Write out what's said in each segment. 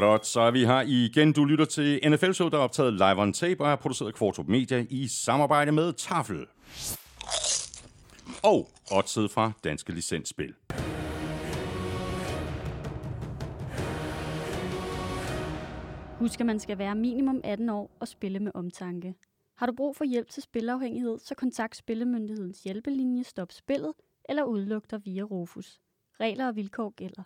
Godt, så er vi her igen. Du lytter til NFL Show, der er optaget live on tape og er produceret af Kvartrup Media i samarbejde med Tafel. Og oddset fra Danske Licensspil. Husk, at man skal være minimum 18 år og spille med omtanke. Har du brug for hjælp til spilafhængighed, så kontakt Spillemyndighedens hjælpelinje Stop Spillet eller udluk dig via Rufus. Regler og vilkår gælder.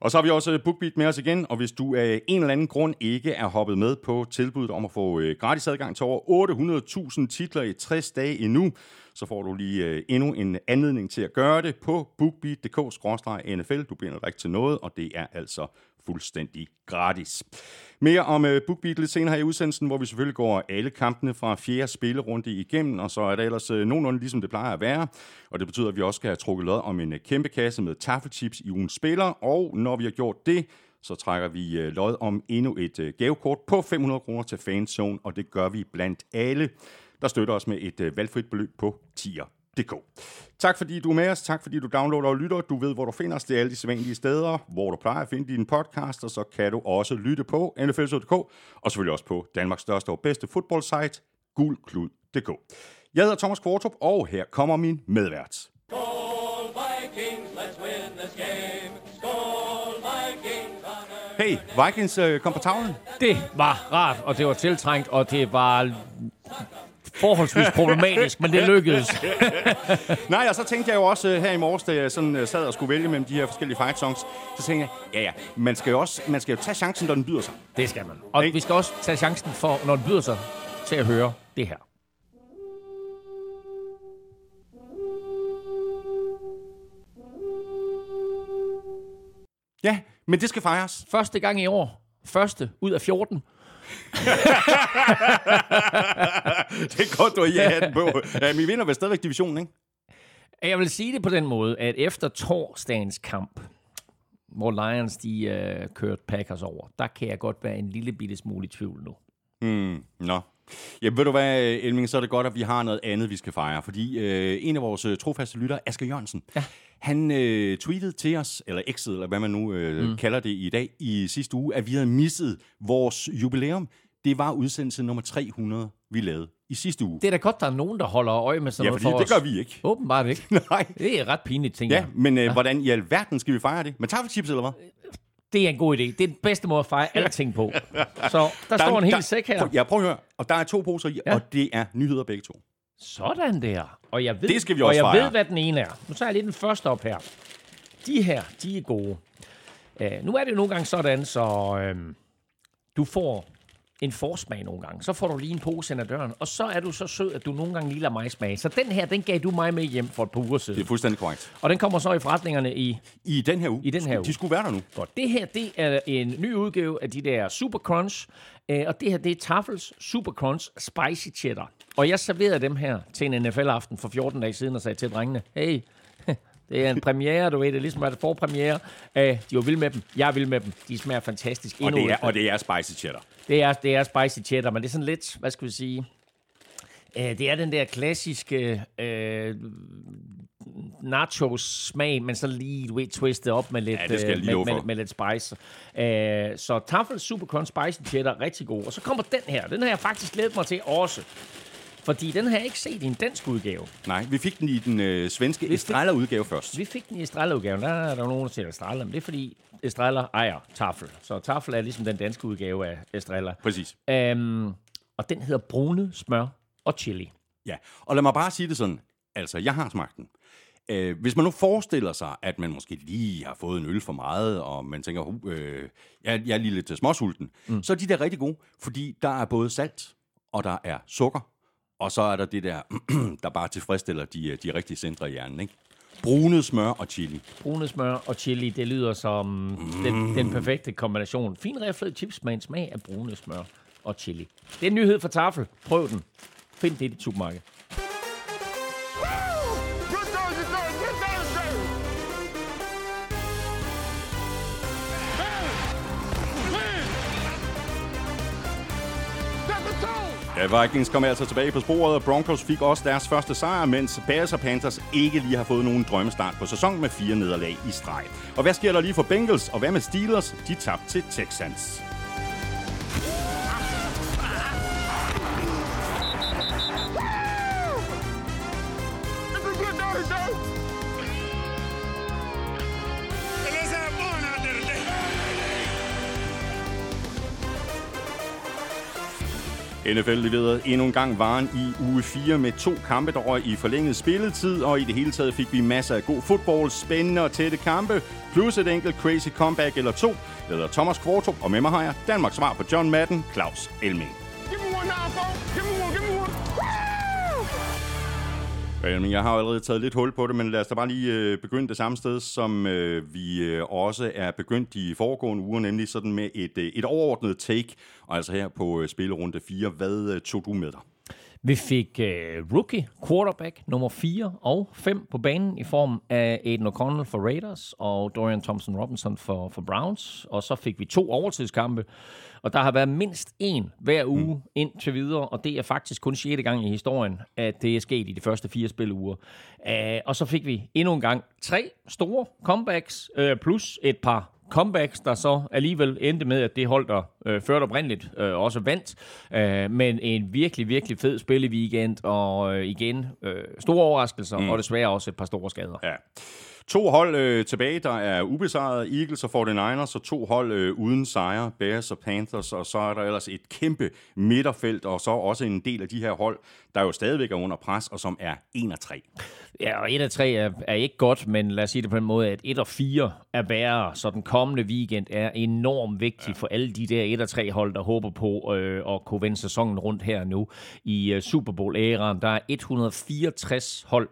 Og så har vi også BookBeat med os igen, og hvis du af en eller anden grund ikke er hoppet med på tilbuddet om at få øh, gratis adgang til over 800.000 titler i 60 dage endnu, så får du lige øh, endnu en anledning til at gøre det på bookbeat.dk-nfl. Du bliver ikke til noget, og det er altså fuldstændig gratis. Mere om uh, BookBeat lidt senere her i udsendelsen, hvor vi selvfølgelig går alle kampene fra fjerde spillerunde igennem, og så er det ellers uh, nogenlunde ligesom det plejer at være. Og det betyder, at vi også skal have trukket lod om en uh, kæmpe kasse med taffelchips i ugens spiller, og når vi har gjort det, så trækker vi uh, lod om endnu et uh, gavekort på 500 kroner til Fanzone, og det gør vi blandt alle, der støtter os med et uh, valgfrit beløb på tier DK. Tak fordi du er med os, tak fordi du downloader og lytter. Du ved, hvor du finder os. Det er alle de sædvanlige steder, hvor du plejer at finde dine podcast, og så kan du også lytte på nfl.dk, og selvfølgelig også på Danmarks største og bedste fodboldsite, gulklud.dk. Jeg hedder Thomas Kvartrup, og her kommer min medvært. Hey, Vikings øh, kom på tavlen. Det var rart, og det var tiltrængt, og det var forholdsvis problematisk, men det lykkedes. Nej, og så tænkte jeg jo også øh, her i morges, da jeg sådan, øh, sad og skulle vælge mellem de her forskellige fight songs, så tænkte jeg, ja ja, man skal jo også man skal jo tage chancen, når den byder sig. Det skal man. Og Ikke? vi skal også tage chancen for, når det byder sig, til at høre det her. Ja, men det skal fejres. Første gang i år. Første ud af 14. det er godt, du har i hatten på. Ja, men vi vinder vel stadigvæk divisionen, ikke? Jeg vil sige det på den måde, at efter torsdagens kamp, hvor Lions de øh, kørte Packers over, der kan jeg godt være en lille bitte smule i tvivl nu. Mm, nå. Ja, ved du hvad, Elming, så er det godt, at vi har noget andet, vi skal fejre. Fordi øh, en af vores øh, trofaste lyttere, Asger Jørgensen, ja. Han øh, tweetede til os, eller x'ede, eller hvad man nu øh, mm. kalder det i dag, i sidste uge, at vi havde misset vores jubilæum. Det var udsendelse nummer 300, vi lavede i sidste uge. Det er da godt, der er nogen, der holder øje med sådan ja, noget for det os. gør vi ikke. Åbenbart ikke. Nej. Det er ret pinligt, tænker Ja, jeg. men øh, hvordan i alverden skal vi fejre det? Med taffelchips, eller hvad? Det er en god idé. Det er den bedste måde at fejre alting på. Så der, der står en hel sæk her. Prøv, ja, prøv at høre. Og der er to poser i, ja. Ja. og det er nyheder begge to. Sådan der. Og jeg ved, Det skal vi og også jeg fejre. ved, hvad den ene er. Nu tager jeg lige den første op her. De her, de er gode. Uh, nu er det jo nogle gange sådan, så øhm, du får en forsmag nogle gange. Så får du lige en pose ind ad døren, og så er du så sød, at du nogle gange lige lader mig smage. Så den her, den gav du mig med hjem for et par uger Det siden. er fuldstændig korrekt. Og den kommer så i forretningerne i I den her uge. I den her uge. De skulle være der nu. Godt. Det her, det er en ny udgave af de der Super Crunch. Øh, og det her, det er Tafels Super Crunch Spicy Cheddar. Og jeg serverede dem her til en NFL-aften for 14 dage siden og sagde til drengene, hey, det er en premiere, du ved, det er ligesom at det forpremiere. Øh, de var vilde med dem. Jeg er vild med dem. De smager fantastisk. Og Endnu det, er, og det er spicy cheddar. det er, det er spicy cheddar, men det er sådan lidt, hvad skal vi sige, øh, det er den der klassiske øh, nachos-smag, men så lige, du ved, twistet op med lidt, Ja, det skal øh, med, med, med lidt spice. Øh, så Tafel Super Crunch Spicy Cheddar, rigtig god. Og så kommer den her. Den har jeg faktisk glædet mig til også. Fordi den har jeg ikke set i en dansk udgave. Nej, vi fik den i den øh, svenske fik- Estrella-udgave først. Vi fik den i Estrella-udgaven. Der er der nogen, der siger Estrella, men det er fordi Estrella ejer Tafel. Så Tafel er ligesom den danske udgave af Estrella. Præcis. Øhm, og den hedder brune smør og chili. Ja, og lad mig bare sige det sådan. Altså, jeg har smagt den. Øh, hvis man nu forestiller sig, at man måske lige har fået en øl for meget, og man tænker, uh, øh, jeg, jeg er lige lidt småsulten, mm. så er de der rigtig gode, fordi der er både salt, og der er sukker, og så er der det der, der bare tilfredsstiller de, de rigtige centre i hjernen, ikke? Brunet smør og chili. Brune smør og chili, det lyder som mm. den, den perfekte kombination. Fin riflet chips med en smag af brune smør og chili. Det er en nyhed for Tafel. Prøv den. Find det i dit supermarked. Ja, Vikings kom altså tilbage på sporet, og Broncos fik også deres første sejr, mens Bears og Panthers ikke lige har fået nogen drømmestart på sæsonen med fire nederlag i streg. Og hvad sker der lige for Bengals, og hvad med Steelers? De tabte til Texans. NFL leverede endnu en gang varen i uge 4 med to kampe, der røg i forlænget spilletid, og i det hele taget fik vi masser af god fodbold, spændende og tætte kampe, plus et enkelt crazy comeback eller to. Jeg hedder Thomas Kvartrup, og med mig har jeg Danmarks svar på John Madden, Claus Elming. Give me one now, Øh, Jamen, jeg har allerede taget lidt hul på det, men lad os da bare lige øh, begynde det samme sted, som øh, vi øh, også er begyndt de foregående uger, nemlig sådan med et, øh, et overordnet take, og altså her på øh, spillerunde 4. Hvad øh, tog du med dig? Vi fik øh, rookie quarterback nummer 4 og 5 på banen i form af Aiden O'Connell for Raiders og Dorian Thompson-Robinson for, for Browns. Og så fik vi to overtidskampe, og der har været mindst en hver uge mm. indtil videre, og det er faktisk kun 6. gang i historien, at det er sket i de første fire spiluger. Uh, og så fik vi endnu en gang tre store comebacks, uh, plus et par comebacks, der så alligevel endte med, at det hold, der øh, førte oprindeligt, øh, også vandt. Øh, men en virkelig, virkelig fed spil i weekend, og øh, igen øh, store overraskelser, mm. og desværre også et par store skader. Ja. To hold øh, tilbage, der er ubesejret. Eagles og 49ers, og to hold øh, uden sejre. Bears og Panthers, og så er der ellers et kæmpe midterfelt, og så også en del af de her hold, der jo stadigvæk er under pres, og som er 1 af 3. Ja, og 1 af 3 er, er ikke godt, men lad os sige det på en måde, at 1 og 4 er værre, så den kommende weekend er enormt vigtig ja. for alle de der 1 af 3 hold, der håber på øh, at kunne vende sæsonen rundt her nu i uh, Super Bowl-æraen. Der er 164 hold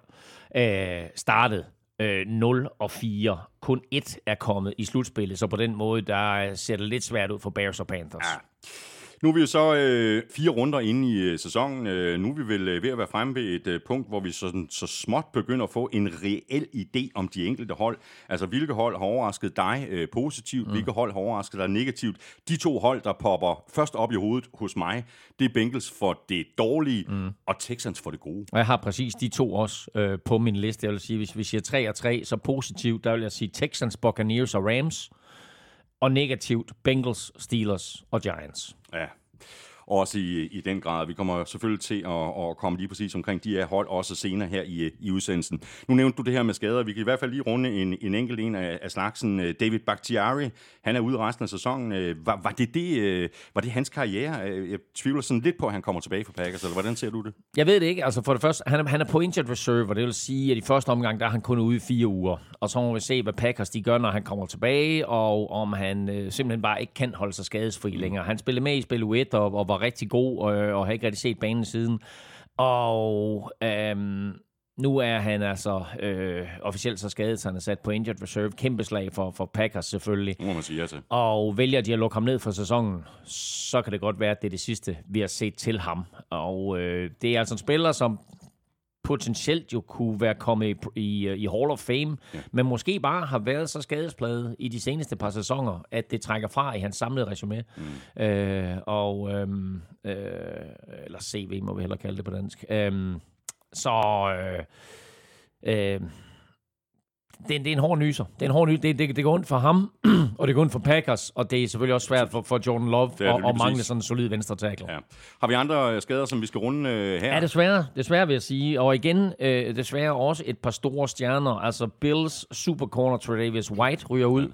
øh, startet øh, 0 og 4. Kun et er kommet i slutspillet, så på den måde, der øh, ser det lidt svært ud for Bears og Panthers. Ja. Nu er vi jo så øh, fire runder inde i øh, sæsonen. Øh, nu er vi vel øh, ved at være fremme ved et øh, punkt, hvor vi så, så småt begynder at få en reel idé om de enkelte hold. Altså, hvilke hold har overrasket dig øh, positivt, mm. hvilke hold har overrasket dig negativt. De to hold, der popper først op i hovedet hos mig, det er Bengals for det dårlige, mm. og Texans for det gode. Og jeg har præcis de to også øh, på min liste. Jeg vil sige, hvis vi siger 3 og 3, så positivt, der vil jeg sige Texans, Buccaneers og Rams. Og negativt Bengals, Steelers og Giants. Ja, også i, i den grad. Vi kommer selvfølgelig til at, at komme lige præcis omkring de her hold, også senere her i, i udsendelsen. Nu nævnte du det her med skader. Vi kan i hvert fald lige runde en, en enkelt en af, af slagsen. David Bakhtiari, han er ude resten af sæsonen. Var, var, det det, øh, var det hans karriere? Øh, jeg tvivler sådan lidt på, at han kommer tilbage for Packers, eller hvordan ser du det? Jeg ved det ikke. Altså for det første, han er, han er på injured reserve, og det vil sige, at i første omgang, der er han kun ude i fire uger. Og så må vi se, hvad Packers de gør, når han kommer tilbage, og om han øh, simpelthen bare ikke kan holde sig skadesfri længere. Han spillede med i spil 1 og, og var rigtig god, og, og har ikke rigtig set banen siden. Og øhm, nu er han altså øh, officielt så skadet, så han er sat på injured reserve. Kæmpe slag for, for Packers selvfølgelig. Det må man sige ja til. Og vælger de at lukke ham ned for sæsonen, så kan det godt være, at det er det sidste, vi har set til ham. Og øh, det er altså en spiller, som potentielt jo kunne være kommet i, i, i Hall of Fame, ja. men måske bare har været så skadespladet i de seneste par sæsoner, at det trækker fra i hans samlede resume. Mm. Øh, og, øhm, øh, eller CV må vi hellere kalde det på dansk. Øh, så øh, øh, det, er, det er en hård nyser. Det er en hård nyser. Det, det, det går ondt for ham, og det går ondt for Packers, og det er selvfølgelig også svært for, for Jordan Love Det er lige at mangle sådan en solid venstre tackle. Ja. Har vi andre skader, som vi skal runde øh, her? Ja, desværre. Desværre vil jeg sige. Og igen, øh, desværre også et par store stjerner. Altså Bills supercorner Tredavious White ryger ud.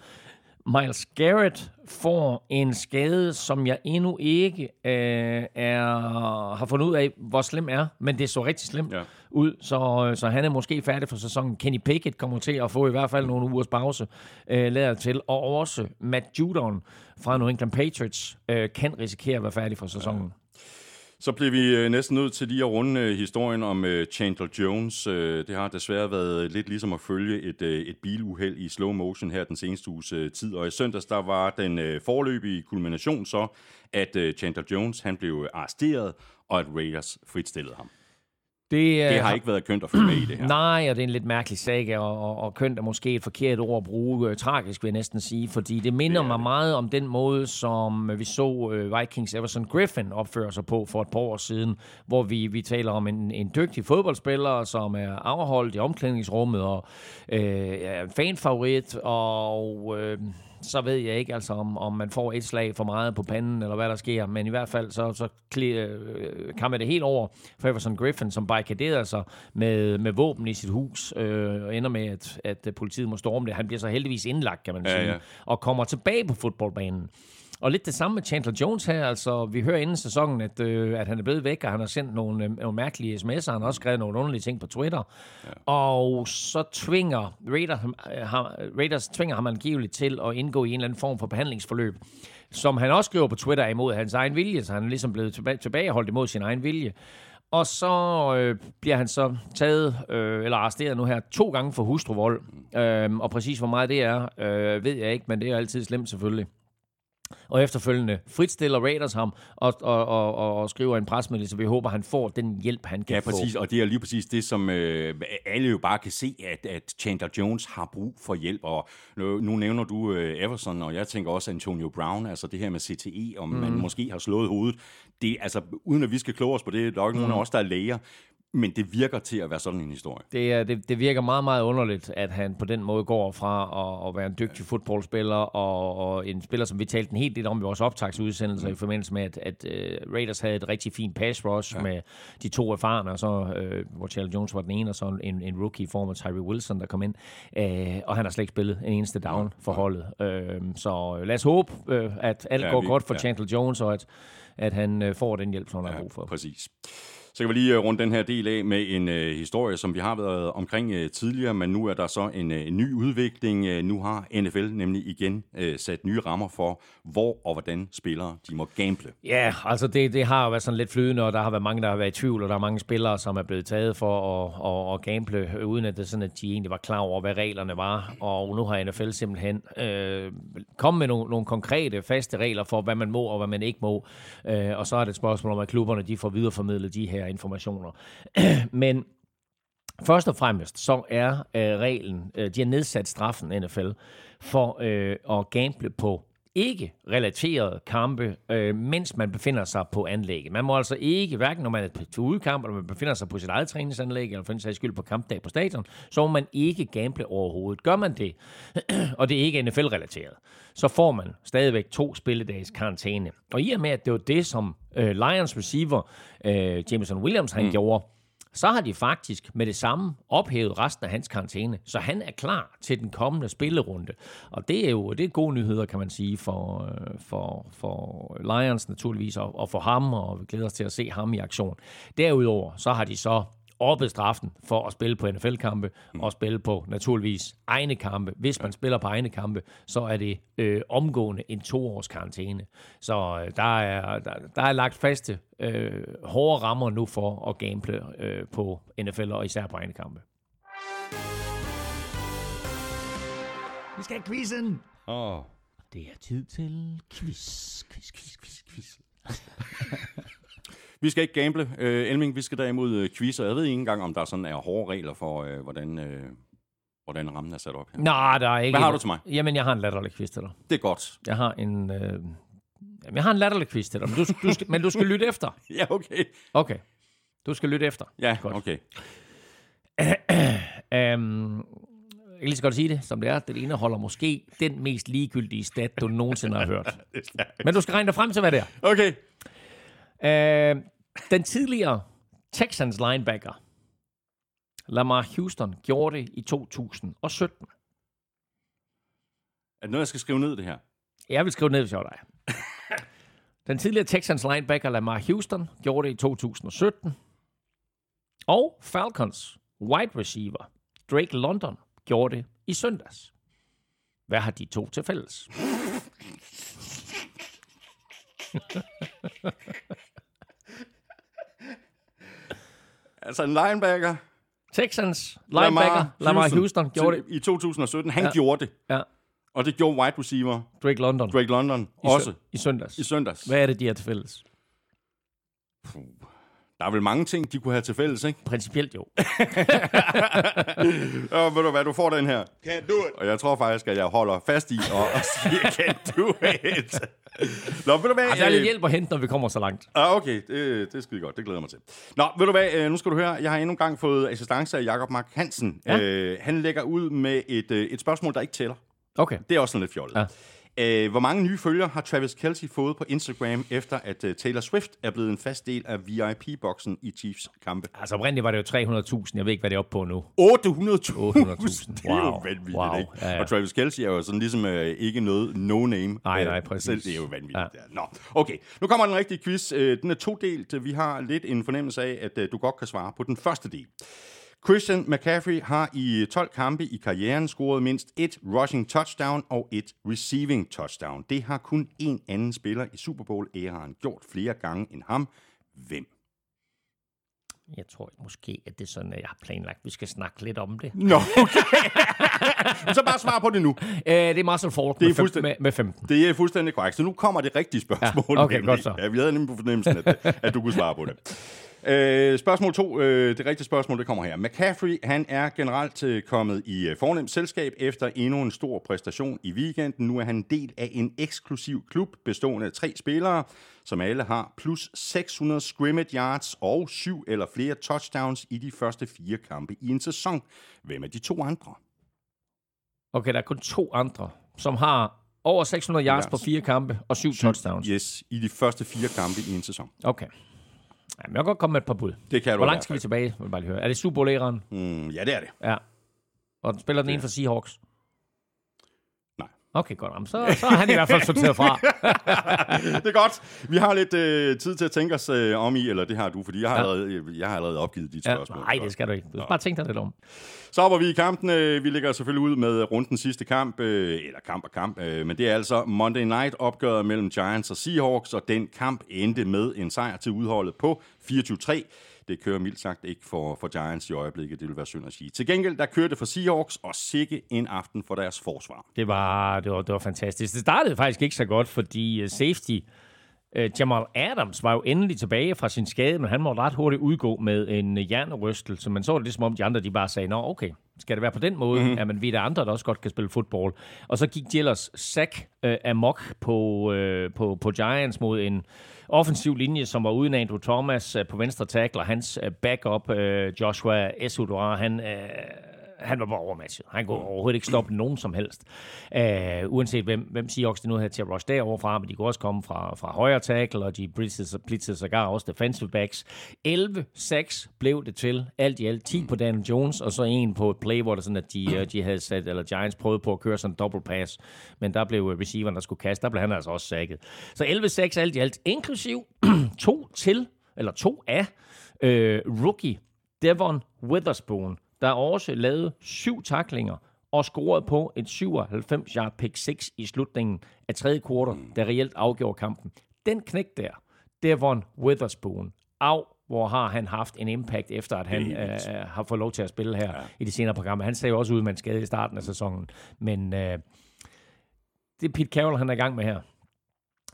Miles Garrett får en skade, som jeg endnu ikke øh, er, har fundet ud af, hvor slem er. Men det så rigtig slemt Ja ud, så, øh, så han er måske færdig for sæsonen. Kenny Pickett kommer til at få i hvert fald nogle ugers pause, øh, lader til. Og også Matt Judon fra New England Patriots øh, kan risikere at være færdig for sæsonen. Så bliver vi øh, næsten nødt til lige at runde øh, historien om Chandler Jones. Det har desværre været lidt ligesom at følge et, et biluheld i slow motion her den seneste uges tid. Og i søndags der var den forløbige kulmination så, at Chandler Jones han blev arresteret, og at Raiders fritstillede ham. Det, Det øh, har ikke været kønt at følge med i det her. Nej, og det er en lidt mærkelig sag, og, og, og kønt er måske et forkert ord at bruge. Øh, tragisk vil jeg næsten sige, fordi det minder Det mig det. meget om den måde, som vi så øh, Vikings Everson Griffin opføre sig på for et par år siden, hvor vi, vi taler om en, en dygtig fodboldspiller, som er afholdt i omklædningsrummet, og øh, er en fanfavorit, og... Øh, så ved jeg ikke, altså, om, om man får et slag for meget på panden, eller hvad der sker. Men i hvert fald, så, så kli- øh, kan man det helt over for Everson Griffin, som barrikaderer sig med, med våben i sit hus, øh, og ender med, at, at politiet må storme det. Han bliver så heldigvis indlagt, kan man Ja, sige, ja. og kommer tilbage på fodboldbanen. Og lidt det samme med Chandler Jones her. Altså, vi hører inden sæsonen, at, øh, at han er blevet væk, og han har sendt nogle, øh, nogle mærkelige sms'er. Han har også skrevet nogle underlige ting på Twitter. Ja. Og så tvinger Raiders, øh, ham, Raiders tvinger ham angiveligt til at indgå i en eller anden form for behandlingsforløb, som han også skriver på Twitter er imod hans egen vilje, så han er ligesom blevet tilbage, tilbageholdt imod sin egen vilje. Og så øh, bliver han så taget, øh, eller arresteret nu her, to gange for hustruvold. Øh, og præcis hvor meget det er, øh, ved jeg ikke, men det er altid slemt selvfølgelig. Og efterfølgende fritstiller Raiders ham og, og, og, og, og skriver en presmeddelelse. Vi håber, han får den hjælp, han kan Ja, få. præcis, og det er lige præcis det, som øh, alle jo bare kan se, at, at Chandler Jones har brug for hjælp, og nu, nu nævner du øh, Everson, og jeg tænker også Antonio Brown, altså det her med CTE, om mm. man måske har slået hovedet, det altså, uden at vi skal kloge os på det, der er jo ikke mm. nogen af os, der er læger, men det virker til at være sådan en historie. Det, det, det virker meget, meget underligt, at han på den måde går fra at, at være en dygtig fodboldspiller og, og en spiller, som vi talte en hel del om i vores optagsudsendelser mm. i forbindelse med, at, at uh, Raiders havde et rigtig fint pass rush ja. med de to erfarne, og så, uh, hvor Charles Jones var den ene, og så en, en rookie i form af Tyree Wilson, der kom ind. Uh, og han har slet ikke spillet en eneste down for holdet. Uh, så lad os håbe, uh, at alt Ja, ja, går vi- godt for ja. ja. Chandler Jones, og at, at han uh, får den hjælp, som han har brug for. Præcis. Så kan vi lige øh, runde den her del af med en øh, historie, som vi har været omkring øh, tidligere, men nu er der så en, øh, en ny udvikling. Øh, nu har NFL nemlig igen øh, sat nye rammer for, hvor og hvordan spillere de må gamble. Ja, altså det, det har jo været sådan lidt flydende, og der har været mange, der har været i tvivl, og der er mange spillere, som er blevet taget for at, at, at gamble, øh, uden at det sådan, at de egentlig var klar over, hvad reglerne var. Og nu har NFL simpelthen øh, kommet med nogle, nogle konkrete, faste regler for, hvad man må og hvad man ikke må. Øh, og så er det et spørgsmål om, at klubberne de får videreformidlet de her informationer. Men Først og fremmest så er øh, reglen, øh, de har nedsat straffen NFL for øh, at gamble på ikke relaterede kampe, øh, mens man befinder sig på anlægget. Man må altså ikke, hverken når man er til udkamp, eller man befinder sig på sit eget træningsanlæg, eller for en sags skyld på kampdag på stadion, så må man ikke gamble overhovedet. Gør man det, og det er ikke NFL-relateret, så får man stadigvæk to spilledages karantæne. Og i og med, at det var det, som øh, Lions receiver øh, Jameson Williams han mm. gjorde, så har de faktisk med det samme ophævet resten af hans karantæne. Så han er klar til den kommende spillerunde. Og det er jo det er gode nyheder, kan man sige, for, øh, for, for Lions naturligvis, og, og for ham, og vi glæder os til at se ham i aktion. Derudover, så har de så oppet straffen for at spille på NFL-kampe, og spille på naturligvis egne kampe. Hvis man spiller på egne kampe, så er det øh, omgående en toårs karantæne. Så øh, der, er, der, der er lagt faste øh, hårde rammer nu for at gamble øh, på NFL, og især på egne kampe. Vi skal have quizzen. Åh, oh. Det er tid til quiz, quiz, quiz, quiz, quiz. Vi skal ikke gamble, øh, Elming. Vi skal derimod øh, quiz, og jeg ved ikke engang, om der sådan er hårde regler for, øh, hvordan, øh, hvordan rammen er sat op her. Nej, der er ikke... Hvad har du til mig? Jamen, jeg har en latterlig quiz til dig. Det er godt. Jeg har en... Øh... Jamen, jeg har en latterlig quiz til dig, men du, du skal, men du skal lytte efter. Ja, okay. Okay. Du skal lytte efter. Ja, Godt. okay. Um, jeg kan lige så godt sige det, som det er. Den indeholder måske den mest ligegyldige stat, du nogensinde har hørt. Men du skal regne dig frem til, hvad det er. Okay. Uh, den tidligere Texans linebacker, Lamar Houston, gjorde det i 2017. Er det noget, jeg skal skrive ned, det her? Jeg vil skrive ned, hvis jeg var dig. Den tidligere Texans linebacker Lamar Houston gjorde det i 2017. Og Falcons wide receiver Drake London gjorde det i søndags. Hvad har de to til fælles? Altså en linebacker. Texans linebacker Lamar, Houston, gjorde det. I 2017. Han ja. Gjorde det. Ja, Og det gjorde wide receiver Drake London Drake London i, også i søndags. i søndags. Hvad er det, de har til fælles? Der er vel mange ting, de kunne have til fælles, ikke? Principielt jo. Og ved du hvad, du får den her. Can't do it. Og jeg tror faktisk, at jeg holder fast i og, og siger, kan du it? Nå, ved du hvad? Altså, er lidt øh, hjælp at hente, når vi kommer så langt. Ah, okay, det, det er skide godt. Det glæder jeg mig til. Nå, ved du hvad? øh, Nu skal du høre. Jeg har endnu en gang fået assistance af Jakob Mark Hansen. Ja. Øh, han lægger ud med et, øh, et spørgsmål, der ikke tæller. Okay. Det er også sådan lidt fjollet. Ja. Øh, hvor mange nye følgere har Travis Kelce fået på Instagram, efter at øh, Taylor Swift er blevet en fast del af VIP-boksen i Chiefs kampe? Altså oprindeligt var det jo 300.000. Jeg ved ikke, hvad det er oppe på nu. 800.000! 800.000. Det er jo Wow. vanvittigt, Wow. ikke? Ja, ja. Og Travis Kelce er jo sådan ligesom øh, ikke noget no-name. Nej, nej, øh, præcis. Selv, det er jo vanvittigt. Ja. Ja. Nå, okay. Nu kommer den rigtige quiz. Øh, Den er todelt. Vi har lidt en fornemmelse af, at øh, du godt kan svare på den første del. Christian McCaffrey har i 12 kampe i karrieren scoret mindst et rushing touchdown og et receiving touchdown. Det har kun én anden spiller i Super Bowl-æraen gjort flere gange end ham. Hvem? Jeg tror måske, at det er sådan, at jeg har planlagt, at vi skal snakke lidt om det. Nå, okay. Så bare svar på det nu. Øh, det er Marcel Falk Det er med, med, med 15. Det er fuldstændig korrekt. Så nu kommer det rigtige spørgsmål. Ja, okay, nemlig. godt så. Ja, vi havde nemlig på fornemmelsen, at, at du kunne svare på det. Øh, spørgsmål to. Øh, det rigtige spørgsmål, det kommer her. McCaffrey, han er generelt øh, kommet i øh, fornemt selskab efter endnu en stor præstation i weekenden. Nu er han en del af en eksklusiv klub bestående af tre spillere, som alle har plus 600 scrimmage yards og syv eller flere touchdowns i de første fire kampe i en sæson. Hvem er de to andre? Okay, der er kun to andre, som har over 600 yards Yards. på fire kampe og syv touchdowns. Yes, i de første fire kampe i en sæson. Okay. Jamen, jeg kan godt komme med et par bud. Det kan du Hvor langt skal vi tilbage? Vil bare lige høre. Er det Super Bowl-æraen? Mm, ja, det er det. Ja. Og den spiller den ene for Seahawks? Okay, godt. Jamen, så, så er han i hvert fald sorteret fra. det er godt. Vi har lidt øh, tid til at tænke os øh, om i, eller det har du, fordi jeg har, Ja. allerede, jeg har allerede opgivet dit Ja, spørgsmål. nej, det skal du ikke. Du skal bare tænke dig lidt om. Så hopper vi i kampen. Øh, Vi ligger selvfølgelig ud med rundens sidste kamp, øh, eller kamp og kamp, øh, men det er altså Monday Night opgøret mellem Giants og Seahawks, og den kamp endte med en sejr til udholdet på 24-3. Det kører mildt sagt ikke for, for Giants i øjeblikket, det vil være synd at sige. Til gengæld, der kørte for Seahawks, og sikke en aften for deres forsvar. Det var, det var, det var fantastisk. Det startede faktisk ikke så godt, fordi uh, safety uh, Jamal Adams var jo endelig tilbage fra sin skade, men han må ret hurtigt udgå med en uh, hjernerystelse. Men så var det ligesom om, de andre de bare sagde, nå okay, skal det være på den måde? Mm-hmm. Jamen, vi er der andre, der også godt kan spille fodbold. Og så gik de ellers sack uh, amok på, uh, på, på Giants mod en offensiv linje, som var uden Andrew Thomas øh, på venstre tackle, og hans øh, backup, øh, Joshua Esudora, han... Han var bare overmatchet. Han kunne overhovedet ikke stoppe nogen som helst. Uh, uanset hvem, hvem Seahawks det nu havde til at rush derovre fra, men de kunne også komme fra, fra højre tackle, og de blitzede, blitzede sågar også defensive backs. 11-6 blev det til. Alt i alt 10 på Daniel Jones, og så en på et play, hvor det sådan, at de, øh, de havde sat, eller Giants prøvede på at køre sådan en double pass, men der blev øh, receiveren, der skulle kaste, der blev han altså også sækket. Så 11-6 alt i alt, inklusiv to til, eller to af øh, rookie Devon Witherspoon, der også lavede syv taklinger og scorede på et 97-yard pick 6 i slutningen af tredje kvartal, der reelt afgjorde kampen. Den knæk der, Devon Witherspoon, af hvor har han haft en impact efter, at han er øh, har fået lov til at spille her ja. i de senere programmer. Han ser jo også ud med en skade i starten af sæsonen, men øh, det Pete Carroll, han er i gang med her,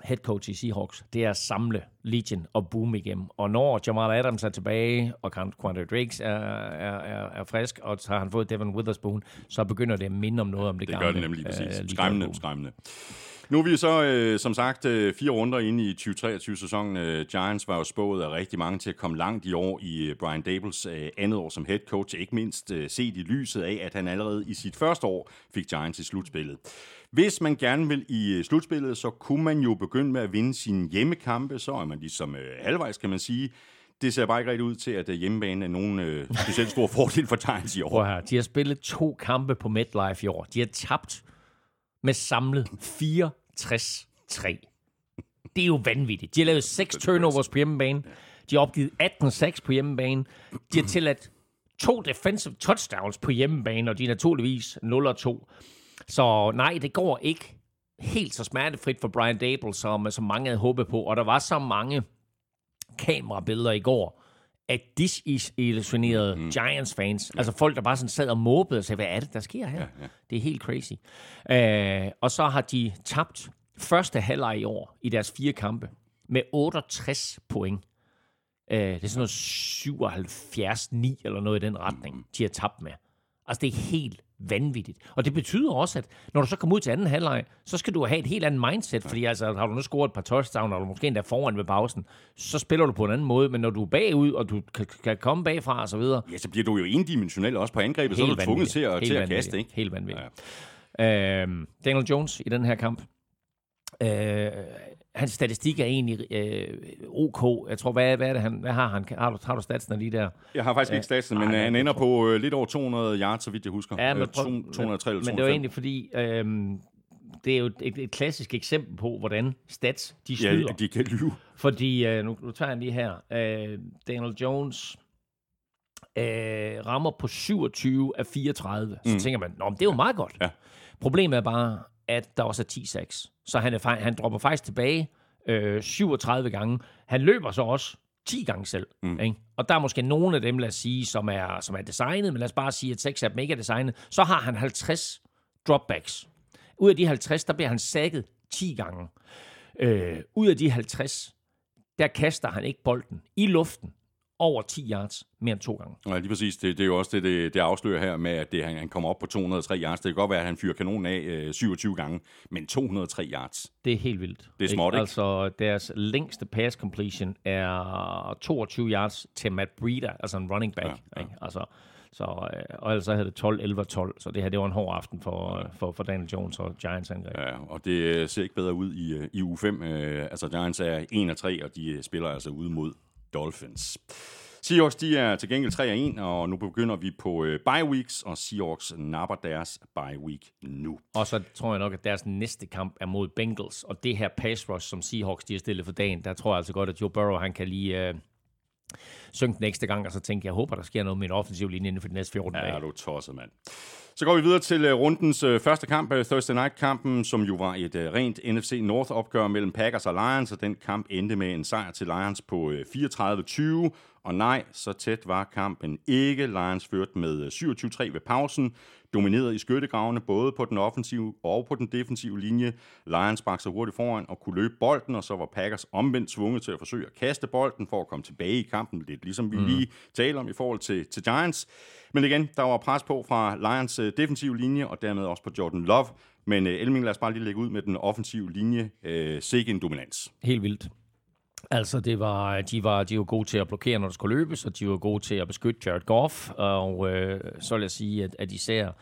head coach i Seahawks, det er at samle Legion og boom igen. Og når Jamal Adams er tilbage, og Quandre Drakes er, er, er, er frisk, og så har han fået Devon Witherspoon, så begynder det at minde om noget om det, Det gamle. gør det nemlig præcis. Legion skræmmende, skræmmende. Nu er vi så, øh, som sagt, øh, fire runder inde i 2023-sæsonen. Øh, Giants var jo spået af rigtig mange til at komme langt i år i øh, Brian Dables øh, andet år som head coach. Ikke mindst øh, set i lyset af, at han allerede i sit første år fik Giants i slutspillet. Hvis man gerne vil i øh, slutspillet, så kunne man jo begynde med at vinde sine hjemmekampe. Så er man ligesom øh, halvvejs, kan man sige. Det ser bare ikke rigtig ud til, at øh, hjemmebane er nogen øh, specielt stor fordel for Giants i år. Her. De har spillet to kampe på MetLife i år. De har tabt med samlet 64-3. Det er jo vanvittigt. De har lavet seks turnovers på hjemmebane. De har opgivet 18-6 på hjemmebane. De har tilladt to defensive touchdowns på hjemmebane, og de er naturligvis 0-2. Så nej, det går ikke helt så smertefrit for Brian Dable, som, som mange havde håbet på. Og der var så mange kamerabilleder i går, at disillusionerede mm. Giants-fans, ja. altså folk, der bare sådan sad og måbede og sagde, hvad er det, der sker her? Ja, ja. Det er helt crazy. Uh, og så har de tabt første halvleg i år i deres fire kampe med 68 point. Uh, det er sådan noget 77-9 eller noget i den retning, de har tabt med. Altså, det er helt vanvittigt. Og det betyder også, at når du så kommer ud til anden halvleg, så skal du have et helt andet mindset, fordi altså, har du nu scoret et par touchdowns, du måske endda foran ved pausen, så spiller du på en anden måde, men når du er bagud, og du kan, kan komme bagfra og så videre, Ja, så bliver du jo endimensionel også på angrebet, så er du tvunget til at, Helt til at vanvittigt. kaste, ikke? Helt vanvittigt. Ja. Øhm, Daniel Jones i den her kamp, Øh, hans statistik er egentlig øh, OK. Jeg tror, hvad, hvad er det, han, hvad har han? Har du, har du statsene lige der? Jeg har faktisk ikke statsen, men nej, øh, han ender på øh, lidt over 200 yards, så vidt jeg husker. Ja, men, Øh, prøv, to- 203 eller men, det var 205. egentlig fordi, øh, det er jo et, et klassisk eksempel på, hvordan stats de snyder. Ja, de kan lyve. Fordi, øh, nu, nu tager jeg lige her, øh, Daniel Jones øh, rammer på 27 af 34. Så Mm. tænker man, Nå, men det er jo meget godt. Ja. Problemet er bare, at der også er 10-6. Så han, er, han dropper faktisk tilbage øh, 37 gange. Han løber så også 10 gange selv. Mm. Ikke? Og der er måske nogle af dem, lad os sige, som er, som er designet, men lad os bare sige, at 6 af dem ikke er designet. Så har han 50 dropbacks. Ud af de 50, der bliver han sækket 10 gange. Øh, ud af de 50, der kaster han ikke bolden i luften over 10 yards mere end to gange. Ja, lige præcis. Det, det er jo også det, det, det afslører her med, at det, han, han kommer op på 203 yards. Det kan godt være, at han fyrer kanonen af øh, 27 gange, men 203 yards. Det er helt vildt. Det er småt, ikke? Altså, deres længste pass completion er 22 yards til Matt Breida, altså en running back. Ja, ja. Ikke? Altså, så, øh, og ellers så havde det 12, 11 og 12, så det her det var en hård aften for, ja. for, for Daniel Jones og Giants angreb. Ja. Og det øh, ser ikke bedre ud i, øh, i uge 5. Øh, altså, Giants er 1 3, og de øh, spiller altså ude mod Dolphins. Seahawks, de er til gengæld 3 1, og nu begynder vi på øh, bye weeks, og Seahawks napper deres bye week nu. Og så tror jeg nok, at deres næste kamp er mod Bengals, og det her pass rush, som Seahawks de har stillet for dagen, der tror jeg altså godt, at Joe Burrow, han kan lige øh, synge den ekstra gang, og så tænke, jeg håber, der sker noget med en offensiv linje inden for de næste 14 Ja, dage. er du tosset, mand. Så går vi videre til øh, rundens øh, første kamp, øh, Thursday Night-kampen, som jo var et rent NFC North-opgør mellem Packers og Lions, og den kamp endte med en sejr til Lions på øh, 34-20. Og nej, så tæt var kampen ikke. Lions førte med øh, 27-3 ved pausen, domineret i skyttegravene både på den offensive og på den defensive linje. Lions bragte sig hurtigt foran og kunne løbe bolden, og så var Packers omvendt tvunget til at forsøge at kaste bolden for at komme tilbage i kampen, lidt ligesom vi mm. lige taler om i forhold til, til Giants. Men igen, der var pres på fra Lions øh, defensive linje, og dermed også på Jordan Love. Men øh, Elming, lad os bare lige lægge ud med den offensive linje. Øh, sikke en dominans. Helt vildt. Altså, det var, de, var, de var gode til at blokere, når der skulle løbes, og de var gode til at beskytte Jared Goff. Og øh, så vil jeg sige, at, at især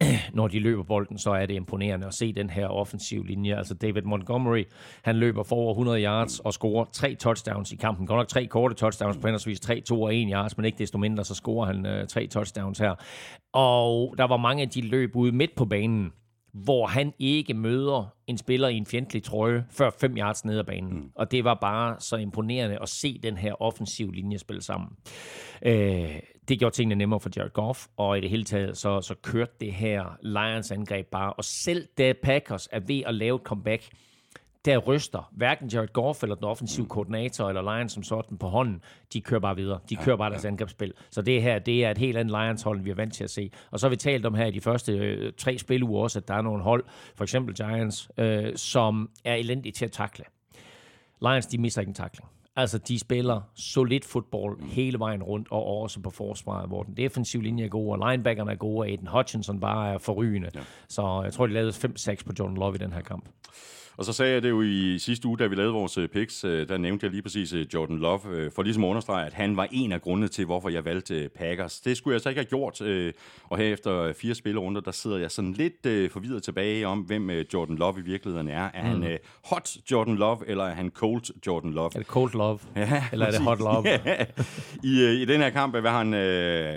når de løber bolden, så er det imponerende at se den her offensiv linje. Altså David Montgomery, han løber for over 100 yards og scorer tre touchdowns i kampen. Godt nok tre korte touchdowns på henholdsvis 3, 2 og 1 yards, men ikke desto mindre, så scorer han øh, tre touchdowns her. Og der var mange af de løb ude midt på banen, hvor han ikke møder en spiller i en fjendtlig trøje før 5 yards ned ad banen. Mm. Og det var bare så imponerende at se den her offensiv linje spille sammen. Øh, det gjorde tingene nemmere for Jared Goff, og i det hele taget så, så kørte det her Lions angreb bare. Og selv da Packers er ved at lave et comeback, der ryster hverken Jared Goff eller den offensive koordinator eller Lions som sådan på hånden. De kører bare videre. De kører bare deres angrebsspil. Så det her, det er et helt andet Lions-hold, end vi er vant til at se. Og så har vi talt om her i de første øh, tre spiluger også, at der er nogle hold, for eksempel Giants, øh, som er elendige til at takle. Lions, de mister ikke en takling. Altså, de spiller solid fodbold hele vejen rundt, og også på forsvaret, hvor den defensive linje er god, og linebackerne er gode, og Aiden Hutchinson bare er forrygende. Ja. Så jeg tror, de lavede 5-6 på Jordan Love i den her kamp. Og så sagde jeg det jo i sidste uge, da vi lavede vores øh, picks, øh, der nævnte jeg lige præcis øh, Jordan Love, for ligesom at understrege, at han var en af grundene til, hvorfor jeg valgte Packers. Det skulle jeg så ikke have gjort, og her efter fire spillerunder, der sidder jeg sådan lidt forvirret tilbage om, hvem Jordan Love i virkeligheden er. Er han øh, hot Jordan Love, eller er han cold Jordan Love? Er det cold love? Ja, Eller er det hot love? Ja. I, I den her kamp var han,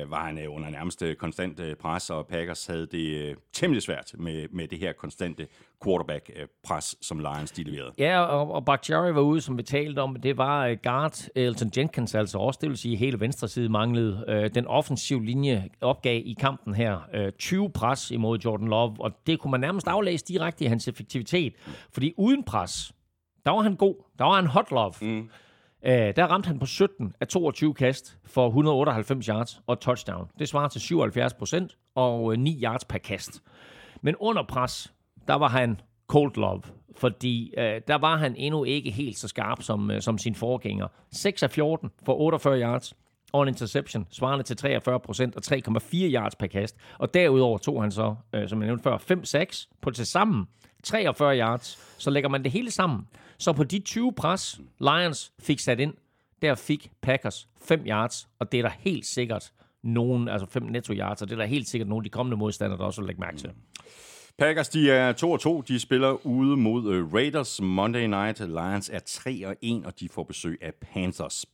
var han under nærmest konstant pres, og Packers havde det temmelig svært med, med det her konstante quarterback-pres, som Lions de leverede. Ja, og, og Bakhtiari var ude, som vi talte om. Det var uh, guard Elton Jenkins altså også. Det vil sige, hele venstre side manglede. Uh, den offensive linje opgav i kampen her uh, 20 pres imod Jordan Love, og det kunne man nærmest aflæse direkte i hans effektivitet. Fordi uden pres, der var han god. Der var han hot love. Mm. Der ramte han på 17 af 22 kast for 198 yards og touchdown. Det svarer til 77 procent og uh, 9 yards per kast. Men under pres, der var han cold love, fordi øh, der var han endnu ikke helt så skarp som, øh, som sin forgænger. 6 af 14 for 48 yards og en interception, svarende til 43 procent og 3,4 yards per kast. Og derudover tog han så, øh, som jeg nævnte før, 5-6 på til sammen 43 yards. Så lægger man det hele sammen. Så på de 20 pres, Lions fik sat ind, der fik Packers 5 yards, og det er der helt sikkert nogen, altså 5 netto yards, og det er der helt sikkert nogen af de kommende modstandere, der også vil lægge mærke til. Packers, de er 2-2. De spiller ude mod øh, Raiders Monday Night. Lions er 3-1, og de får besøg af Panthers.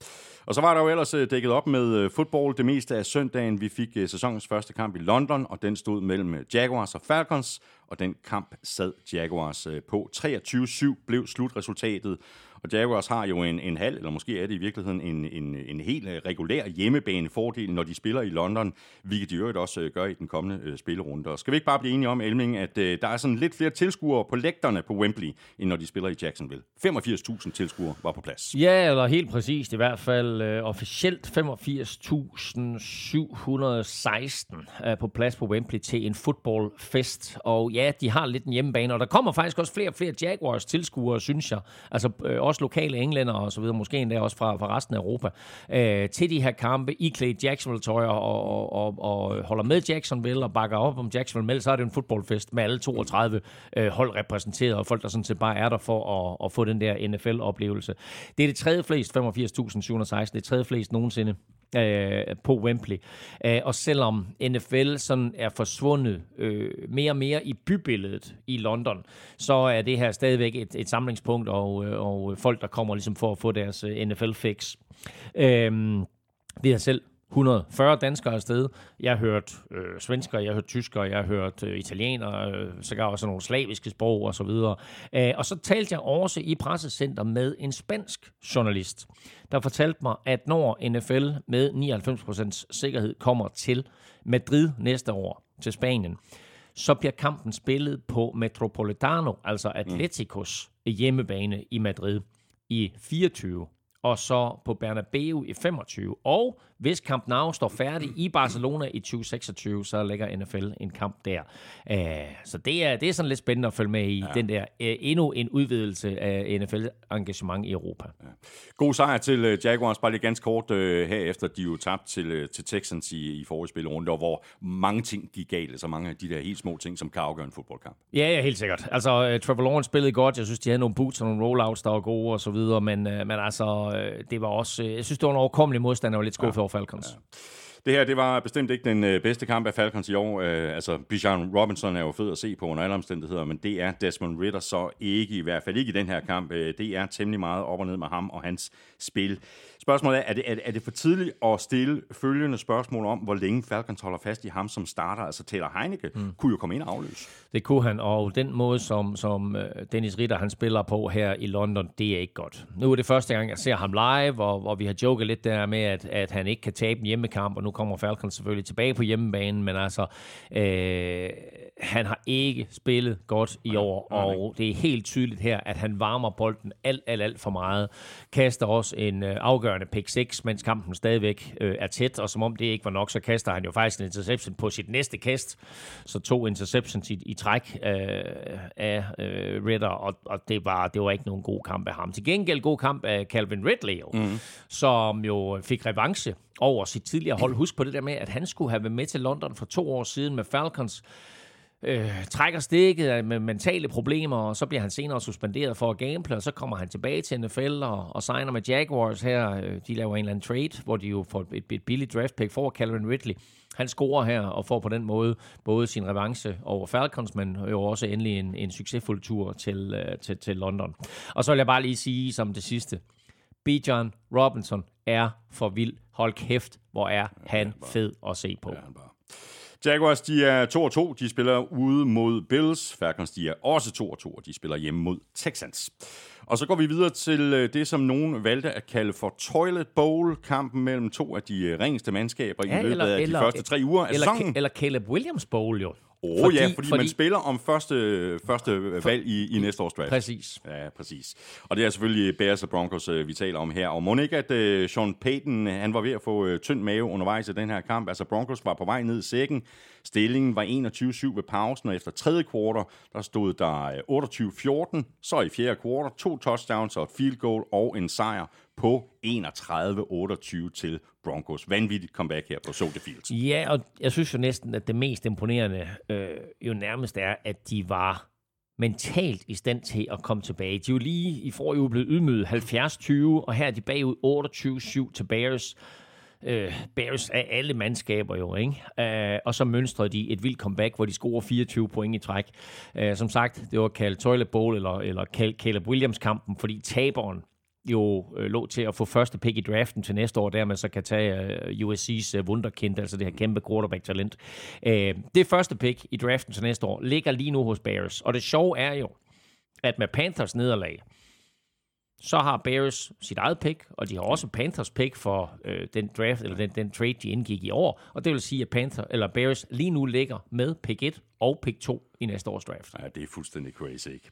Og så var der jo ellers øh, dækket op med øh, fodbold det meste af søndagen. Vi fik sæsonens første kamp i London, og den stod mellem Jaguars og Falcons, og den kamp sad Jaguars på. 23-7 blev slutresultatet, og Jaguars har jo en, en halv, eller måske er det i virkeligheden en, en, en helt regulær regulær hjemmebanefordel, når de spiller i London, hvilket de øvrigt også øh, gør i den kommende øh, spillerunde. Og skal vi ikke bare blive enige om, Elming, at øh, der er sådan lidt flere tilskuere på lægterne på Wembley, end når de spiller i Jacksonville. 85.000 tilskuere var på plads. Ja, eller helt præcist i hvert fald øh, officielt 85.716 er på plads på Wembley til en fodboldfest. Og ja, de har lidt en hjemmebane, og der kommer faktisk også flere og flere Jaguars tilskuere, synes jeg. Altså øh, også lokale englænder og så videre, måske endda også fra, fra resten af Europa, øh, til de her kampe, i iklædt Jacksonville-tøj og, og, og, og holder med Jacksonville og bakker op om Jacksonville med, så er det en fodboldfest med alle 32 øh, hold repræsenteret, og folk, der sådan set bare er der for at, at få den der NFL-oplevelse. Det er det tredje flest, 85.716, det er tredje flest nogensinde øh, på Wembley. Øh, og selvom NFL sådan er forsvundet øh, mere og mere i bybilledet i London, så er det her stadigvæk et, et samlingspunkt, og, øh, og folk, der kommer ligesom for at få deres øh, NFL-fix. Øh, vi har selv 140 danskere afsted. Jeg har hørt øh, svensker, jeg har hørt tysker, jeg har hørt øh, italienere, øh, sågar også nogle slaviske sprog og så videre. Øh, og så talte jeg også i pressecenter med en spansk journalist, der fortalte mig, at når NFL med 99% sikkerhed kommer til Madrid næste år, til Spanien, så bliver kampen spillet på Metropolitano, altså Atleticos hjemmebane i Madrid i 24 og så på Bernabeu i 25. Og hvis Camp Nou står færdig i Barcelona i 2026, så lægger NFL en kamp der. Uh, så det er, det er sådan lidt spændende at følge med i, ja. den der uh, endnu en udvidelse af NFL-engagement i Europa. Ja. God sejr til uh, Jaguars, bare lige ganske kort uh, herefter, de jo tabt til, til Texans i, i forrige spillerunde, hvor mange ting gik galt, så mange af de der helt små ting, som kan afgøre en fodboldkamp. Ja, ja, helt sikkert. Altså, uh, Trevor Lawrence spillede godt, jeg synes, de havde nogle boots og nogle rollouts, der var gode og så videre, men, uh, men altså, det var også, jeg synes, det var en overkommelig modstander, og lidt skuffet ja. over Falcons. Ja. Det her, det var bestemt ikke den øh, bedste kamp af Falcons i år. Øh, altså, Bijan Robinson er jo fed at se på under alle omstændigheder, men det er Desmond Ritter så ikke, i hvert fald ikke i den her kamp. Øh, det er temmelig meget op og ned med ham og hans spil. Spørgsmålet er, er det, er, det, er det for tidligt at stille følgende spørgsmål om, hvor længe Falcons holder fast i ham som starter? Altså Taylor Heineke mm. kunne jo komme ind og afløse. Det kunne han, og den måde, som, som Dennis Ritter han spiller på her i London, det er ikke godt. Nu er det første gang, jeg ser ham live, hvor, hvor vi har joket lidt der med, at, at han ikke kan tabe en hjemmekamp, og nu kommer Falcons selvfølgelig tilbage på hjemmebanen, men altså, øh, han har ikke spillet godt i år, og det er helt tydeligt her, at han varmer bolden alt, alt, alt for meget. Kaster også en øh, afgørende pick 6, mens kampen stadigvæk øh, er tæt, og som om det ikke var nok, så kaster han jo faktisk en interception på sit næste kast. Så to interceptions i, i træk øh, af øh, Ritter, og, og det, var, det var ikke nogen god kamp af ham. Til gengæld god kamp af Calvin Ridley, jo, mm. som jo fik revanche over sit tidligere hold. Husk på det der med, at han skulle have været med til London for to år siden med Falcons, øh, trækker stikket med mentale problemer, og så bliver han senere suspenderet for at gamble, og så kommer han tilbage til NFL og, og signer med Jaguars her. Øh, de laver en eller anden trade, hvor de jo får et, et billigt draft pick for Calvin Ridley. Han scorer her og får på den måde både sin revanche over Falcons, men jo også endelig en, en succesfuld tur til, øh, til, til London. Og så vil jeg bare lige sige som det sidste. Bijan Robinson er for vild. Hold kæft, hvor er han fed at se på. Jaguars, de er 2-2. De spiller ude mod Bills. Falcons, de er også 2-2, og de spiller hjemme mod Texans. Og så går vi videre til øh, det, som nogen valgte at kalde for Toilet Bowl, kampen mellem to af de øh, ringeste mandskaber ja, i løbet eller, af de eller, første tre uger af eller, sæsonen. Eller Caleb Williams Bowl, jo. Oh, fordi, ja, fordi, fordi man spiller om første, første for, valg i, i næste års draft. Præcis. Ja, præcis. Og det er selvfølgelig Bears og Broncos, øh, vi taler om her. Og må ikke, at uh, Sean Payton han var ved at få uh, tynd mave undervejs i den her kamp. Altså Broncos var på vej ned i sækken. Stillingen var 21-7 ved pausen, og efter tredje kvartal, der stod der 28-14. Så i fjerde kvartal to touchdowns og et field goal og en sejr på 31-28 til Broncos. Vanvittigt comeback her på Soldier Field. Ja, og jeg synes jo næsten, at det mest imponerende øh, jo nærmest er, at de var mentalt i stand til at komme tilbage. De er jo lige i forrige uge blevet ydmyget 70-20, og her er de bagud 28-7 til Bears. øh, Bears af alle mandskaber jo, ikke? Øh, og så mønstrede de et vildt comeback, hvor de scorer 24 point i træk. Øh, som sagt, det var kaldt Toilet Bowl eller, eller Caleb Williams-kampen, fordi taberen jo øh, lå til at få første pick i draften til næste år, dermed så kan tage øh, USC's øh, wunderkind, altså det her kæmpe quarterback-talent. Øh, det første pick i draften til næste år ligger lige nu hos Bears, og det sjove er jo, at med Panthers nederlag, så har Bears sit eget pick, og de har også Panthers pick for øh, den draft eller den, den trade de indgik i år, og det vil sige at Panther eller Bears lige nu ligger med pick 1 og pick 2 i næste års draft. Ja, det er fuldstændig crazy, ikke?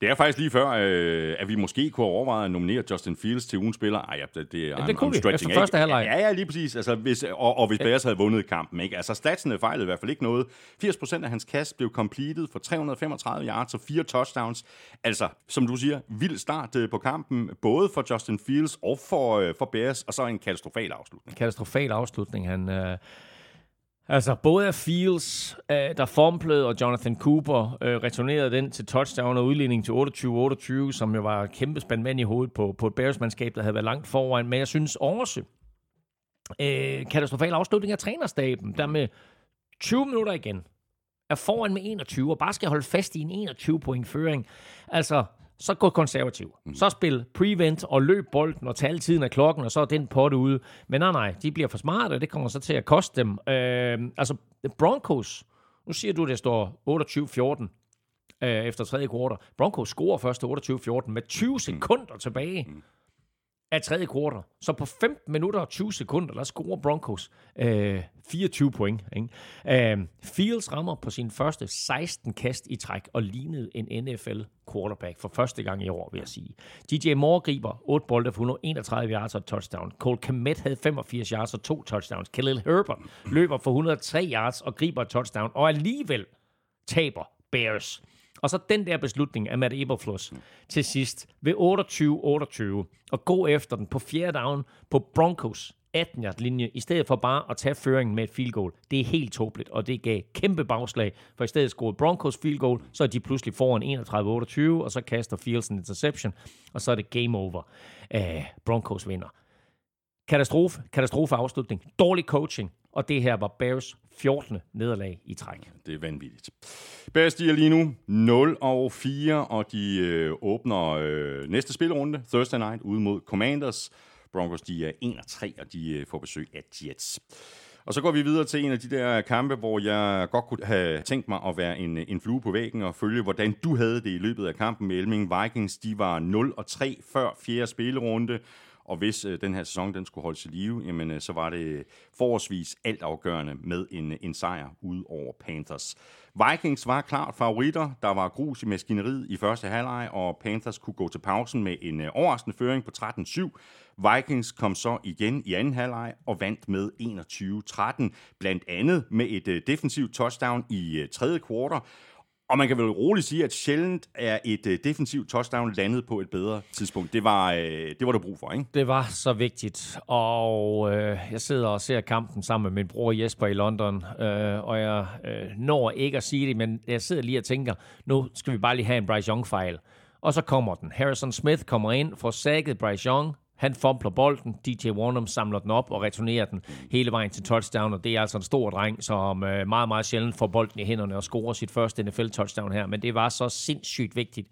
Det er faktisk lige før, øh, at vi måske kunne overveje at nominere Justin Fields til ugens spiller. Ej, ja, det, det, ja, det kunne vi, efter første halvleg. Ja, ja, lige præcis. Altså, hvis, og, og hvis Bears havde vundet kampen, ikke? Altså, statsene fejlede i hvert fald ikke noget. 80% af hans kast blev completed for 335 yards og fire touchdowns. Altså, som du siger, vild start øh, på kampen, både for Justin Fields og for, øh, for Bears, og så en katastrofal afslutning. Katastrofal afslutning. Han... Øh Altså, både af Fields, der formplede, og Jonathan Cooper øh, returnerede den til touchdown og udligning til 28-28, som jo var et kæmpe spændmand i hovedet på, på et Bears-mandskab, der havde været langt foran. Men jeg synes også, øh, katastrofal afslutning af trænerstaben, der med 20 minutter igen er foran med 21, og bare skal holde fast i en 21-point føring. Altså, så gå konservativ. Mm. Så spil prevent og løb bolden og tal tiden af klokken, og så er den potte ude. Men nej, nej, de bliver for smarte, og det kommer så til at koste dem. Øh, altså, Broncos, nu siger du, det står 28-14 øh, efter tredje kvartal. Broncos scorer først 28-14 med 20 sekunder tilbage. Mm af tredje kvartal. Så på 15 minutter og 20 sekunder, der scorer Broncos øh, 24 point. Ikke? Øh, Fields rammer på sin første 16 kast i træk og lignede en NFL quarterback for første gang i år, vil jeg sige. DJ Moore griber 8 bolde for 131 yards og touchdown. Cole Kmet havde 85 yards og to touchdowns. Khalil Herbert løber for 103 yards og griber et touchdown, og alligevel taber Bears. Og så den der beslutning af Matt Eberfluss til sidst ved 28-28 og gå efter den på fjerde down på Broncos 18 yard linje, i stedet for bare at tage føringen med et field goal. Det er helt tåbeligt, og det gav kæmpe bagslag, for i stedet scorede Broncos field goal, så er de pludselig foran 31-28, og så kaster Fields en interception, og så er det game over. Æh, Broncos vinder. Katastrofe, katastrofe afslutning, dårlig coaching, og det her var Bears 14. nederlag i træk. Det er vanvittigt. Bears de er lige nu 0 og 4, og de øh, åbner øh, næste spilrunde, Thursday night, ude mod Commanders. Broncos de er 1 og 3, og de øh, får besøg af Jets. Og så går vi videre til en af de der kampe, hvor jeg godt kunne have tænkt mig at være en, en flue på væggen og følge, hvordan du havde det i løbet af kampen med Elming Vikings. De var 0 og 3 før fjerde spillerunde. Og hvis øh, den her sæson den skulle holde sig live, jamen, øh, så var det forholdsvis altafgørende med en, en sejr ud over Panthers. Vikings var klart favoritter. Der var grus i maskineriet i første halvleg, og Panthers kunne gå til pausen med en øh, overraskende føring på 13-7. Vikings kom så igen i anden halvleg og vandt med 21-13, blandt andet med et øh, defensivt touchdown i øh, tredje kvartal. Og man kan vel roligt sige, at sjældent er et øh, defensivt touchdown landet på et bedre tidspunkt. Det var, øh, det var der brug for, ikke? Det var så vigtigt. Og øh, jeg sidder og ser kampen sammen med min bror Jesper i London, øh, og jeg øh, når ikke at sige det, men jeg sidder lige og tænker, nu skal vi bare lige have en Bryce Young-fejl. Og så kommer den. Harrison Smith kommer ind, får sækket Bryce Young, han fompler bolden, DJ Warnum samler den op og returnerer den hele vejen til touchdown, og det er altså en stor dreng, som øh, meget, meget sjældent får bolden i hænderne og scorer sit første NFL-touchdown her, men det var så sindssygt vigtigt,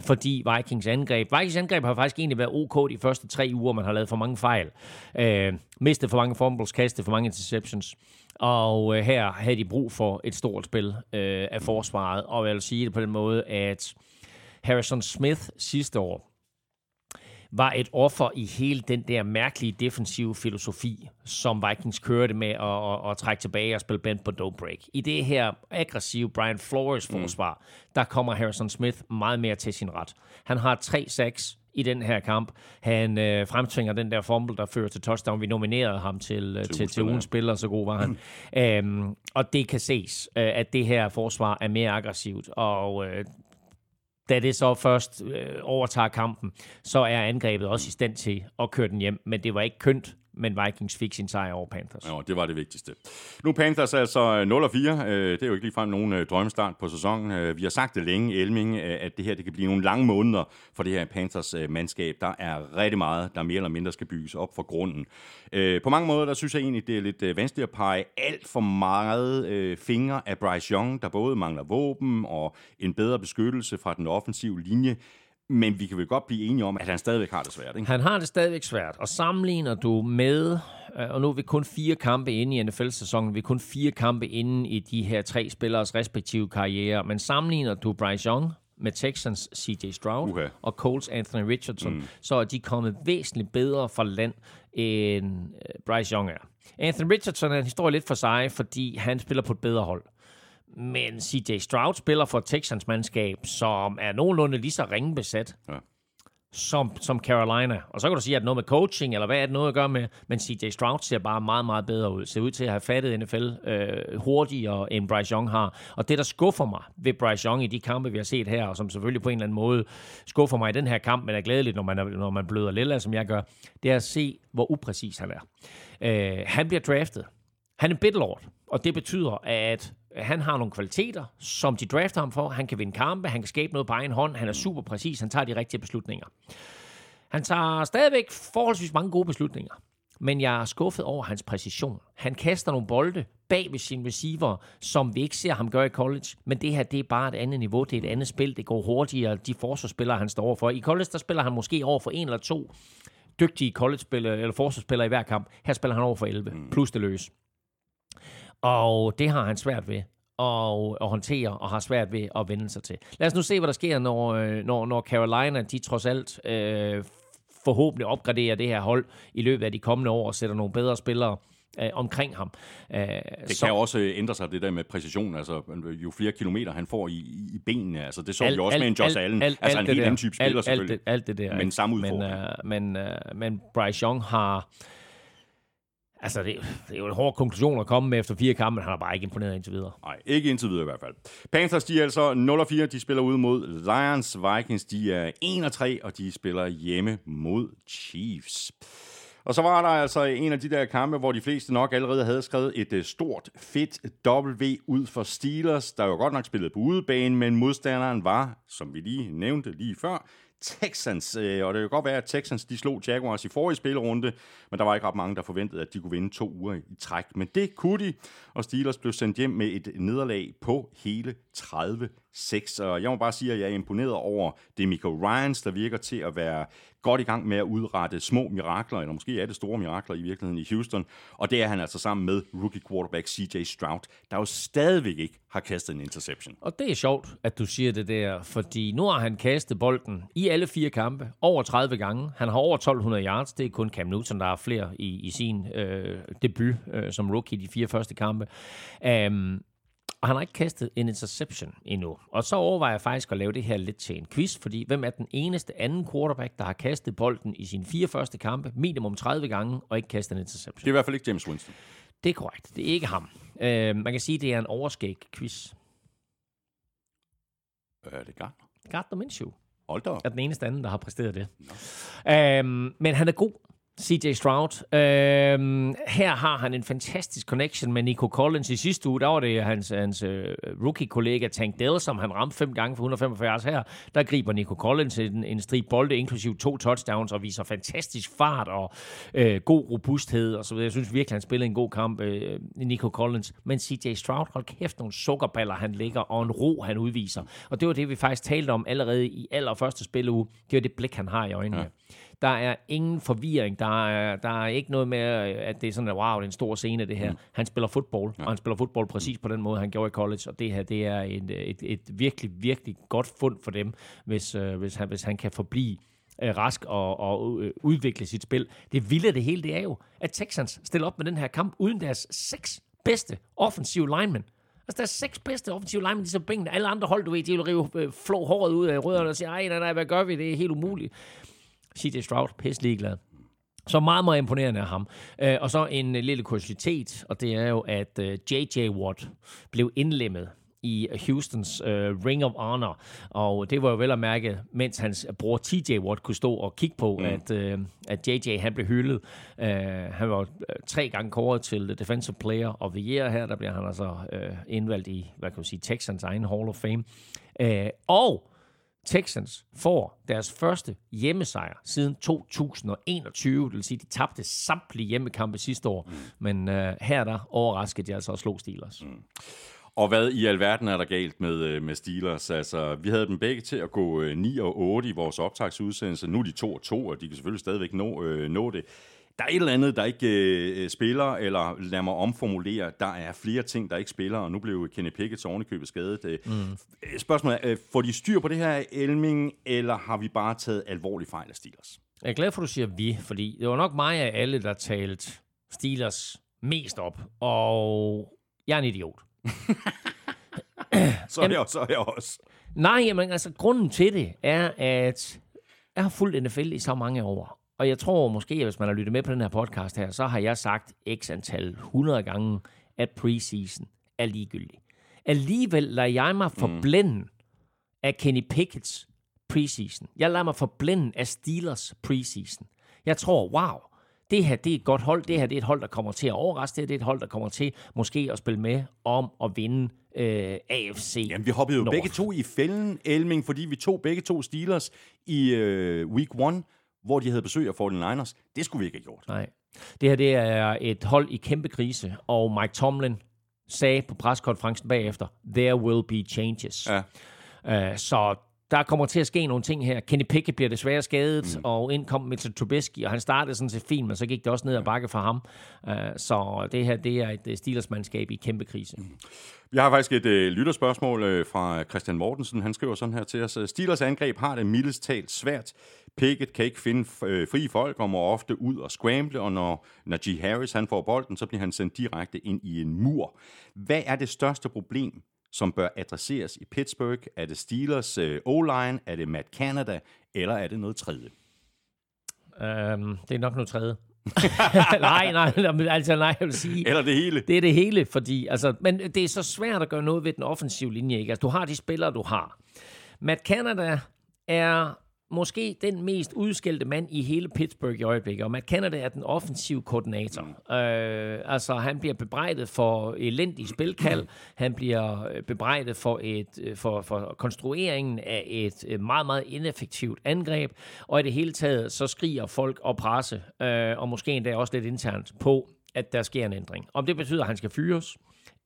fordi Vikings angreb, Vikings angreb har faktisk egentlig været ok de første tre uger, man har lavet for mange fejl, øh, mistet for mange fumbles, kastet for mange interceptions, og øh, her havde de brug for et stort spil øh, af forsvaret, og jeg vil sige det på den måde, at Harrison Smith sidste år, var et offer i hele den der mærkelige defensive filosofi, som Vikings kørte med at, at, at trække tilbage og spille bent på don't break. I det her aggressive Brian Flores mm. forsvar, mm. der kommer Harrison Smith meget mere til sin ret. Han har 3-6 i den her kamp. Han øh, fremtvinger den der fumble, der fører til touchdown. Vi nominerede ham til, øh, til, til, til ugens spiller, så god var han. Mm. Øhm, og det kan ses, øh, at det her forsvar er mere aggressivt, og øh, da det så først øh, overtager kampen, så er angrebet også i stand til at køre den hjem. Men det var ikke kønt men Vikings fik sin sejr over Panthers. Ja, det var det vigtigste. Nu er Panthers altså 0 4. Øh, det er jo ikke ligefrem nogen øh, drømmestart på sæsonen. Øh, vi har sagt det længe, Elming, at det her det kan blive nogle lange måneder for det her Panthers-mandskab. Der er rigtig meget, der mere eller mindre skal bygges op for grunden. På mange måder, der synes jeg egentlig, det er lidt vanskeligt at pege alt for meget fingre af Bryce Young, der både mangler våben og en bedre beskyttelse fra den offensive linje. Men vi kan vel godt blive enige om, at han stadigvæk har det svært, ikke? Han har det stadigvæk svært, og sammenligner du med, øh, og nu er vi kun fire kampe inde i NFL-sæsonen, vi er kun fire kampe inde i de her tre spillers respektive karriere, men sammenligner du Bryce Young med Texans CJ Stroud Uha. og Colts Anthony Richardson, mm. så er de kommet væsentligt bedre fra land, end øh, Bryce Young er. Anthony Richardson er en historie lidt for sig, fordi han spiller på et bedre hold. Men CJ Stroud spiller for Texans mandskab, som er nogenlunde lige så ringe besat Ja. som, som Carolina. Og så kan du sige, at det noget med coaching, eller hvad er det noget at gøre med, men CJ Stroud ser bare meget, meget bedre ud. Ser ud til at have fattet NFL øh, hurtigere, end Bryce Young har. Og det, der skuffer mig ved Bryce Young i de kampe, vi har set her, og som selvfølgelig på en eller anden måde skuffer mig i den her kamp, men er glædeligt, når man, er, når man bløder lilla, som jeg gør, det er at se, hvor upræcis han er. Øh, han bliver draftet. Han er bitterlord, og det betyder, at han har nogle kvaliteter, som de drafter ham for. Han kan vinde kampe, han kan skabe noget på egen hånd, han er super præcis, han tager de rigtige beslutninger. Han tager stadigvæk forholdsvis mange gode beslutninger, men jeg er skuffet over hans præcision. Han kaster nogle bolde bag ved sin receiver, som vi ikke ser ham gøre i college, men det her, det er bare et andet niveau, det er et andet spil, det går hurtigere, de forsvarsspillere, han står overfor. I college, der spiller han måske over for en eller to dygtige college-spillere, eller forsvarsspillere i hver kamp. Her spiller han over for 11, plus det løs. Og det har han svært ved at, at håndtere, og har svært ved at vende sig til. Lad os nu se, hvad der sker, når, øh, når, når Carolina, de trods alt øh, forhåbentlig opgraderer det her hold i løbet af de kommende år, og sætter nogle bedre spillere øh, omkring ham. Øh, Det kan jo også øh, ændre sig, det der med præcision. Altså, jo flere kilometer han får i, i benene, altså, det så vi jo også med en Josh Allen. altså en det helt anden type spiller, alt, selvfølgelig. Alt, det- alt det der. Men samme men, udfordring. uh, men, uh, men Bryce Young har... Altså, det, det er jo en hård konklusion at komme med efter fire kampe, men han har bare ikke imponeret indtil videre. Nej, ikke indtil videre i hvert fald. Panthers, de er altså 0-4, de spiller ud mod Lions. Vikings, de er 1-3, og de spiller hjemme mod Chiefs. Og så var der altså en af de der kampe, hvor de fleste nok allerede havde skrevet et øh, stort, fedt W ud for Steelers, der jo godt nok spillede på udebane, men modstanderen var, som vi lige nævnte lige før, Texans. Øh, Og det kan godt være, at Texans de slog Jaguars i forrige spillerunde, men der var ikke ret mange, der forventede, at de kunne vinde to uger i træk. Men det kunne de, og Steelers blev sendt hjem med et nederlag på hele 30-6. Og jeg må bare sige, at jeg er imponeret over det Michael Ryans, der virker til at være godt i gang med at udrette små mirakler, eller måske er det store mirakler i virkeligheden i Houston. Og det er han altså sammen med rookie quarterback CJ Stroud, der jo stadigvæk ikke har kastet en interception. Og det er sjovt, at du siger det der, fordi nu har han kastet bolden i alle fire kampe over 30 gange. Han har over 1200 yards. Det er kun Cam Newton, der har flere i, i sin øh, debut øh, som rookie de fire første kampe. Um, og han har ikke kastet en interception endnu. Og så overvejer jeg faktisk at lave det her lidt til en quiz, fordi hvem er den eneste anden quarterback, der har kastet bolden i sine fire første kampe, minimum 30 gange, og ikke kastet en interception? Det er i hvert fald ikke James Winston. Det er korrekt. Det er ikke ham. Uh, man kan sige, at det er en overskæg quiz. Øh, det er klart. Gardner Minshew Hold da er den eneste anden, der har præsteret det. Øhm, men han er god, CJ Stroud. Øhm, her har han en fantastisk connection med Nico Collins. I sidste uge, der var det hans, hans uh, rookie-kollega Tank Dell, som han ramte fem gange for 145 yards her. Der griber Nico Collins en, en strib bolde, inklusiv to touchdowns, og viser fantastisk fart og øh, god robusthed. Og så. Jeg synes virkelig, han spillede en god kamp, øh, Nico Collins. Men CJ Stroud, hold kæft, nogle sukkerballer, han ligger, og en ro, han udviser. Og det var det, vi faktisk talte om allerede i allerførste spilleuge. Det var det blik, han har i øjnene. Ja. Der er ingen forvirring. Der er, der er ikke noget med, at det er sådan, at wow, det er en stor scene, det her. Mm. Han spiller fodbold, ja. og han spiller fodbold præcis på den måde, han gjorde i college. Og det her, det er et, et, et virkelig, virkelig godt fund for dem, hvis, øh, hvis, han, hvis han kan forblive øh, rask og, og øh, udvikle sit spil. Det vilde det hele, det er jo, at Texans stiller op med den her kamp uden deres seks bedste offensive linemen. Altså, der er seks bedste offensive linemen, de så bænkene. Alle andre hold, du ved, de vil rive øh, flå håret ud af rødderne og sige, ej, nej, nej, hvad gør vi? Det er helt umuligt. CJ Stroud, pisse ligeglad. Så meget, meget imponerende af ham. Øh, og så en øh, lille kuriositet, og det er jo, at øh, J.J. Watt blev indlemmet i Houstons øh, Ring of Honor. Og det var jo vel at mærke, mens hans bror TJ Watt kunne stå og kigge på, mm. at, øh, at JJ han blev hyldet. Øh, han var øh, tre gange kåret til Defensive Player of the Year her. Der bliver han altså øh, indvalgt i, hvad kan man sige, Texans egen Hall of Fame. Øh, og Texans får deres første hjemmesejr siden 2021. Det vil sige, de tabte samtlige hjemmekampe sidste år. Mm. Men øh, her der overraskede de altså at slå Steelers. Mm. Og hvad i alverden er der galt med, øh, med Steelers? Altså, vi havde dem begge til at gå 9 øh, og 8 i vores optagsudsendelse. Nu er de 2 og 2, og de kan selvfølgelig stadigvæk nå, øh, nå det. Der er et eller andet, der ikke øh, spiller, eller lad mig omformulere, der er flere ting, der ikke spiller, og nu blev Kenny Pickett ovenikøbet skadet. Mm. Spørgsmålet er, får de styr på det her Elming, eller har vi bare taget alvorlig fejl af Steelers? Jeg er glad for, at du siger vi, fordi det var nok mig af alle, der talte Steelers mest op, og jeg er en idiot. så, er jeg, så er jeg også. Nej, men altså, grunden til det er, at jeg har fulgt NFL i så mange år, og jeg tror måske, at hvis man har lyttet med på den her podcast her, så har jeg sagt x antal 100 gange, at preseason er ligegyldig. Alligevel lader jeg mig forblænde mm. af Kenny Pickett's preseason. Jeg lader mig forblænde af Steelers preseason. Jeg tror, wow, det her det er et godt hold. Det her det er et hold, der kommer til at overraske. Det, her, det er et hold, der kommer til måske at spille med om at vinde øh, AFC. Jamen, vi hoppede jo North. begge to i fælden, Elming, fordi vi tog begge to Steelers i øh, week 1 hvor de havde besøg af 49ers. Det skulle vi ikke have gjort. Nej. Det her det er et hold i kæmpe krise, og Mike Tomlin sagde på preskonferencen bagefter, there will be changes. Ja. Uh, så der kommer til at ske nogle ting her. Kenny Pickett bliver desværre skadet, mm. og ind kom Mitchell Trubisky, og han startede sådan set fint, men så gik det også ned ad bakke for ham. Uh, så det her, det er et uh, Steelers-mandskab i kæmpe krise. Mm. Vi har faktisk et uh, lytterspørgsmål uh, fra Christian Mortensen. Han skriver sådan her til os. Steelers angreb har det mildest talt svært. Pickett kan ikke finde uh, frie folk og må ofte ud og scramble, og når Najee Harris han får bolden, så bliver han sendt direkte ind i en mur. Hvad er det største problem som bør adresseres i Pittsburgh? Er det Steelers uh, O-line? Er det Matt Canada? Eller er det noget tredje? Um, det er nok noget tredje. nej, nej, altså nej, jeg vil sige... Eller det hele. Det er det hele, fordi... Altså, men det er så svært at gøre noget ved den offensive linje, ikke? Altså, du har de spillere, du har. Matt Canada er måske den mest udskældte mand i hele Pittsburgh i øjeblikket, og Matt Canada er den offensive koordinator. Mm. Øh, altså, han bliver bebrejdet for elendig spilkald, han bliver øh, bebrejdet for, et, øh, for, for konstrueringen af et øh, meget, meget ineffektivt angreb, og i det hele taget, så skriger folk og presse, øh, og måske endda også lidt internt, på, at der sker en ændring. Om det betyder, at han skal fyres,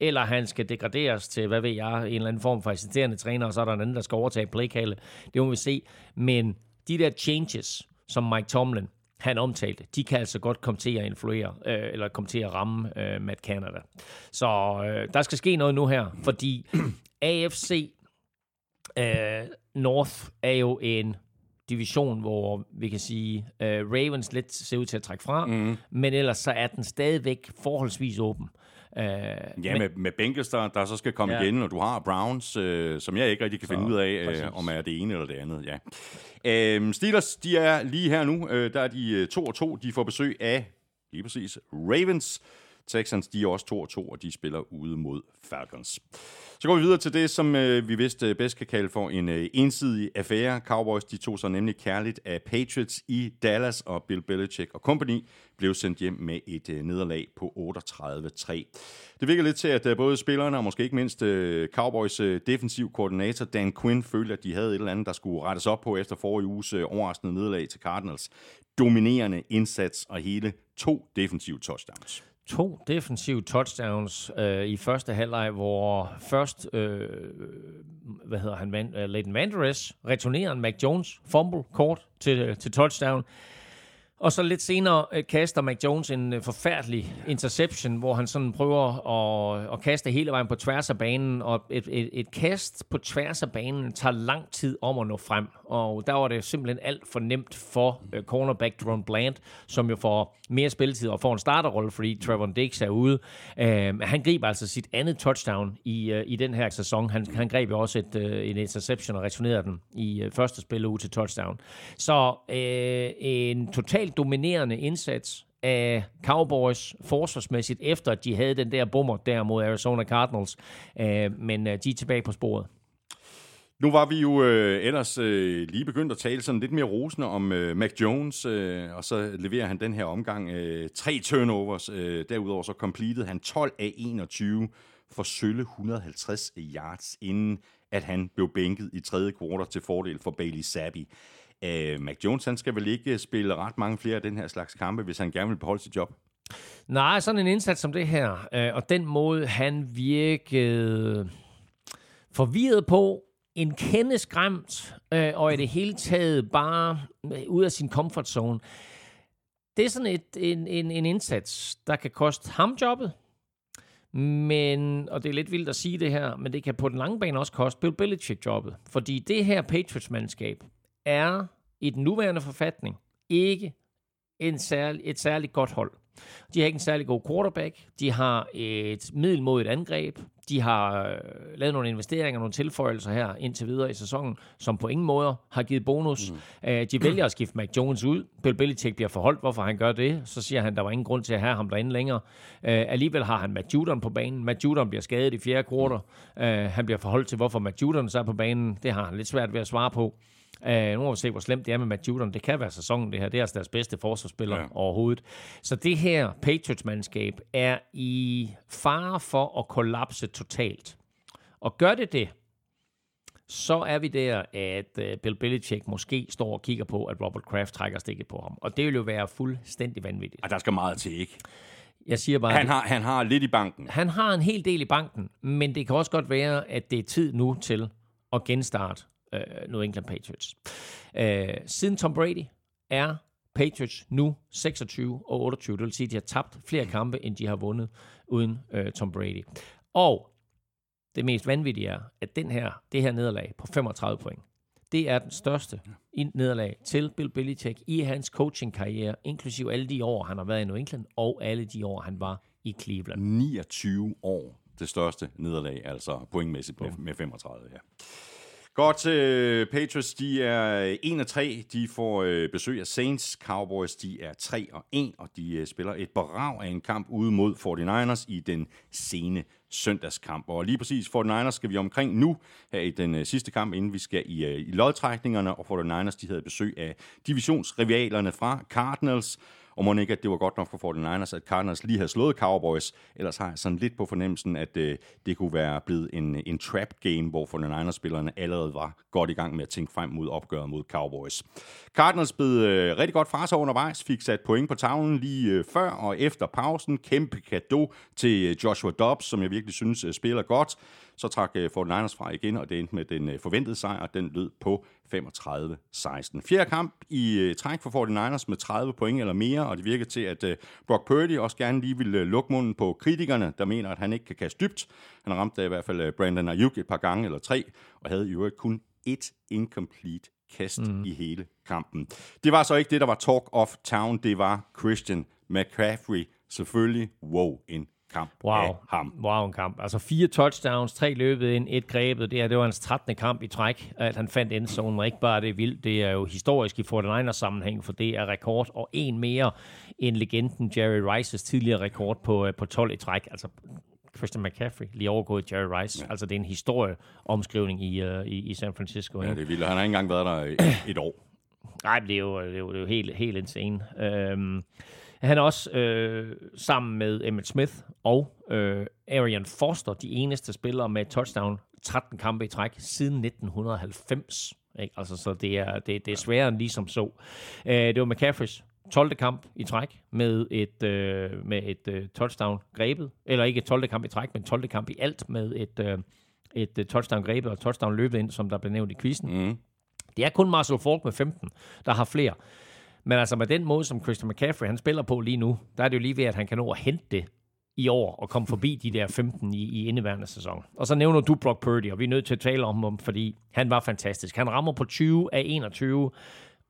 eller han skal degraderes til, hvad ved jeg, en eller anden form for assisterende træner, og så er der en anden, der skal overtage playkalde. Det må vi se. Men de der changes, som Mike Tomlin han omtalte, de kan altså godt komme til at influere, øh, eller komme til at ramme øh, Matt Canada. Så øh, der skal ske noget nu her, fordi AFC øh, North er jo en division, hvor vi kan sige, øh, Ravens lidt ser ud til at trække fra, mm. men ellers så er den stadigvæk forholdsvis åben. Øh, ja, men, med, med Bengals, der, der så skal komme ja. igen, og du har Browns, øh, som jeg ikke rigtig kan så, finde ud af, øh, om er det ene eller det andet. Ja. Øh, Steelers, de er lige her nu, øh, der er de 2 øh, og 2, de får besøg af, lige præcis, Ravens. Texans, de er også 2-2, og de spiller ude mod Falcons. Så går vi videre til det, som øh, vi vist øh, bedst kan kalde for en øh, ensidig affære. Cowboys, de tog sig nemlig kærligt af Patriots i Dallas, og Bill Belichick og company blev sendt hjem med et øh, nederlag på 38-3. Det virker lidt til, at øh, både spillerne og måske ikke mindst øh, Cowboys øh, defensiv koordinator Dan Quinn følte, at de havde et eller andet, der skulle rettes op på efter forrige uges øh, overraskende nederlag til Cardinals. Dominerende indsats og hele to defensive touchdowns to defensive touchdowns øh, i første halvleg, hvor først, øh, hvad hedder han, Van, uh, øh, Leighton Vanderes returnerer en Mac Jones fumble kort til, øh, til touchdown. Og så lidt senere øh, kaster Mac Jones en øh, forfærdelig interception, hvor han sådan prøver at, at kaste hele vejen på tværs af banen, og et, et, et kast på tværs af banen tager lang tid om at nå frem. Og der var det simpelthen alt for nemt for øh, cornerback Jerome Bland, som jo får mere spilletid og får en starterrolle, fordi Trevor Diggs er ude. Øh, han griber altså sit andet touchdown i, øh, i den her sæson. Han, han greb jo også et, øh, en interception og returnerede den i øh, første spil ud til touchdown. Så øh, en totalt dominerende indsats af Cowboys forsvarsmæssigt, efter at de havde den der bummer der mod Arizona Cardinals. Øh, men øh, de er tilbage på sporet. Nu var vi jo øh, ellers øh, lige begyndt at tale sådan lidt mere rosende om øh, Mac Jones, øh, og så leverer han den her omgang øh, tre turnovers. Øh, derudover så completed han 12 af 21 for sølle 150 yards, inden at han blev bænket i tredje kvartal til fordel for Bailey Zappi. Øh, Mac Jones han skal vel ikke spille ret mange flere af den her slags kampe, hvis han gerne vil beholde sit job? Nej, sådan en indsats som det her, øh, og den måde, han virkede forvirret på, en kende skræmt, øh, og i det hele taget bare øh, ud af sin comfort zone. Det er sådan et, en, en, en indsats, der kan koste ham jobbet, men, og det er lidt vildt at sige det her, men det kan på den lange bane også koste Bill Belichick jobbet. Fordi det her Patriots-mandskab er i den nuværende forfatning ikke en særlig, et særligt godt hold. De har ikke en særlig god quarterback. De har et middelmodigt angreb. De har øh, lavet nogle investeringer, nogle tilføjelser her indtil videre i sæsonen, som på ingen måde har givet bonus. Mm. Øh, de vælger at skifte Mac Jones ud. Bill Belichick bliver forholdt, hvorfor han gør det. Så siger han, at der var ingen grund til at have ham derinde længere. Øh, alligevel har han Matt Judon på banen. Matt Judon bliver skadet i fjerde kvartal. han bliver forholdt til, hvorfor Matt Judon så er på banen. Det har han lidt svært ved at svare på. Uh, nu må vi se, hvor slemt det er med Matt Judon. Det kan være sæsonen, det her. Det er altså deres bedste forsvarsspiller ja. overhovedet. Så det her Patriots-mandskab er i fare for at kollapse totalt. Og gør det det, så er vi der, at uh, Bill Belichick måske står og kigger på, at Robert Kraft trækker stikket på ham. Og det vil jo være fuldstændig vanvittigt. Og der skal meget til, ikke? Jeg siger bare... Han har, han har lidt i banken. Han har en hel del i banken, men det kan også godt være, at det er tid nu til at genstarte øh, New England Patriots. Øh, siden Tom Brady er Patriots nu 26 og 28. Det vil sige, at de har tabt flere kampe, end de har vundet uden øh, Tom Brady. Og det mest vanvittige er, at den her, det her nederlag på 35 point, det er den største nederlag til Bill Belichick i hans coaching-karriere, inklusive alle de år, han har været i New England, og alle de år, han var i Cleveland. 29 år, det største nederlag, altså pointmæssigt med, med 35, ja. Godt, uh, Patriots, de er 1 og 3. De får uh, besøg af Saints. Cowboys, de er 3 og 1, og de uh, spiller et brag af en kamp ude mod 49ers i den sene søndagskamp. Og lige præcis 49ers skal vi omkring nu, her i den uh, sidste kamp, inden vi skal i, uh, i lodtrækningerne. Og 49ers, de havde besøg af divisionsrivalerne fra Cardinals. Og må ikke, at det var godt nok for 49ers, at Cardinals lige havde slået Cowboys. Ellers har jeg sådan lidt på fornemmelsen, at øh, det kunne være blevet en, en trap game, hvor 49ers-spillerne allerede var godt i gang med at tænke frem mod opgøret mod Cowboys. Cardinals blev øh, rigtig godt fra sig undervejs, fik sat point på tavlen lige øh, før og efter pausen. Kæmpe kado til øh, Joshua Dobbs, som jeg virkelig synes øh, spiller godt. Så trak øh, 49ers fra igen, og det endte med den øh, forventede sejr. Den lød på 35-16. Fjerde kamp i øh, træk for 49ers med 30 point eller mere, og det virker til, at øh, Brock Purdy også gerne lige vil øh, lukke munden på kritikerne, der mener, at han ikke kan kaste dybt. Han har ramt i hvert fald øh, Brandon Ayuk et par gange eller tre, og havde i øvrigt kun et incomplete kast mm. i hele kampen. Det var så ikke det, der var talk of town. Det var Christian McCaffrey. Selvfølgelig, wow, en kamp wow. af ham. Wow, en kamp. Altså fire touchdowns, tre løbet ind, et grebet. Det, her, det var hans 13. kamp i træk, at han fandt endzone. Og ikke bare det er vildt, det er jo historisk i 49ers sammenhæng, for det er rekord, og en mere end legenden Jerry Rices tidligere rekord på, øh, på 12 i træk. Altså Christian McCaffrey lige overgået Jerry Rice. Ja. Altså det er en historieomskrivning i, uh, i, i San Francisco. Ja, det er vildt. Han har ikke engang været der et, et år. Nej, det er jo, det er jo, det er jo helt, helt insane. Um, han er også øh, sammen med Emmett Smith og øh, Arian Foster, de eneste spillere med touchdown 13 kampe i træk siden 1990. Ikke? Altså, så det er, det, det er sværere end ligesom så. Øh, det var McCaffreys 12. kamp i træk med et, øh, med et øh, touchdown grebet. Eller ikke et 12. kamp i træk, men 12. kamp i alt med et, øh, et øh, touchdown grebet og touchdown løbet ind, som der blev nævnt i quizzen. Mm. Det er kun Marcel Falk med 15, der har flere. Men altså med den måde, som Christian McCaffrey han spiller på lige nu, der er det jo lige ved, at han kan nå at hente det i år og komme forbi de der 15 i, i indeværende sæson. Og så nævner du Brock Purdy, og vi er nødt til at tale om ham, fordi han var fantastisk. Han rammer på 20 af 21,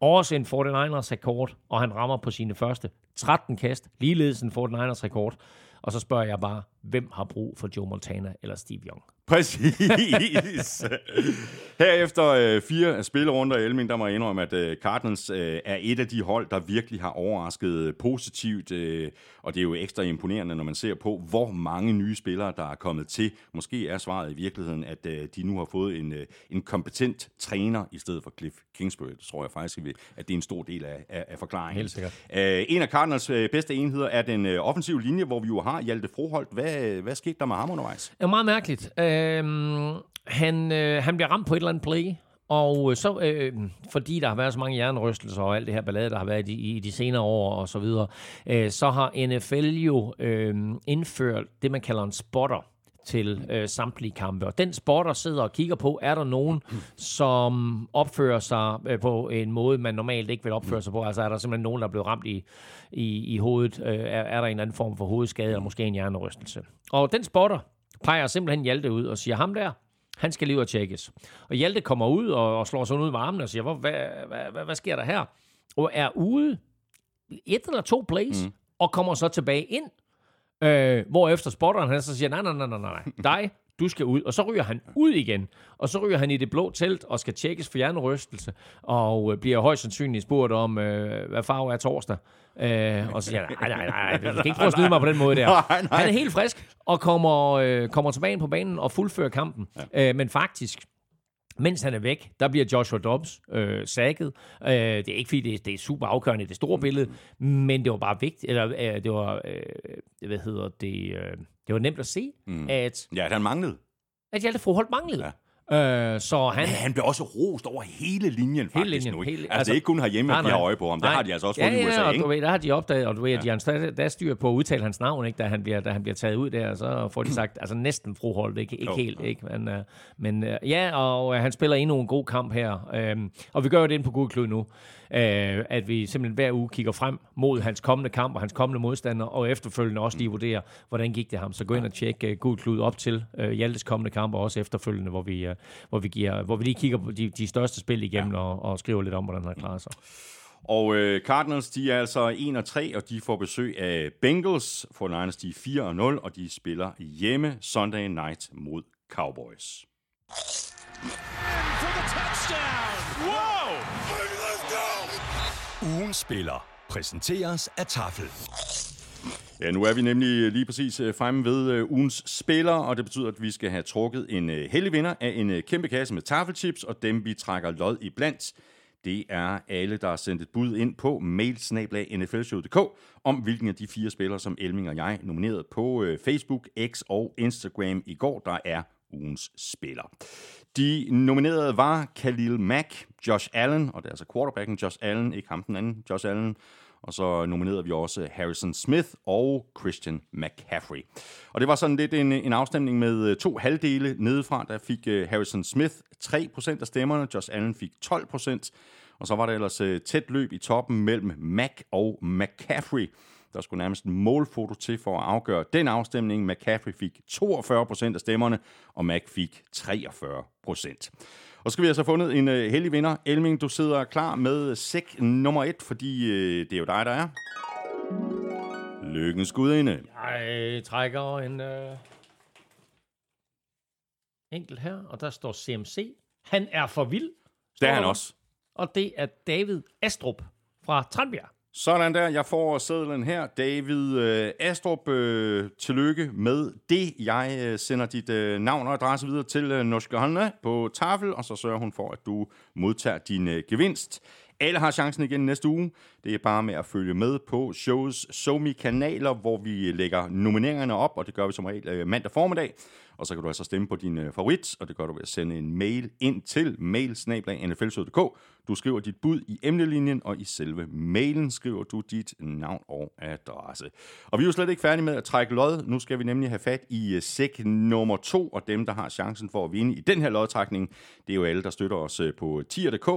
også en 49ers rekord, og han rammer på sine første 13 kast, ligeledes en 49ers rekord. Og så spørger jeg bare, hvem har brug for Joe Montana eller Steve Young? Præcis. Herefter øh, fire spillerunder i Elming, der må jeg indrømme, at øh, Cardinals øh, er et af de hold, der virkelig har overrasket positivt. Øh, og det er jo ekstra imponerende, når man ser på, hvor mange nye spillere, der er kommet til. Måske er svaret i virkeligheden, at øh, de nu har fået en, øh, en kompetent træner i stedet for Cliff Kingsbury. Det tror jeg faktisk, at det er en stor del af, af, af forklaringen. Helt sikkert. Øh, en af Cardinals øh, bedste enheder er den øh, offensive linje, hvor vi jo har Hjalte Froholt. Hvad, Øh, hvad skete der med ham undervejs? Det er meget mærkeligt. Øhm, han, øh, han bliver ramt på et eller andet play, og så, øh, fordi der har været så mange hjernerystelser og alt det her ballade, der har været i, i de senere år og så videre, øh, så har NFL jo øh, indført det, man kalder en spotter til øh, samtlige kampe. Og den spotter sidder og kigger på, er der nogen, som opfører sig øh, på en måde, man normalt ikke vil opføre sig på? Altså er der simpelthen nogen, der er blevet ramt i, i, i hovedet? Øh, er, er der en anden form for hovedskade, eller måske en hjernerystelse? Og den spotter peger simpelthen Hjalte ud og siger, ham der, han skal lige ud og tjekkes. Og Hjalte kommer ud og, og slår sig ud med armen og siger, hvad, hvad, hvad, hvad, hvad sker der her? Og er ude et eller to plays, mm. og kommer så tilbage ind, øh, hvor efter spotteren han så siger, nej, nej, nej, nej, nej, dig, du skal ud. Og så ryger han ud igen, og så ryger han i det blå telt og skal tjekkes for hjernerystelse, og øh, bliver højst sandsynligt spurgt om, øh, hvad farve er torsdag. Øh, og så siger han, nej, nej, nej, du skal ikke prøve at snyde mig på den måde der. Nej, nej. Han er helt frisk, og kommer, øh, kommer tilbage på banen og fuldfører kampen. Ja. Øh, men faktisk, mens han er væk, der bliver Joshua Dobbs øh, sækket. Øh, det er ikke fordi, det er, det er super afgørende i det store billede, men det var bare vigtigt, eller øh, det var, øh, hvad hedder det, øh, det var nemt at se, mm. at, Ja, at han manglede. at Hjalte Froholt manglede. Ja. Øh, så han, Men han blev også rost over hele linjen, faktisk linjen, nu. Ikke? hele- altså, altså, ikke kun herhjemme, at de har øje på ham. Nej. har de altså også ja, fået i USA, ja, og ikke? du ved, der har de opdaget, og du ved, at de har der er styr på at udtale hans navn, ikke, da, han bliver, da han bliver taget ud der, så får de sagt, altså næsten froholdt, ikke, ikke Jo, helt, jo. ikke, men, uh, men uh, ja, og uh, han spiller endnu en god kamp her, um, og vi gør jo det inde på Google Klud nu, uh, at vi simpelthen hver uge kigger frem mod hans kommende kamp og hans kommende modstander, og efterfølgende også lige vurderer, hvordan gik det ham. Så gå ind og tjek uh, Google Klud op til uh, Hjaltes kommende kamp, og også efterfølgende, hvor vi, uh, hvor vi, giver, hvor vi lige kigger på de, de største spil igennem ja. og, og skriver lidt om, hvordan han har klaret sig. Og øh, Cardinals, de er altså 1 og 3, og de får besøg af Bengals. For Niners, de er 4 og 0, og de spiller hjemme Sunday night mod Cowboys. For Ugens spiller præsenteres af Tafel. Ja, nu er vi nemlig lige præcis øh, fremme ved øh, ugens spiller, og det betyder, at vi skal have trukket en øh, heldig vinder af en kæmpe kasse med tafelchips, og dem vi trækker lod i blandt. Det er alle, der har sendt et bud ind på mailsnablag.nflshow.dk om hvilken af de fire spillere, som Elming og jeg nominerede på Facebook, X og Instagram i går, der er ugens spiller. De nominerede var Khalil Mack, Josh Allen, og det er altså quarterbacken Josh Allen, ikke ham den anden, Josh Allen, og så nominerede vi også Harrison Smith og Christian McCaffrey. Og det var sådan lidt en, en afstemning med øh, to halvdele nedefra. Der fik øh, Harrison Smith 3% af stemmerne, Josh Allen fik 12%, og så var der ellers øh, tæt løb i toppen mellem Mack og McCaffrey. Der skulle nærmest en målfoto til for at afgøre den afstemning. McCaffrey fik 42% af stemmerne, og Mack fik 43%. Og så skal vi altså have fundet en øh, heldig vinder. Elming, du sidder klar med sæk nummer et, fordi øh, det er jo dig, der er. Lykkens gudinde. Jeg trækker en øh, enkelt her, og der står CMC. Han er for vild. Det er han også. Og det er David Astrup fra Tranbjerg. Sådan der, jeg får sædlen her. David øh, Astrup, øh, tillykke med det. Jeg øh, sender dit øh, navn og adresse videre til øh, Norske Håndne på tafel, og så sørger hun for, at du modtager din øh, gevinst. Alle har chancen igen næste uge. Det er bare med at følge med på shows somi kanaler hvor vi lægger nomineringerne op, og det gør vi som regel øh, mandag formiddag. Og så kan du altså stemme på din øh, favorit, og det gør du ved at sende en mail ind til mailsnablag.nflshow.dk. Du skriver dit bud i emnelinjen, og i selve mailen skriver du dit navn og adresse. Og vi er jo slet ikke færdige med at trække lod. Nu skal vi nemlig have fat i øh, sæk nummer to, og dem, der har chancen for at vinde i den her lodtrækning, det er jo alle, der støtter os på tier.dk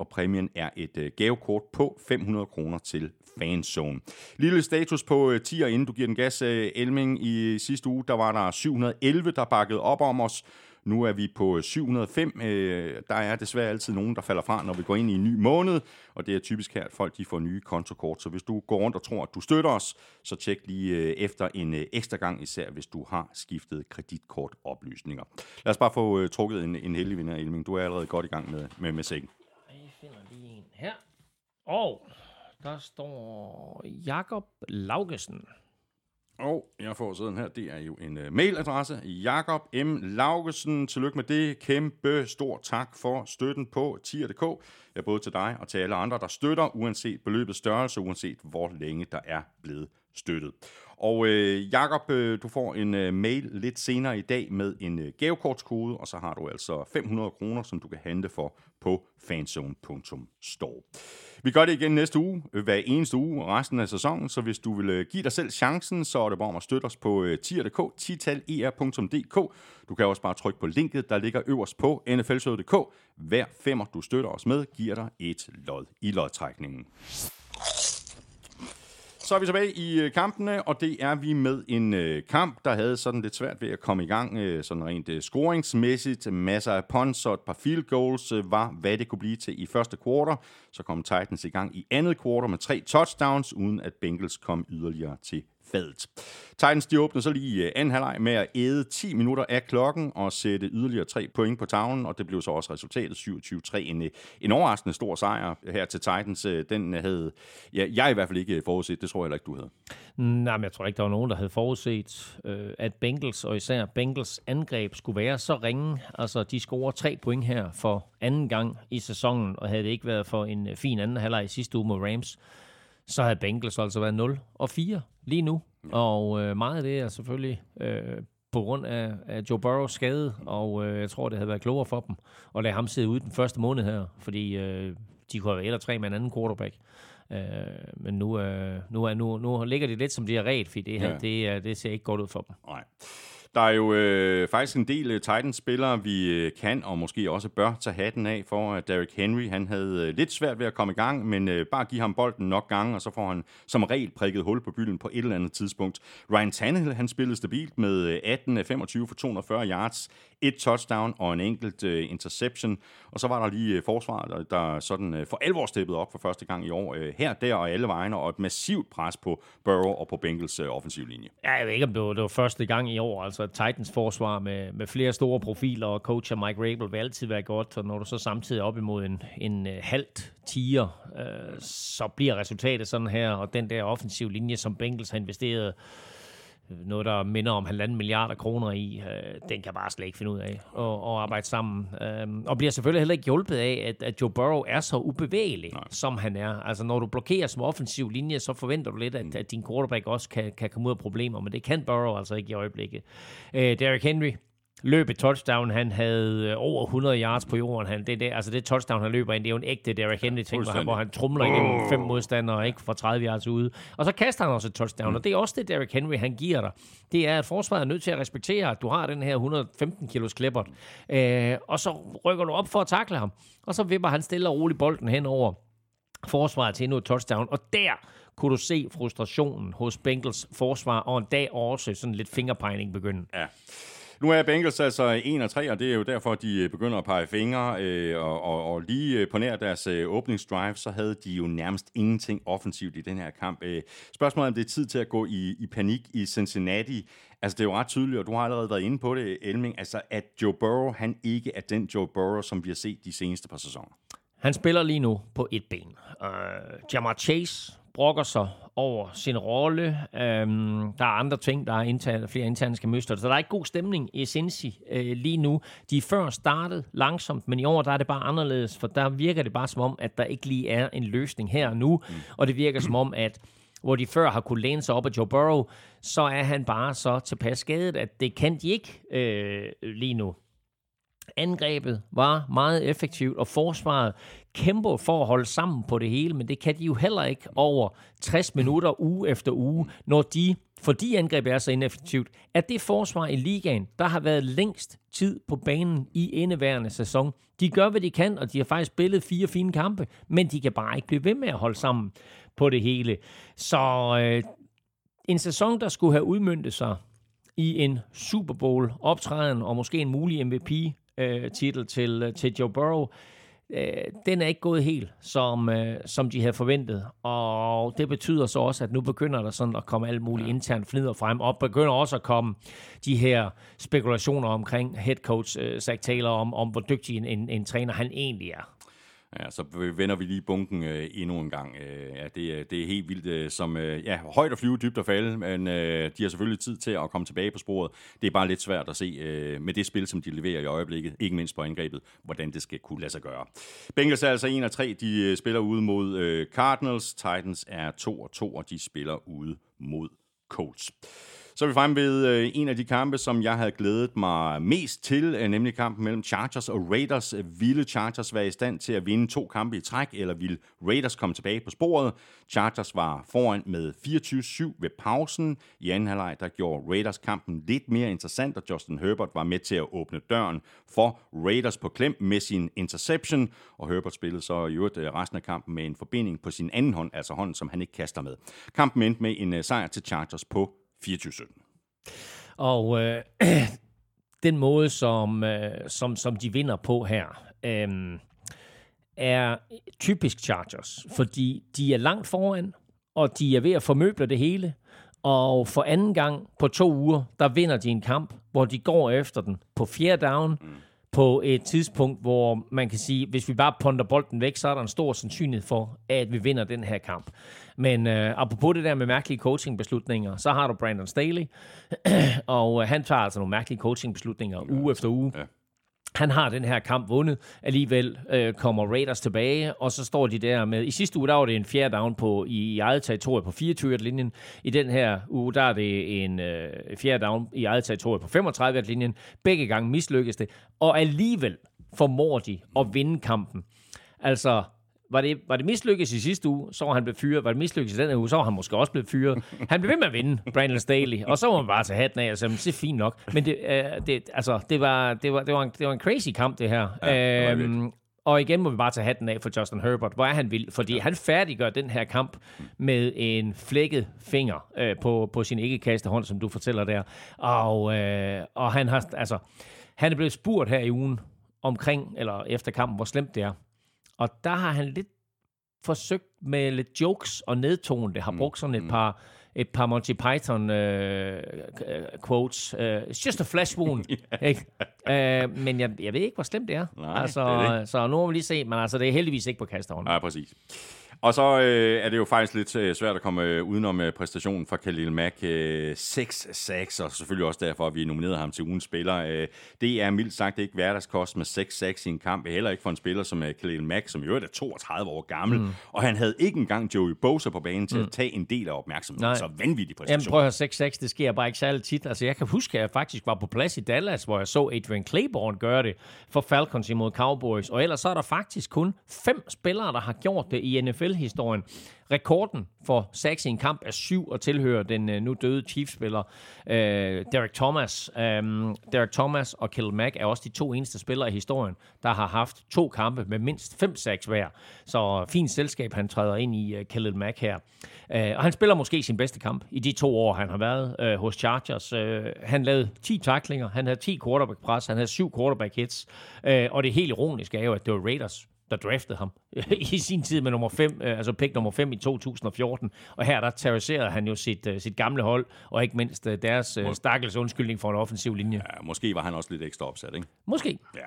og præmien er et øh, gavekort på 500 kroner til Fanzone. Lille status på øh, tier, inden du giver den gas, øh, Elming. I sidste uge, der var der 711, der bakkede op om os. Nu er vi på øh, 705. Øh, der er desværre altid nogen, der falder fra, når vi går ind i en ny måned, og det er typisk her, at folk de får nye kontokort. Så hvis du går rundt og tror, at du støtter os, så tjek lige øh, efter en øh, ekstra gang, især hvis du har skiftet kreditkortoplysninger. Lad os bare få øh, trukket en, en heldig vinder, Elming. Du er allerede godt i gang med, med, med sækken. Jeg finder lige en her. Og der står Jakob Laugesen. Og jeg får sådan her, det er jo en uh, mailadresse. Jakob M. Laugesen, tillykke med det. Kæmpe stor tak for støtten på tier.dk. Ja, både til dig og til alle andre, der støtter, uanset beløbets størrelse, uanset hvor længe der er blevet støttet. Og øh, Jakob, øh, du får en øh, mail lidt senere i dag med en øh, gavekortskode, og så har du altså 500 kroner, som du kan handle for på fanzone.store. Vi gør det igen næste uge, øh, hver eneste uge resten af sæsonen, så hvis du vil øh, give dig selv chancen, så er det bare om at støtte os på øh, tier.dk, titaler.dk. Du kan også bare trykke på linket, der ligger øverst på nflshow.dk. Hver femmer, du støtter os med, giver dig et lod i lodtrækningen. Så er vi tilbage i øh, kampene, og det er vi med en øh, kamp, der havde sådan lidt svært ved at komme i gang, øh, sådan rent øh, scoringsmæssigt. Masser af punts og et par field goals øh, var, hvad det kunne blive til i første kvartal. Så kom Titans i gang i andet kvartal med tre touchdowns, uden at Bengals kom yderligere til fadet. Titans de åbner så lige øh, anden halvleg med at æde 10 minutter af klokken og sætte yderligere 3 point på tavlen, og det blev så også resultatet 27-3. En, øh, en overraskende stor sejr her til Titans. Øh, den havde ja, jeg i hvert fald ikke forudset. Det tror jeg heller ikke, du havde. Nej, men jeg tror ikke, der var nogen, der havde forudset, øh, at Bengals, og især Bengals angreb, skulle være så ringe. Altså, de scorer tre point her for anden gang i sæsonen, og havde det ikke været for en fin anden halvleg sidste uge med Rams, så havde Bengals altså været 0 og 4 lige nu. Og øh, meget af det er selvfølgelig øh, på grund af, af Joe Burrows skade, og øh, jeg tror, det havde været klogere for dem at lade ham sidde ude den første måned her, fordi øh, de kunne have eller tre med en anden quarterback. Øh, men nu, øh, nu, er, nu, nu ligger de lidt som de er ret, fordi det, her, Ja. det, det ser ikke godt ud for dem. Nej. Der er jo øh, faktisk en del øh, Titans-spillere, vi øh, kan og måske også bør tage hatten af for, at Derrick Henry han havde øh, lidt svært ved at komme i gang, men øh, bare give ham bolden nok gange, og så får han som regel prikket hul på bylden på et eller andet tidspunkt. Ryan Tannehill han spillede stabilt med øh, 18 af 25 for 240 yards, et touchdown og en enkelt øh, interception. Og så var der lige øh, forsvaret, der, der sådan øh, for alvor steppede op for første gang i år. Øh, her, der og alle vegne, og et massivt pres på Burrow og på Bengals øh, offensivlinje. Ja, jeg ved ikke, om det var, det var første gang i år. Altså Titans forsvar med, med flere store profiler, og coacher Mike Rabel vil altid være godt. Og når du så samtidig er op imod en, en øh, halvt tiger, øh, så bliver resultatet sådan her. Og den der offensiv linje, som Bengals har investeret øh, noget, der minder om halvanden milliarder kroner i, øh, den kan bare slet ikke finde ud af at, at arbejde sammen. Øhm, og bliver selvfølgelig heller ikke hjulpet af, at, at Joe Burrow er så ubevægelig, Nej. som han er. Altså, når du blokerer som offensiv linje, så forventer du lidt, at, at din quarterback også kan, kan komme ud af problemer, men det kan Burrow altså ikke i øjeblikket. Øh, Derrick Henry, løb et touchdown. Han havde øh, over 100 yards på jorden. Han, det, det, altså det touchdown, han løber ind, det er jo en ægte Derrick Henry ting, hvor han, hvor han trumler igennem fem modstandere, ikke fra 30 yards ude. Og så kaster han også et touchdown, og det er også det, Derrick Henry, han giver dig. Det er, at forsvaret er nødt til at respektere, at du har den her 115 kilos klippert. Øh, og så rykker du op for at takle ham. Og så vipper han stille og roligt bolden hen over forsvaret til endnu et touchdown. Og der kunne du se frustrationen hos Bengals forsvar, og en dag også sådan lidt fingerpegning begynde. Ja. Nu er Bengals altså 1 og 3, og det er jo derfor, de øh, begynder at pege fingre. Øh, og, og, og lige øh, på nær deres øh, åbningsdrive, så havde de jo nærmest ingenting offensivt i den her kamp. Øh, spørgsmålet er, om det er tid til at gå i, i panik i Cincinnati. Altså, det er jo ret tydeligt, og du har allerede været inde på det, Elming, altså, at Joe Burrow, han ikke er den Joe Burrow, som vi har set de seneste par sæsoner. Han spiller lige nu på et ben. Uh, Jamar Chase brokker sig over sin rolle. Um, der er andre ting, der er interne, flere interne skal møstre. Så der er ikke god stemning i Cincy uh, lige nu. De før startet langsomt, men i år der er det bare anderledes, for der virker det bare som om, at der ikke lige er en løsning her og nu. Mm. Og det virker som om, at hvor de før har kunne læne sig op af Joe Burrow, så er han bare så tilpas skadet, at det kan de ikke uh, lige nu. Angrebet var meget effektivt, og forsvaret kæmper for at holde sammen på det hele, men det kan de jo heller ikke over 60 minutter uge efter uge, når de, fordi angrebet er så ineffektivt, at det forsvar i ligaen, der har været længst tid på banen i indeværende sæson. De gør, hvad de kan, og de har faktisk spillet fire fine kampe, men de kan bare ikke blive ved med at holde sammen på det hele. Så øh, en sæson, der skulle have udmyndtet sig i en Super Bowl optræden og måske en mulig MVP til, øh, til Joe Burrow, øh, den er ikke gået helt, som, øh, som de havde forventet. Og det betyder så også, at nu begynder der sådan at komme alle mulige ja. interne fnider frem, og begynder også at komme de her spekulationer omkring head coach øh, Zach Taylor, om, om hvor dygtig en, en, en træner han egentlig er. Ja, så vender vi lige bunken øh, endnu en gang. Øh, ja, det, det er helt vildt, øh, som øh, ja, højt at flyve, dybt at falde, men øh, de har selvfølgelig tid til at komme tilbage på sporet. Det er bare lidt svært at se øh, med det spil, som de leverer i øjeblikket, ikke mindst på angrebet, hvordan det skal kunne lade sig gøre. Bengals er altså 1 og 3, de øh, spiller ude mod øh, Cardinals. Titans er 2 og 2, og de spiller ude mod Colts. Så er vi fremme ved øh, en af de kampe, som jeg havde glædet mig mest til, øh, nemlig kampen mellem Chargers og Raiders. Ville Chargers være i stand til at vinde to kampe i træk, eller ville Raiders komme tilbage på sporet? Chargers var foran med 24-7 ved pausen. I anden halvleg der gjorde Raiders kampen lidt mere interessant, og Justin Herbert var med til at åbne døren for Raiders på klem med sin interception, og Herbert spillede så i øvrigt øh, resten af kampen med en forbinding på sin anden hånd, altså hånden, som han ikke kaster med. Kampen endte med en øh, sejr til Chargers på 24-17. Og øh, den måde, som, øh, som, som de vinder på her, øh, er typisk Chargers, fordi de er langt foran, og de er ved at formøble det hele. Og for anden gang på to uger, der vinder de en kamp, hvor de går efter den på fjerde down, mm. På et tidspunkt, hvor man kan sige, hvis vi bare ponder bolden væk, så er der en stor sandsynlighed for, at vi vinder den her kamp. Men øh, apropos det der med mærkelige coachingbeslutninger, så har du Brandon Staley, og øh, han tager altså nogle mærkelige coachingbeslutninger uge efter uge. Ja. Han har den her kamp vundet. Alligevel øh, kommer Raiders tilbage, og så står de der med... I sidste uge, der var det en fjerde down på, i, i eget territorie på 24-linjen. I den her uge, der er det en øh, fjerde down i eget territorie på 35-linjen. Begge gange mislykkes det. Og alligevel formår de at vinde kampen. Altså, var det, var det mislykkes i sidste uge, så var han blevet fyret. Var det mislykkes i den uge, så var han måske også blevet fyret. Han blev ved med at vinde, Brandon Staley. Og så var man bare tage hatten af og sige, "Men det er fint nok. Men det, øh, det, altså, det, var, det, var, det, var en, det var en crazy kamp, det her. Ja, var det øhm, og igen må vi bare tage hatten af for Justin Herbert. Hvor er han vild, fordi ja. han færdiggør den her kamp med en flækket finger øh, på, på sin ikke hånd, som du fortæller der. Og, øh, og han har, altså, han er blevet spurgt her i ugen omkring, eller efter kampen, hvor slemt det er. Og der har han lidt forsøgt med lidt jokes og nedtone det, har brugt sådan et par et par Monty Python øh, øh, quotes. Uh, it's just a flesh wound. ikke? Uh, men jeg, jeg ved ikke, hvor slemt det er. Nej, altså, det er det. Så nu må vi lige se, men altså, det er heldigvis ikke på kasterhånden. Ja, præcis. Og så øh, er det jo faktisk lidt øh, svært at komme øh, udenom øh, præstationen fra Khalil Mack. Øh, 6-6, og selvfølgelig også derfor, at vi nominerede ham til ugens spiller. Øh, det er mildt sagt ikke hverdagskost med 6-6 i en kamp. Heller ikke for en spiller som øh, Khalil Mack, som øvrigt er 32 år gammel. Mm. Og han havde ikke engang Joey Bosa på banen til mm. at tage en del af opmærksomheden. Nej. Så vanvittig Jamen præstation. prøv at høre, 6-6, det sker bare ikke særlig tit. Altså jeg kan huske, at jeg faktisk var på plads i Dallas, hvor jeg så Adrian Claiborne gøre det for Falcons imod Cowboys. Og ellers så er der faktisk kun fem spillere, der har gjort det i NFL-historien. Rekorden for sacks i en kamp er syv og tilhører den øh, nu døde Chiefs-spiller øh, Derek Thomas. Um, Derek Thomas og Khalil Mack er også de to eneste spillere i historien, der har haft to kampe med mindst fem sacks hver. Så fint selskab, han træder ind i uh, Khalil Mack her. Uh, og han spiller måske sin bedste kamp i de to år, han har været uh, hos Chargers. Uh, han lavede 10 taklinger, han havde 10 quarterback-pres, han havde 7 quarterback-hits. Uh, og det helt ironiske er jo, at det var Raiders, der draftede ham i sin tid med nummer 5, altså pick nummer 5 i 2014. Og her der terroriserede han jo sit, øh, sit gamle hold, og ikke mindst øh, deres øh, stakkels undskyldning for en offensiv linje. Ja, måske var han også lidt ekstra opsat, ikke? Måske. Ja.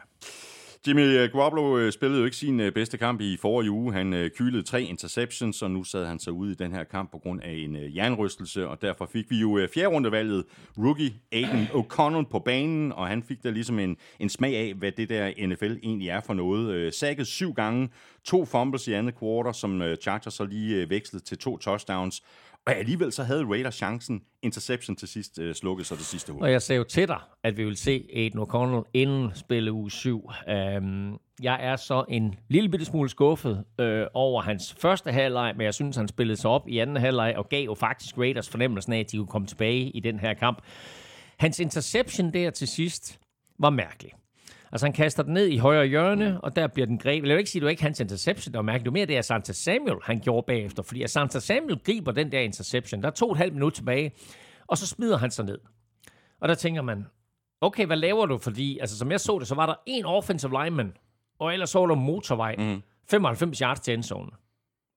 Jimmy øh, Garoppolo øh, spillede jo ikke sin øh, bedste kamp i forrige uge. Han kylede tre interceptions, og nu sad han så ude i den her kamp på grund af en jernrystelse, og derfor fik vi jo fjerde rundevalget rookie Aiden O'Connell på banen, og han fik der ligesom en, en smag af, hvad det der NFL egentlig er for noget. Sækket syv gange, to fumbles i andet quarter, som Chargers så lige vekslede til to touchdowns, og alligevel så havde Raiders chancen. Interception til sidst øh, slukkede så det sidste uge. Og jeg sagde jo til dig, at vi vil se Aiden O'Connell inden spille uge 7. Øhm, jeg er så en lille bitte smule skuffet øh, over hans første halvleg, men jeg synes, han spillede sig op i anden halvleg og gav jo faktisk Raiders fornemmelsen af, at de kunne komme tilbage i den her kamp. Hans interception der til sidst var mærkelig. Altså han kaster den ned i højre hjørne, og der bliver den grebet. Jeg vil ikke sige, at det var ikke hans interception, der var mærkeligt. Det var mere det, at Santa Samuel han gjorde bagefter. Fordi Santa Samuel griber den der interception. Der er to og et halvt minut tilbage, og så smider han sig ned. Og der tænker man, okay, hvad laver du? Fordi, altså, som jeg så det, så var der en offensive lineman, og ellers så var der motorvej. Mhm. 95 yards til endzone.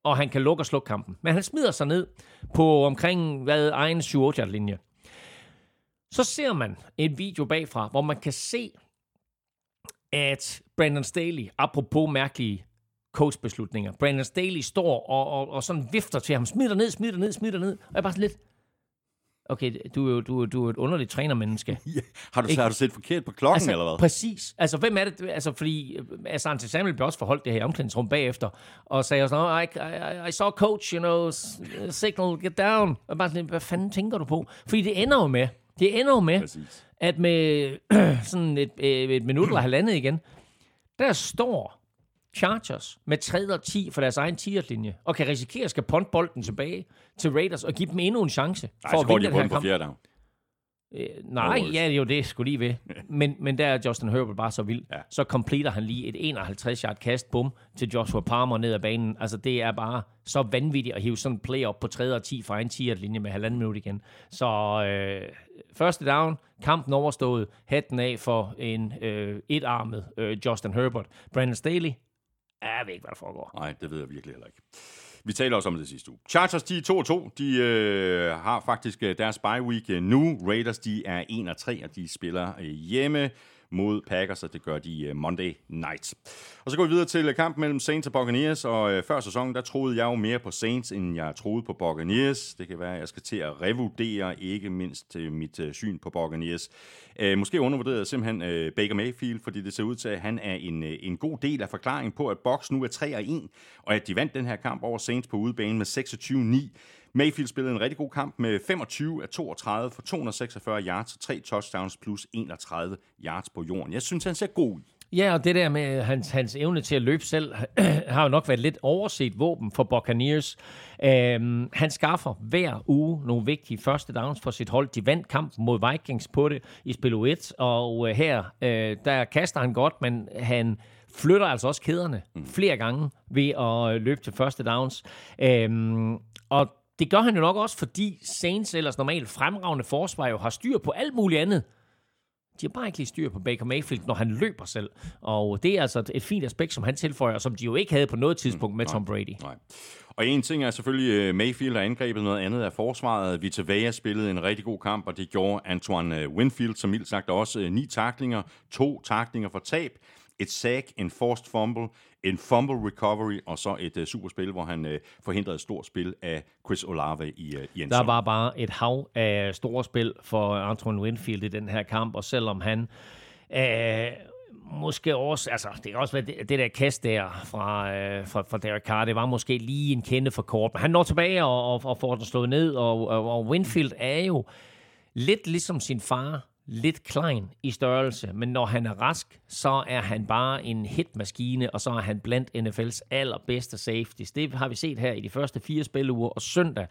Og han kan lukke og slukke kampen. Men han smider sig ned på omkring, hvad, egen 7 8 linje Så ser man en video bagfra, hvor man kan se, at Brandon Staley, apropos mærkelige coachbeslutninger, Brandon Staley står og, og, og sådan vifter til ham, smid dig ned, smid dig ned, smid dig ned. Og jeg er bare sådan lidt, okay, du er jo du, du er et underligt trænermenneske. Ja. Har, du, Ikke? har du set forkert på klokken, Altså, eller hvad? Præcis. Altså, hvem er det? Altså, fordi øh, Asante Samuel blev også forholdt det her i omklædningsrum bagefter, og sagde sådan, oh, I, I, I saw coach, you know, signal, get down. Og bare sådan, hvad fanden tænker du på? Fordi det ender jo med, det ender jo med, Præcis. at med sådan et, øh, et minut eller halvandet igen, der står Chargers med 3 og 10 for deres egen 10 linje og kan risikere at skal punt bolden tilbage til Raiders og give dem endnu en chance Nej, for at vinde de den på her kamp. fjerde. Øh, nej, Norris. ja, er jo det, skulle lige ved. Men, men der er Justin Herbert bare så vild. Ja. Så completer han lige et 51-yard kast, bum, til Joshua Palmer ned ad banen. Altså, det er bare så vanvittigt at hive sådan en play op på 3 og 10 fra en 10 linje med halvanden minut igen. Så øh, første down, kampen overstået, hatten af for en øh, etarmet øh, Justin Herbert. Brandon Staley, jeg ved ikke, hvad der foregår. Nej, det ved jeg virkelig heller ikke. Vi taler også om det sidste uge. Chargers, de er 2 2. De øh, har faktisk øh, deres bye week øh, nu. Raiders, de er 1-3, og de spiller øh, hjemme mod Packers, og det gør de øh, Monday night. Og så går vi videre til øh, kampen mellem Saints og Buccaneers, og øh, før sæsonen, der troede jeg jo mere på Saints, end jeg troede på Buccaneers. Det kan være, at jeg skal til at revurdere ikke mindst mit syn på Buccaneers. Måske undervurderede jeg simpelthen Baker Mayfield, fordi det ser ud til, at han er en, en god del af forklaringen på, at Bucks nu er 3-1, og at de vandt den her kamp over Saints på udebane med 26-9. Mayfield spillede en rigtig god kamp med 25 af 32 for 246 yards og 3 touchdowns plus 31 yards på jorden. Jeg synes, han ser god ud. Ja, og det der med hans, hans evne til at løbe selv, har jo nok været lidt overset våben for Buccaneers. Øhm, han skaffer hver uge nogle vigtige første downs for sit hold. De vandt kampen mod Vikings på det i spil 1, og øh, her, øh, der kaster han godt, men han flytter altså også kæderne flere gange ved at øh, løbe til første downs. Øhm, og det gør han jo nok også, fordi Saints ellers normalt fremragende forsvar jo har styr på alt muligt andet. De har bare ikke lige styr på Baker Mayfield, når han løber selv. Og det er altså et, fint aspekt, som han tilføjer, som de jo ikke havde på noget tidspunkt med Tom Brady. Nej. Og en ting er selvfølgelig øh, Mayfield og angrebet, noget andet er forsvaret. Vita Vea spillede en rigtig god kamp, og det gjorde Antoine øh, Winfield, som mildt sagt også øh, ni taklinger, to taklinger for tab, et sack, en forced fumble, en fumble recovery, og så et uh, superspil, hvor han uh, forhindrede et stort spil af Chris Olave i, uh, i en Der var bare et hav af store spil for Antoine Winfield i den her kamp, og selvom han øh, måske også, altså det kan også være det, det der kast der fra, øh, fra, fra Derek Carr, det var måske lige en kende for kort, men han når tilbage og, og, og får den slået ned, og, og, og Winfield er jo lidt ligesom sin far, lidt klein i størrelse, men når han er rask, så er han bare en hitmaskine, og så er han blandt NFL's allerbedste safeties. Det har vi set her i de første fire spilleuger, og søndag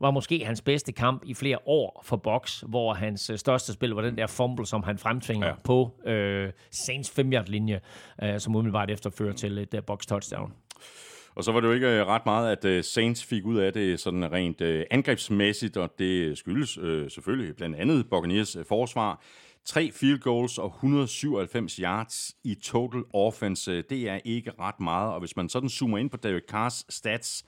var måske hans bedste kamp i flere år for Box, hvor hans øh, største spil var den der fumble, som han fremtvinger Ja. på øh, Saints 5 linje øh, som umiddelbart efterfører til et uh, box touchdown. Og så var det jo ikke øh, ret meget, at øh, Saints fik ud af det sådan rent øh, angrebsmæssigt, og det skyldes øh, selvfølgelig blandt andet Buccaneers forsvar. Tre field goals og 197 yards i total offense, det er ikke ret meget. Og hvis man sådan zoomer ind på Derek Carrs stats,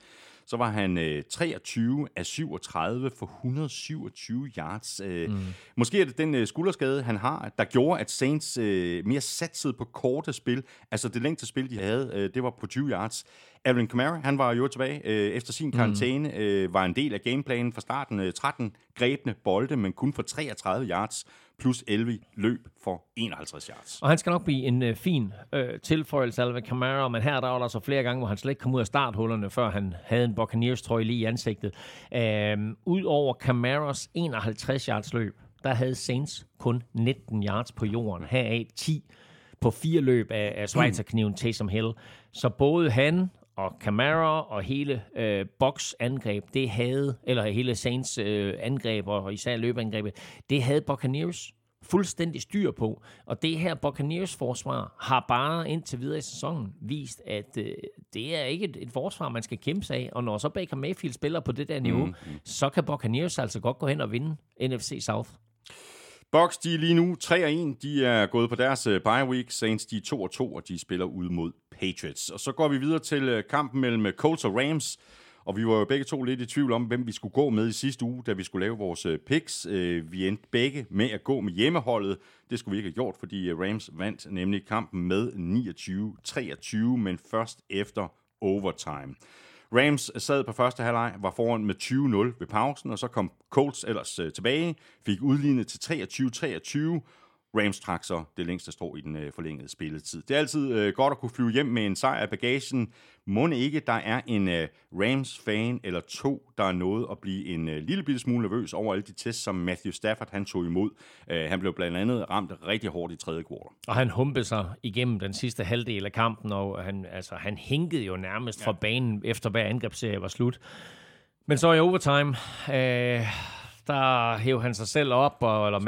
så var han øh, 23 af 37 for 127 yards. Øh, mm. Måske er det den øh, skulderskade, han har, der gjorde, at Saints øh, mere satsede på korte spil. Altså det længste spil, de havde, øh, det var på 20 yards. Alvin Kamara, han var jo tilbage øh, efter sin karantæne, øh, var en del af gameplanen fra starten. Øh, 13 grebne bolde, men kun for 33 yards, plus 11 løb for 51 yards. Og han skal nok blive en øh, fin øh, tilføjelse Alvin Kamara, men her der var der så flere gange, hvor han slet ikke kom ud af starthullerne, før han havde en Buccaneers trøje lige i ansigtet. Øh, Udover Camaras 51 yards løb, der havde Saints kun 19 yards på jorden, heraf 10 på fire løb af, af Schweizerkniven Taysom Hill. Så både han og Camara og hele øh, box angreb, det havde, eller hele Saints øh, angreb, og især løbeangrebet, det havde Buccaneers fuldstændig styr på. Og det her Buccaneers forsvar har bare indtil videre i sæsonen vist, at øh, det er ikke et, et forsvar, man skal kæmpe sig af. Og når så Baker Mayfield spiller på det der niveau, mm-hmm. så kan Buccaneers altså godt gå hen og vinde NFC South. Bucks, de er lige nu 3 og 1. De er gået på deres øh, bye week. Saints, de er 2 og 2, og de spiller ud mod Patriots. Og så går vi videre til øh, kampen mellem øh, Colts og Rams. Og vi var jo begge to lidt i tvivl om, hvem vi skulle gå med i sidste uge, da vi skulle lave vores øh, picks. Vi endte begge med at gå med hjemmeholdet. Det skulle vi ikke have gjort, fordi Rams vandt nemlig kampen med 29-23, men først efter overtime. Rams sad på første halvleg, var foran med 20-0 ved pausen, og så kom Colts ellers tilbage, fik udlignet til 23-23. Rams trak så det længste strå i den øh, forlængede spilletid. Det er altid øh, godt at kunne flyve hjem med en sejr af bagagen. Må ikke, der er en øh, Rams-fan eller to, der er nået at blive en øh, lille bitte smule nervøs over alle de tests, som Matthew Stafford han tog imod. Øh, han blev blandt andet ramt rigtig hårdt i tredje kvartal. Og han humpede sig igennem den sidste halvdel af kampen, og han, altså, han hængede jo nærmest ja. fra banen, efter hver angrebsserie var slut. Men så i overtime, øh, der hæv han sig selv op, og, eller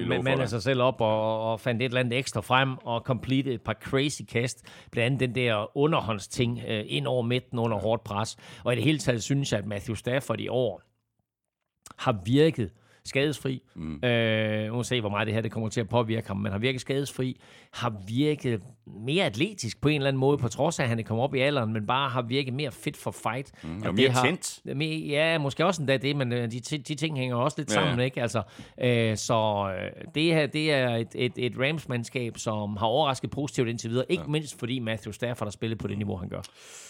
lige man, sig selv op, og, og fandt et eller andet ekstra frem, og complete et par crazy kast. Blandt andet den der underhåndsting øh, ind over midten under hårdt pres. Og i det hele taget synes jeg, at Matthew Stafford i år har virket skadesfri. Mm. Øh, nu se, hvor meget det her det kommer til at påvirke ham, men har virket skadesfri, har virket mere atletisk på en eller anden måde, på trods af, at han er kommet op i alderen, men bare har virket mere fit for fight. Mm, og mere tændt. Mere, ja, måske også endda det, men øh, de, de ting hænger også lidt Ja. sammen, ikke? Altså, øh, så øh, det her, det er et, et, et Rams-mandskab, som har overrasket positivt indtil videre, ikke ja. mindst fordi Matthew Stafford har spillet på det niveau, han gør.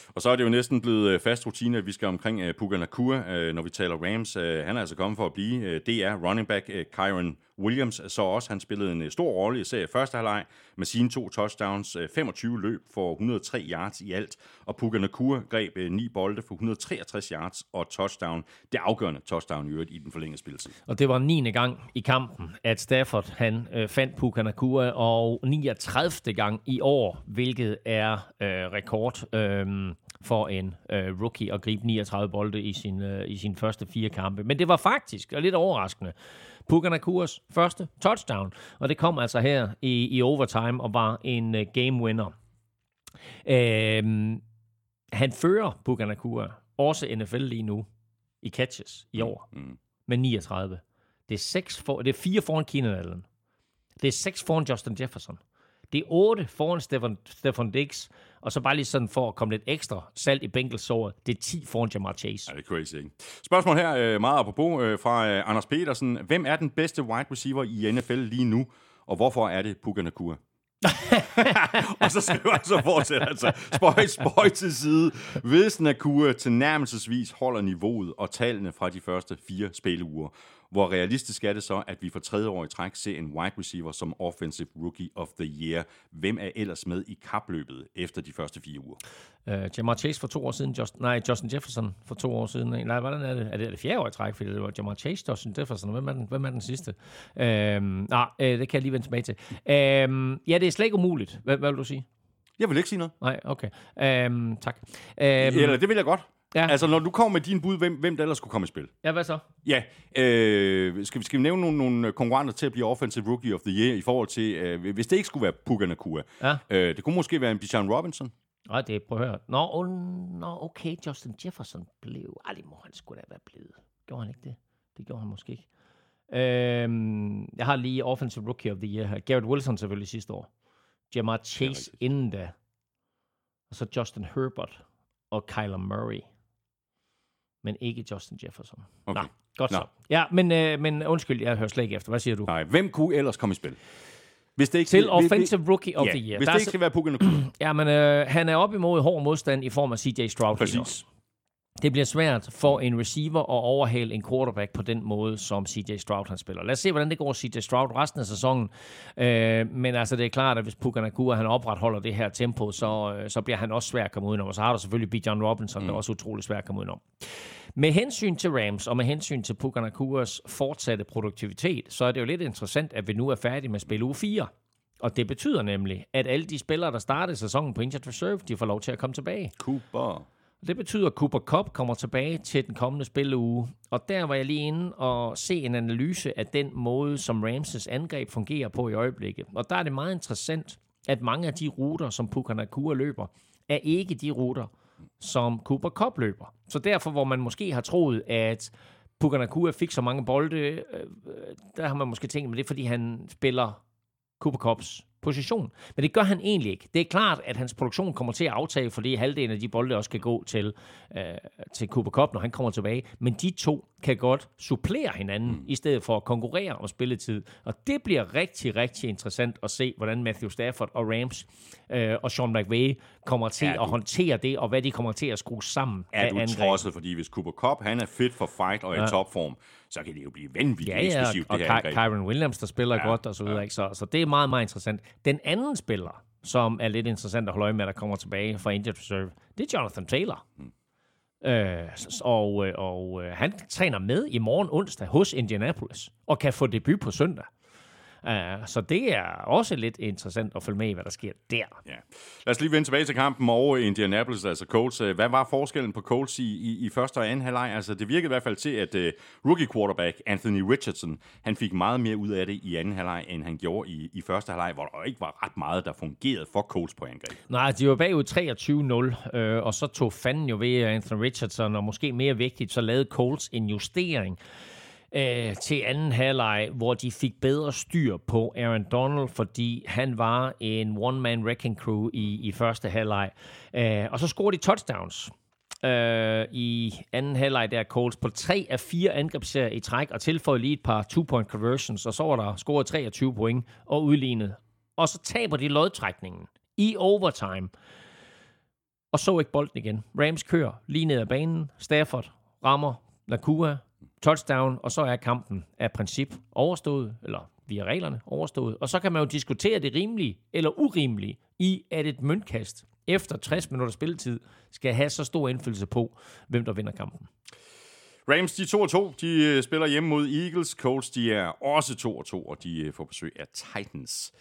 Og så er det jo næsten blevet øh, fast rutine, at vi skal omkring øh, Puka Nakua, øh, når vi taler Rams. Han er altså kommet for at blive. Det er running back Kyron Williams, så også han spillede en øh, stor rolle i serie første halvleg med sine to touchdowns, øh, 25 løb for 103 yards i alt, og Puka Nakua greb øh, ni 9 bolde for 163 yards og touchdown. Det afgørende touchdown i øvrigt i den forlængede spilletid. Og det var 9. gang i kampen, at Stafford han øh, fandt Puka Nakua, og 39. gang i år, hvilket er øh, rekord øh, for en øh, rookie at gribe 39 bolde i sin, øh, i sin første fire kampe. Men det var faktisk, og lidt overraskende, Puka Nakuas første touchdown, og det kom altså her i, i overtime og var en øh, game winner. Øh, han fører Puka Nakua også NFL lige nu i catches i år Mm. med 39. Det er, seks for, det er fire foran Keenan Allen. Det er seks foran Justin Jefferson. Det er otte foran Stefan, Stefan Diggs. Og så bare lige sådan for at komme lidt ekstra salt i bænkelsåret. Det er 10 foran Jamar Chase. Ja, det er crazy, ikke? Spørgsmål her, øh, meget apropos, øh, fra øh, Anders Petersen. Hvem er den bedste wide receiver i NFL lige nu, og hvorfor er det Puka Nakua? og så skriver han så fortsætter altså, spøj, spøj til side. Hvis Nakua tilnærmelsesvis holder niveauet og tallene fra de første fire spilleuger, hvor realistisk er det så, at vi for tredje år i træk ser en wide receiver som Offensive Rookie of the Year? Hvem er ellers med i kapløbet efter de første fire uger? Uh, Jamar Chase for to år siden. Just, nej, Justin Jefferson for to år siden. Nej, hvordan er det? Er det, er det fjerde år i træk? Fordi det var Jamar Chase, Justin Jefferson. Hvem er den, hvem er den sidste? Uh, nej, uh, det kan jeg lige vende tilbage til. Uh, ja, det er slet ikke umuligt. Hvad, hvad vil du sige? Jeg vil ikke sige noget. Nej, okay. Um, tak. Um, Eller det vil jeg godt. Ja. Altså, når du kommer med din bud, hvem, hvem der ellers skulle komme i spil? ja, hvad så? Ja, øh, skal, vi, skal vi nævne nogle, nogle konkurrenter til at blive Offensive Rookie of the Year i forhold til, øh, hvis det ikke skulle være Puka Nakua. Ja. Øh, det kunne måske være en Bijan Robinson. Nej, det er, prøv at høre. Nå, oh, nå, okay, Justin Jefferson blev... Ej, det må han sgu da være blevet. Gjorde han ikke det? Det gjorde han måske ikke. Øhm, jeg har lige Offensive Rookie of the Year her. Garrett Wilson selvfølgelig sidste år. Jamar Chase inden da. Og så Justin Herbert og Kyler Murray. Men ikke Justin Jefferson. Okay. Nå, godt Nå. så. Ja, men, øh, men undskyld, jeg hører slet ikke efter. Hvad siger du? Nej, hvem kunne ellers komme i spil? Hvis det ikke Til hvis- Offensive Rookie of ja, the Year. Hvis Der det ikke skal være Puka Nakua. Jamen, øh, han er op imod hård modstand i form af CJ Stroud. Præcis. Det bliver svært for en receiver at overhale en quarterback på den måde, som CJ Stroud han spiller. Lad os se, hvordan det går CJ Stroud resten af sæsonen. Øh, men altså, det er klart, at hvis Puka Nakua han opretholder det her tempo, så, øh, så bliver han også svær at komme udenom. Og så har du selvfølgelig Bijan Robinson, mm. der er også utrolig svær at komme udenom. Med hensyn til Rams og med hensyn til Puka Nakuas fortsatte produktivitet, så er det jo lidt interessant, at vi nu er færdige med spil uge 4. Og det betyder nemlig, at alle de spillere, der startede sæsonen på Injured Reserve, de får lov til at komme tilbage. Cooper. Det betyder, at Cooper Cup kommer tilbage til den kommende spilleuge. Og der var jeg lige inde og se en analyse af den måde, som Ramses angreb fungerer på i øjeblikket. Og der er det meget interessant, at mange af de ruter, som Puka Nakua løber, er ikke de ruter, som Cooper Cup løber. Så derfor, hvor man måske har troet, at Pukanakua fik så mange bolde, øh, øh, der har man måske tænkt, at det er, fordi han spiller Cooper Cups position. Men det gør han egentlig ikke. Det er klart, at hans produktion kommer til at aftage, fordi halvdelen af de bolde også kan gå til, øh, til Cooper Cup, når han kommer tilbage. Men de to kan godt supplere hinanden, mm. i stedet for at konkurrere om spilletid. Og det bliver rigtig, rigtig interessant at se, hvordan Matthew Stafford og Rams øh, og Sean McVay kommer til Er at du- håndtere det, og hvad de kommer til at skrue sammen Er du angreb. fordi hvis Cooper Cup, han er fit for fight og i Ja. topform, så kan det jo blive vanvittigt Ja, ja, eksplosivt, og det her Ky-. Kyron Williams, der spiller ja, godt og så videre. ja. Ikke? Så, så det er meget, meget interessant. Den anden spiller, som er lidt interessant at holde øje med, der kommer tilbage fra Injured Reserve, det er Jonathan Taylor. Hmm. Øh, og øh, og øh, han træner med i morgen onsdag hos Indianapolis, og kan få debut på søndag. Uh, så det er også lidt interessant at følge med i, hvad der sker der. Ja. Lad os lige vende tilbage til kampen over Indianapolis, altså Colts. Øh, Hvad var forskellen på Colts i, i, i første og anden halvleg? Altså, det virkede i hvert fald til, at uh, rookie quarterback Anthony Richardson, han fik meget mere ud af det i anden halvleg, end han gjorde i, i første halvleg, hvor der ikke var ret meget, der fungerede for Colts på angreb. Nej, de var bagud 23-0, øh, og så tog fanden jo ved Anthony Richardson, og måske mere vigtigt, så lavede Colts en justering øh, til anden halvleg, hvor de fik bedre styr på Aaron Donald, fordi han var en one-man wrecking crew i, i første halvleg. Øh, og så scorede de touchdowns øh, i anden halvleg der Coles på tre af fire angrebsserier i træk, og tilføjede lige et par two-point conversions, og så var der scoret 23 point og udlignet. Og så taber de lodtrækningen i overtime og så ikke bolden igen. Rams kører lige ned ad banen. Stafford rammer Nakua, touchdown, og så er kampen af princip overstået, eller via reglerne overstået. Og så kan man jo diskutere det rimelige eller urimelige i, at et møntkast efter 60 minutter spilletid skal have så stor indflydelse på, hvem der vinder kampen. Rams, de 2-2, De øh, spiller hjemme mod Eagles. Colts, de er også 2-2, og de øh, får besøg af Titans.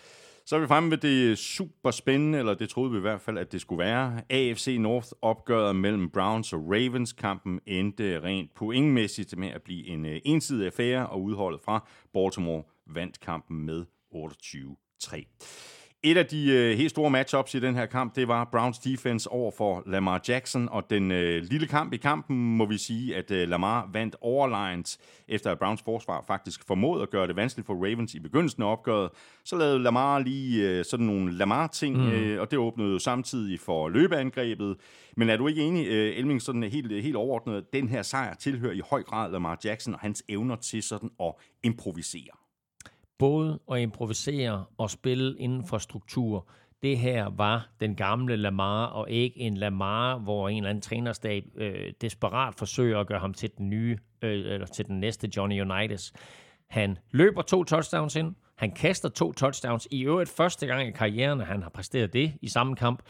Så er vi fremme ved det super spændende, eller det troede vi i hvert fald, at det skulle være. AFC North opgøret mellem Browns og Ravens. Kampen endte rent pointmæssigt med at blive en øh, ensidig affære, og udholdet fra Baltimore vandt kampen med 28-3. Et af de øh, helt store matchups i den her kamp, det var Browns defense over for Lamar Jackson, og den øh, lille kamp i kampen må vi sige, at øh, Lamar vandt overlegnet, efter at Browns forsvar faktisk formåede at gøre det vanskeligt for Ravens i begyndelsen af opgøret. Så lavede Lamar lige øh, sådan nogle Lamar-ting, mm. øh, og det åbnede jo samtidig for løbeangrebet. Men er du ikke enig, øh, Elming, sådan helt, helt overordnet, at den her sejr tilhører i høj grad Lamar Jackson og hans evner til sådan at improvisere? Både at improvisere og spille inden for struktur. Det her var den gamle Lamar, og ikke en Lamar, hvor en eller anden trænerstab øh, desperat forsøger at gøre ham til den nye, øh, eller til den næste Johnny Unitas. Han løber to touchdowns ind, han kaster to touchdowns, i øvrigt første gang i karrieren, han har præsteret det i samme kamp.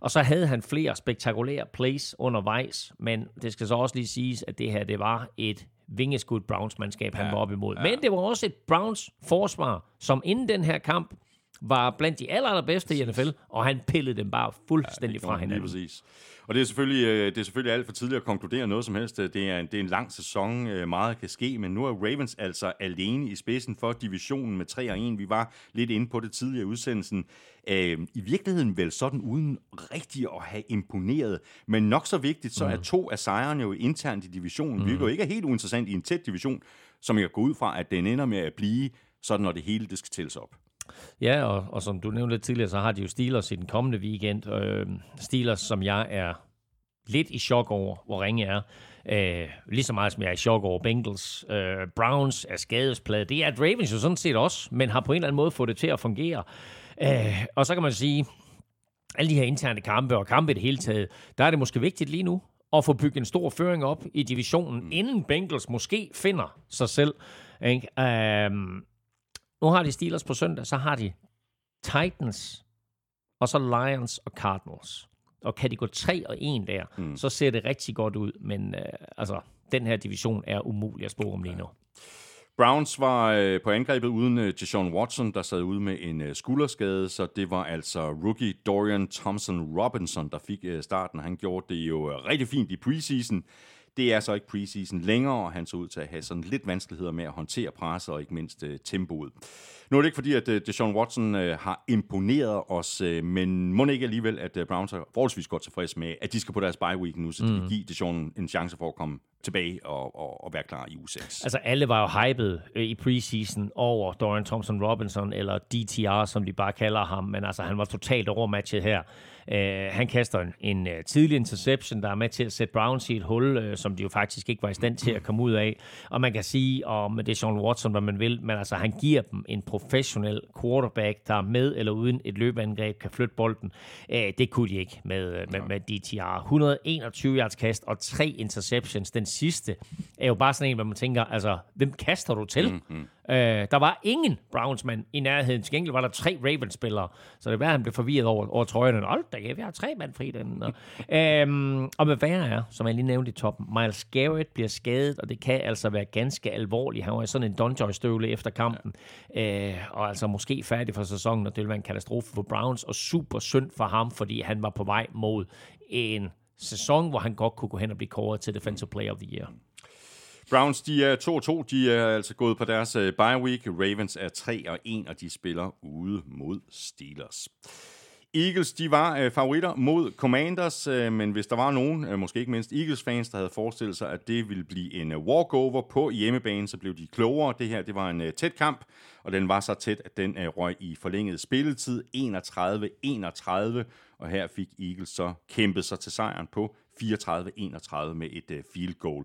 Og så havde han flere spektakulære plays undervejs, men det skal så også lige siges, at det her, det var et vingeskud Browns-mandskab, han var op imod. Men det var også et Browns-forsvar, som inden den her kamp var blandt de aller, allerbedste i NFL, og han pillede dem bare fuldstændig ja, fra Lige hinanden. præcis. Og det er, selvfølgelig, øh, det er selvfølgelig alt for tidligt at konkludere noget som helst. Det er, en, det er en lang sæson, øh, meget kan ske, men nu er Ravens altså alene i spidsen for divisionen med 3 og 1. Vi var lidt inde på det tidligere i udsendelsen. Øh, I virkeligheden vel sådan uden rigtig at have imponeret, men nok så vigtigt, så er to af sejrene jo internt i divisionen, mm. hvilket jo ikke er helt uinteressant i en tæt division, som jeg går ud fra, at den ender med at blive sådan, når det hele det skal tælles op. Ja, og, og som du nævnte lidt tidligere, så har de jo Steelers i den kommende weekend. Øh, Steelers, som jeg er lidt i chok over, hvor ringe er. Øh, lige så meget som jeg er i chok over Bengals. Øh, Browns er skadespladet. Det er Ravens jo sådan set også, men har på en eller anden måde fået det til at fungere. Øh, og så kan man sige, alle de her interne kampe og kampe i det hele taget, der er det måske vigtigt lige nu at få bygget en stor føring op i divisionen, mm. inden Bengals måske finder sig selv. Ikke? Øhm, nu har de Steelers på søndag, så har de Titans, og så Lions og Cardinals. Og kan de gå 3 og 1 der, mm. så ser det rigtig godt ud. Men øh, altså, den her division er umulig at spore om lige nu. Browns var øh, på angrebet uden øh, Deshaun Watson, der sad ude med en øh, skulderskade, så det var altså rookie Dorian Thompson-Robinson, der fik øh, starten. Han gjorde det jo øh, rigtig fint i preseason. Det er så ikke preseason længere, og han så ud til at have sådan lidt vanskeligheder med at håndtere presset og ikke mindst øh, tempoet. Nu er det ikke fordi, at øh, Deshaun Watson øh, har imponeret os, øh, men må ikke alligevel, at øh, Browns er forholdsvis godt tilfreds med, at de skal på deres bye week nu, så de mm. kan give Deshaun en chance for at komme tilbage og, og, og være klar i uge 6. Altså alle var jo hyped øh, i preseason over Dorian Thompson-Robinson, eller DTR, som de bare kalder ham, men altså han var totalt overmatchet her. Uh, han kaster en, en øh, tidlig interception, der er med til at sætte Browns i et hul, øh, som de jo faktisk ikke var i stand til at komme ud af. Og man kan sige om det er Sean Watson, hvad man vil, men altså han giver dem en professionel quarterback, der med eller uden et løbeangreb kan flytte bolden. Øh, det kunne de ikke med, øh, med, med DTR. 121 yards kast og tre interceptions. Den sidste er jo bare sådan en, hvor man tænker, altså, hvem kaster du til? Mm-hmm. Uh, der var ingen Browns-mand i nærheden. Til gengæld var der tre Ravens-spillere, så det var, at han blev forvirret over, over trøjerne. Hold da, vi har tre mand fri den. um, og med værre er, som jeg lige nævnte i toppen, Miles Garrett bliver skadet, og det kan altså være ganske alvorligt. Han var sådan en Donjoy-støvle efter kampen, ja. uh, og altså måske færdig for sæsonen, og det ville være en katastrofe for Browns, og super synd for ham, fordi han var på vej mod en sæson, hvor han godt kunne gå hen og blive kåret til Defensive Player of the Year. Browns, de er 2-2. De er altså gået på deres øh, bye week. Ravens er 3-1, og de spiller ude mod Steelers. Eagles, de var øh, favoritter mod Commanders, øh, men hvis der var nogen, øh, måske ikke mindst Eagles-fans, der havde forestillet sig, at det ville blive en øh, walkover på hjemmebane, så blev de klogere. Det her, det var en øh, tæt kamp, og den var så tæt, at den øh, røg i forlænget spilletid 31-31, og her fik Eagles så kæmpet sig til sejren på 34-31 med et øh, field goal.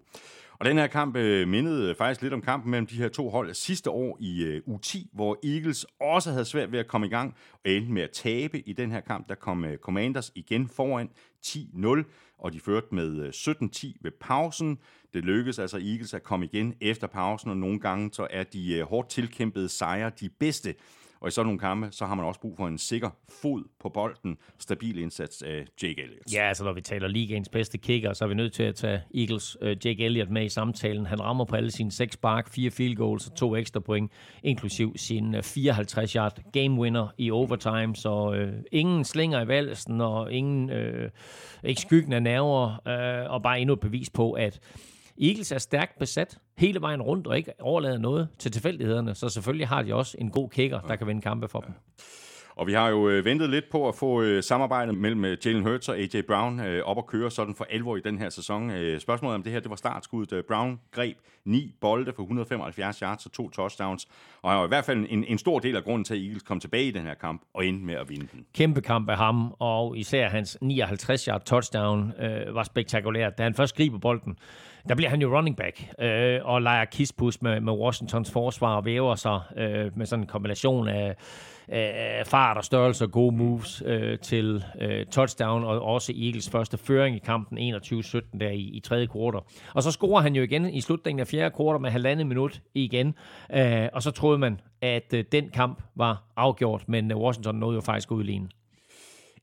Og den her kamp øh, mindede øh, faktisk lidt om kampen mellem de her to hold sidste år i øh, U10, hvor Eagles også havde svært ved at komme i gang og endte med at tabe i den her kamp. Der kom øh, Commanders igen foran 10-0, og de førte med øh, 17-10 ved pausen. Det lykkedes altså Eagles at komme igen efter pausen, og nogle gange så er de øh, hårdt tilkæmpede sejre de bedste. Og i sådan nogle kampe, så har man også brug for en sikker fod på bolden, stabil indsats af Jake Elliott. Ja, altså når vi taler ligaens bedste kicker, så er vi nødt til at tage Eagles øh, Jake Elliott med i samtalen. Han rammer på alle sine seks spark, fire field goals og to ekstra point, inklusiv sin øh, 54 yard game winner i overtime. Så øh, ingen slinger i valsen og ingen øh, ikke skyggen af nerver, øh, og bare endnu et bevis på, at Eagles er stærkt besat hele vejen rundt og ikke overlader noget til tilfældighederne, så selvfølgelig har de også en god kicker, der kan vinde kampe for dem. Og vi har jo øh, ventet lidt på at få øh, samarbejdet mellem øh, Jalen Hurts og AJ Brown øh, op at køre sådan for alvor i den her sæson. Øh, spørgsmålet om det her, det var startskuddet. Øh, Brown greb ni bolde for 175 yards og to touchdowns. Og han var i hvert fald en, en stor del af grunden til, at Eagles kom tilbage i den her kamp og endte med at vinde den. Kæmpe kamp af ham, og især hans 59 yard touchdown øh, var spektakulært. Da han først griber bolden, der bliver han jo running back øh, og leger kispus med, med Washingtons forsvar og væver sig øh, med sådan en kombination af, øh, fart og størrelse og gode moves øh, til øh, touchdown og også Eagles første føring i kampen 21-17 der i, i tredje kvartal. Og så scorer han jo igen i slutningen af fjerde kvartal med halvandet minut igen, øh, og så troede man, at øh, den kamp var afgjort, men øh, Washington nåede jo faktisk udlignet.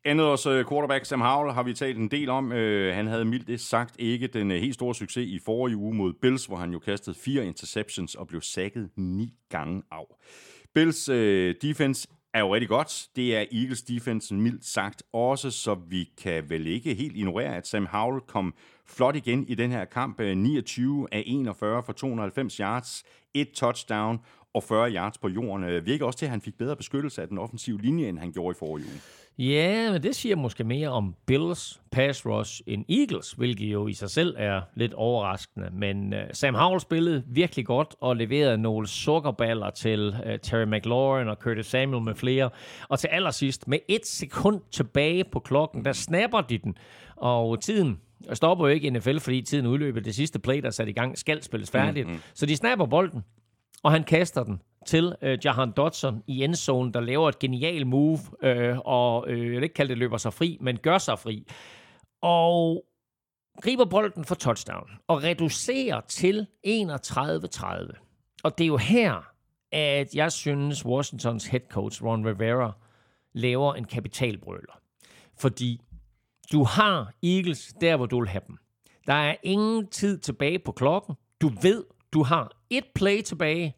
Andet også øh, quarterback Sam Howell har vi talt en del om. Øh, han havde mildt sagt ikke den øh, helt store succes i forrige uge mod Bills, hvor han jo kastede fire interceptions og blev sækket ni gange af. Bills øh, defense er jo rigtig godt. Det er Eagles defense mildt sagt også, så vi kan vel ikke helt ignorere, at Sam Howell kom flot igen i den her kamp. 29 af 41 for 290 yards, et touchdown og 40 yards på jorden. Virker også til, at han fik bedre beskyttelse af den offensive linje, end han gjorde i forrige uge. Ja, men det siger måske mere om Bills pass rush end Eagles, hvilket jo i sig selv er lidt overraskende. Men uh, Sam Howell spillede virkelig godt og leverede nogle sukkerballer til uh, Terry McLaurin og Curtis Samuel med flere. Og til allersidst, med et sekund tilbage på klokken, der snapper de den. Og tiden stopper jo ikke i NFL, fordi tiden udløber. Det sidste play, der er sat i gang, skal spilles færdigt. Mm-hmm. Så de snapper bolden, og han kaster den til øh, Jahan Dodson i endzone, der laver et genialt move, øh, og øh, jeg vil ikke kalde det løber sig fri, men gør sig fri. Og griber bolden for touchdown, og reducerer til 31-30. Og det er jo her, at jeg synes, Washingtons head coach, Ron Rivera, laver en kapitalbrøler. Fordi du har Eagles der, hvor du vil have dem. Der er ingen tid tilbage på klokken. Du ved, du har et play tilbage,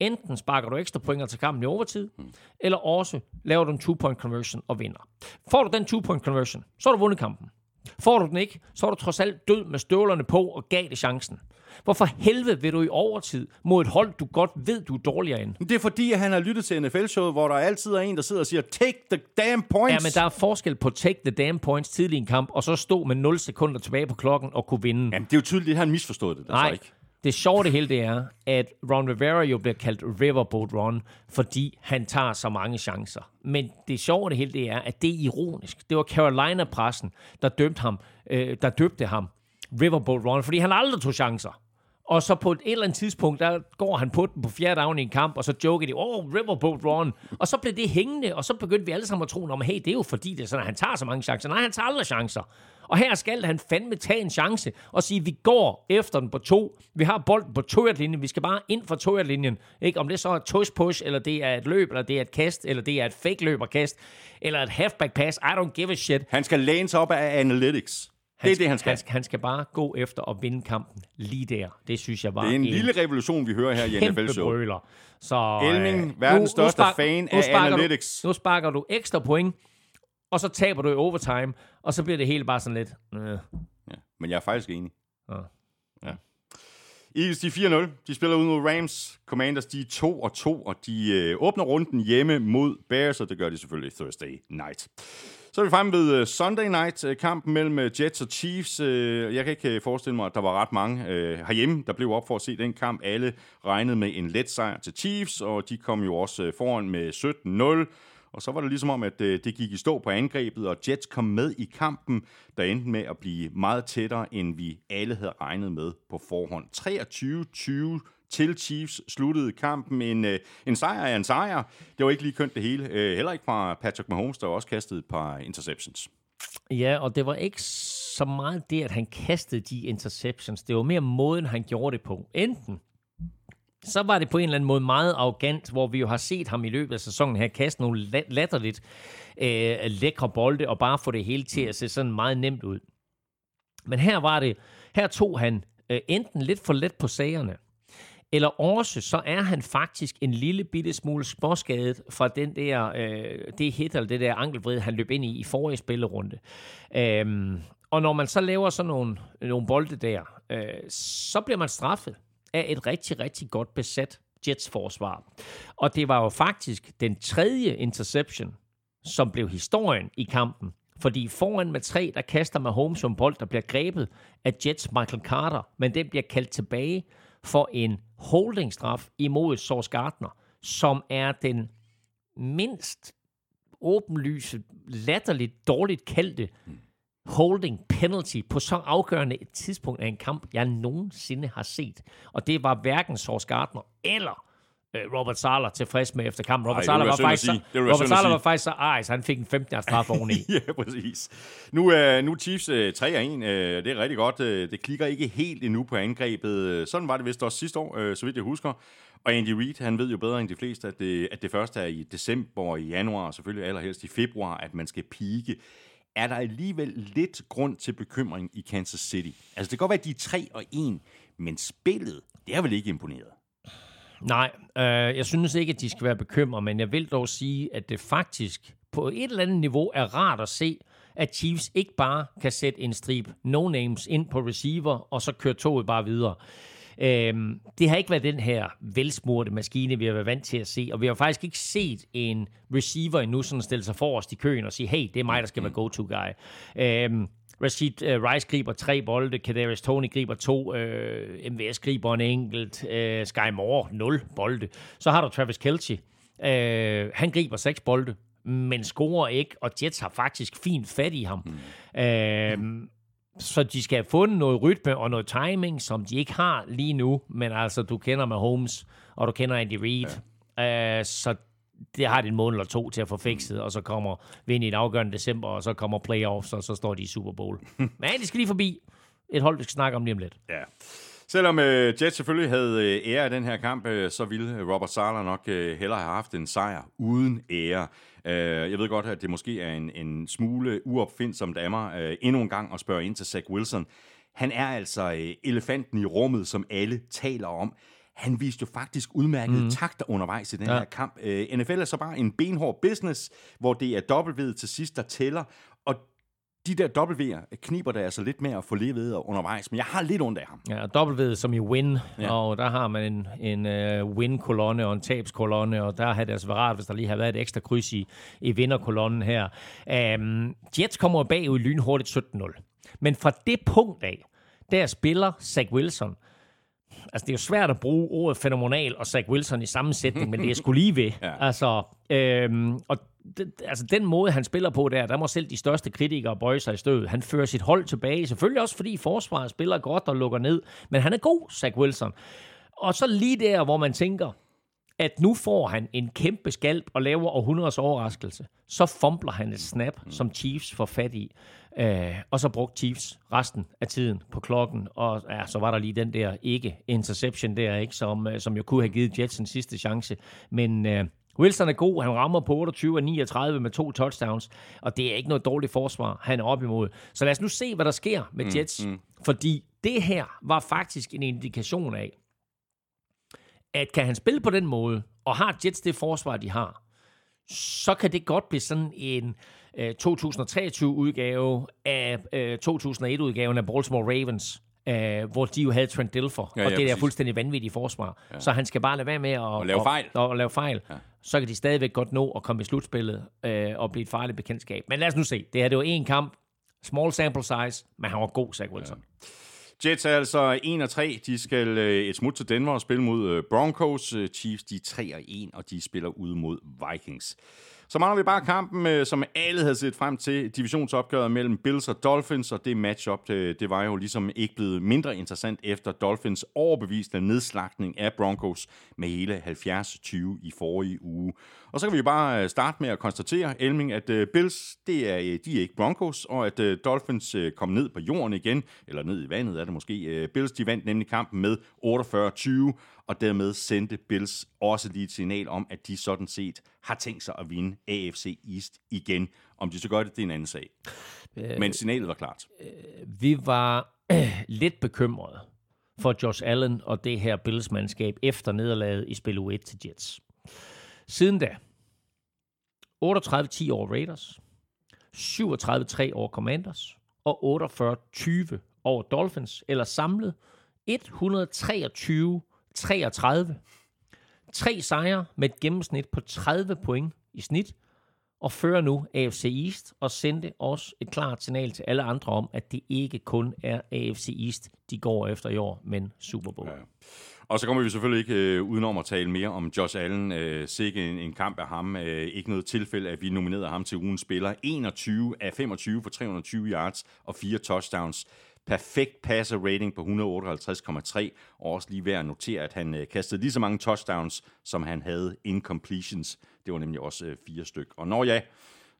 Enten sparker du ekstra pointer til kampen i overtid, mm. eller også laver du en two-point conversion og vinder. Får du den two-point conversion, så har du vundet kampen. Får du den ikke, så er du trods alt død med støvlerne på og gav det chancen. Hvorfor helvede vil du i overtid mod et hold, du godt ved, du er dårligere end? Det er fordi, at han har lyttet til NFL-showet, hvor der altid er en, der sidder og siger, take the damn points. Ja, men der er forskel på take the damn points tidlig i en kamp, og så stå med 0 sekunder tilbage på klokken og kunne vinde. Jamen, det er jo tydeligt, at han misforstået det. Der, så Nej, ikke det sjove det hele det er, at Ron Rivera jo bliver kaldt Riverboat Ron, fordi han tager så mange chancer. Men det sjove det hele det er, at det er ironisk. Det var Carolina-pressen, der dømte ham, øh, der døbte ham Riverboat Ron, fordi han aldrig tog chancer. Og så på et eller andet tidspunkt, der går han på den på fjerde down i en kamp, og så joker de, åh, oh, Riverboat Ron. Og så blev det hængende, og så begyndte vi alle sammen at tro, om, hey, det er jo fordi, det er sådan, at han tager så mange chancer. Nej, han tager aldrig chancer. Og her skal han fandme tage en chance og sige, vi går efter den på to. Vi har bolden på toiletlinjen. Vi skal bare ind for toiletlinjen. Ikke? Om det så er et tush push, eller det er et løb, eller det er et kast, eller det er et fake løb og kast, eller et halfback pass. I don't give a shit. Han skal læne sig op af analytics. Det er det, han skal. Han, han skal bare gå efter at vinde kampen lige der. Det synes jeg var Det er en lille revolution, vi hører her i NFL-showet. brøler. Så, Elming, øh, verdens største fan nu af sparker analytics. Du, nu sparker du ekstra point, og så taber du i overtime, og så bliver det hele bare sådan lidt... Øh. Ja, men jeg er faktisk enig. Ja. Ja. Eagles, de er 4-0. De spiller ud mod Rams. Commanders, de er 2 og 2, og de øh, åbner runden hjemme mod Bears, og det gør de selvfølgelig Thursday night. Så er vi fremme ved øh, Sunday night, øh, kampen mellem øh, Jets og Chiefs. Jeg kan ikke forestille mig, at der var ret mange herhjemme, der blev op for at se den kamp. Alle regnede med en let sejr til Chiefs, og de kom jo også foran med 17-0. Og så var det ligesom om, at øh, det gik i stå på angrebet, og Jets kom med i kampen, der endte med at blive meget tættere, end vi alle havde regnet med på forhånd. 23-20 til Chiefs sluttede kampen. En, øh, en sejr er en sejr. Det var ikke lige kønt det hele. Øh, heller ikke fra Patrick Mahomes, der også kastede et par interceptions. Ja, og det var ikke så meget det, at han kastede de interceptions. Det var mere måden, han gjorde det på. Enten så var det på en eller anden måde meget arrogant, hvor vi jo har set ham i løbet af sæsonen her kaste nogle latterligt øh, lækre bolde, og bare få det hele til at se sådan meget nemt ud. Men her var det, her tog han øh, enten lidt for let på sagerne, eller også så er han faktisk en lille bitte smule småskadet fra den der, øh, det hit eller det der ankelvrid, han løb ind i i forrige spillerunde. Øhm, og når man så laver sådan nogle, nogle bolde der, øh, så bliver man straffet af et rigtig, rigtig godt besat Jets forsvar. Og det var jo faktisk den tredje interception, som blev historien i kampen. Fordi foran med tre, der kaster Mahomes som bold, der bliver grebet af Jets Michael Carter, men den bliver kaldt tilbage for en holdingstraf imod Sors Gardner, som er den mindst åbenlyse, latterligt dårligt kaldte mm holding penalty på så afgørende et tidspunkt af en kamp, jeg nogensinde har set. Og det var hverken Sauce Gardner eller øh, Robert Sala tilfreds med efter kampen. Robert Ej, Sala var, faktisk så, Robert Sala var faktisk så ej, så han fik en 15 straf oveni. ja, præcis. Nu, øh, nu er Chiefs øh, 3-1. Øh, det er rigtig godt. Øh, det klikker ikke helt endnu på angrebet. Sådan var det vist også sidste år, øh, så vidt jeg husker. Og Andy Reid, han ved jo bedre end de fleste, at det, at det første er i december og i januar, og selvfølgelig allerhelst i februar, at man skal pike. Er der alligevel lidt grund til bekymring i Kansas City? Altså, det kan godt være, at de er 3 og 1, men spillet, det er vel ikke imponeret? Nej, øh, jeg synes ikke, at de skal være bekymret, men jeg vil dog sige, at det faktisk på et eller andet niveau er rart at se, at Chiefs ikke bare kan sætte en strip no-names ind på receiver, og så køre toget bare videre. Øhm, det har ikke været den her velsmurte maskine, vi har været vant til at se, og vi har faktisk ikke set en receiver endnu sådan stille sig forrest i køen og sige, hey, det er mig, der skal være go-to-guy. Øhm, Rashid uh, Rice griber tre bolde, Kadarius Tony griber to, uh, MVS griber en enkelt, uh, Sky Moore nul bolde. Så har du Travis Kelce, uh, han griber seks bolde, men scorer ikke, og Jets har faktisk fint fat i ham. Mm. Uh, så de skal have fundet noget rytme og noget timing, som de ikke har lige nu, men altså, du kender med Holmes, og du kender Andy Reid, ja. uh, så det har de en måned eller to til at få fikset, og så kommer vi ind i en afgørende december, og så kommer playoffs, og så står de i Super Bowl. Men de skal lige forbi et hold, vi skal snakke om lige om lidt. Ja. Selvom øh, Jets selvfølgelig havde øh, ære af den her kamp, øh, så ville Robert Sala nok øh, hellere have haft en sejr uden ære. Øh, jeg ved godt, at det måske er en, en smule uopfindsomt af mig øh, endnu en gang at spørge ind til Zach Wilson. Han er altså øh, elefanten i rummet, som alle taler om. Han viste jo faktisk udmærkede mm. takter undervejs i den ja. her kamp. Øh, NFL er så bare en benhård business, hvor det er dobbeltvedet til sidst, der tæller. Og de der W'er kniber der altså lidt med at få levet undervejs, men jeg har lidt ondt af ham. Ja, og W som i win, Ja. og der har man en, en uh, win-kolonne og en tabskolonne, og der havde det altså været rart, hvis der lige havde været et ekstra kryds i, i vinderkolonnen her. Um, Jets kommer bagud lynhurtigt 17-0. Men fra det punkt af, der spiller Zach Wilson, altså det er jo svært at bruge ordet fænomenal og Zach Wilson i sammensætning, men det er sgu lige ved. Ja. ja. Altså, øhm, og det, altså den måde, han spiller på der, der må selv de største kritikere bøje sig i støvet. Han fører sit hold tilbage, selvfølgelig også fordi forsvaret spiller godt og lukker ned, men han er god, Zach Wilson. Og så lige der, hvor man tænker, at nu får han en kæmpe skalp og laver århundredes overraskelse, så fumbler han et snap, som Chiefs får fat i. Øh, og så brugte Chiefs resten af tiden på klokken, og ja, så var der lige den der ikke-interception der, ikke, som, øh, som jo kunne have givet Jets en sidste chance. Men øh, Wilson er god, han rammer på 28 og 39 med to touchdowns, og det er ikke noget dårligt forsvar, han er op imod. Så lad os nu se, hvad der sker med Jets, mm. fordi det her var faktisk en indikation af, at kan han spille på den måde, og har Jets det forsvar, de har, så kan det godt blive sådan en 2023-udgave af øh, 2001-udgaven af Baltimore Ravens, øh, hvor de jo havde Trent Dilfer, Ja, ja, og det der præcis. fuldstændig vanvittige forsvar. Ja. Så han skal bare lade være med at og, lave fejl. Og, og lave fejl. Ja. Så kan de stadigvæk godt nå at komme i slutspillet øh, og blive et farligt bekendtskab. Men lad os nu se. Det her det var en kamp, small sample size, men han var god, Zach Wilson. Ja. Jets er altså 1 og 3. De skal øh, et smut til Denver og spille mod øh, Broncos. Øh, Chiefs de er 3 og 1, og de spiller ude mod Vikings. Så mangler vi bare kampen, øh, som alle havde set frem til, divisionsopgøret mellem Bills og Dolphins, og det matchup, det, var jo ligesom ikke blevet mindre interessant efter Dolphins overbevisende nedslagning af Broncos med hele 70-20 i forrige uge. Og så kan vi bare øh, starte med at konstatere, Elming, at øh, Bills, det er, de er ikke Broncos, og at Dolphins kom ned på jorden igen, eller ned i vandet er det måske. Bills, de vandt nemlig kampen med 48-20, og dermed sendte Bills også lige et signal om, at de sådan set har tænkt sig at vinde AFC East igen. Om de så gør det, det er en anden sag. Men signalet var klart. Vi var øh, lidt bekymrede for Josh Allen og det her Bills-mandskab efter nederlaget i spil 1 til Jets. Siden da, 38-10 over Raiders, 37-3 over Commanders og 48-20 over Dolphins, eller samlet 33. Tre sejre med et gennemsnit på 30 point i snit, og fører nu AFC East og sendte også et klart signal til alle andre om, at det ikke kun er AFC East, de går efter i år, men Super Bowl. Ja. Og så kommer vi selvfølgelig ikke øh, udenom at tale mere om Josh Allen. Øh, sikke en, en kamp af ham. Øh, ikke noget tilfælde, at vi nominerede ham til ugens spiller. 21 af 25 for 320 yards og fire touchdowns. Perfekt passer rating på 158,3, og også lige værd at notere, at han øh, kastede lige så mange touchdowns, som han havde incompletions. Det var nemlig også øh, fire styk. Og når ja,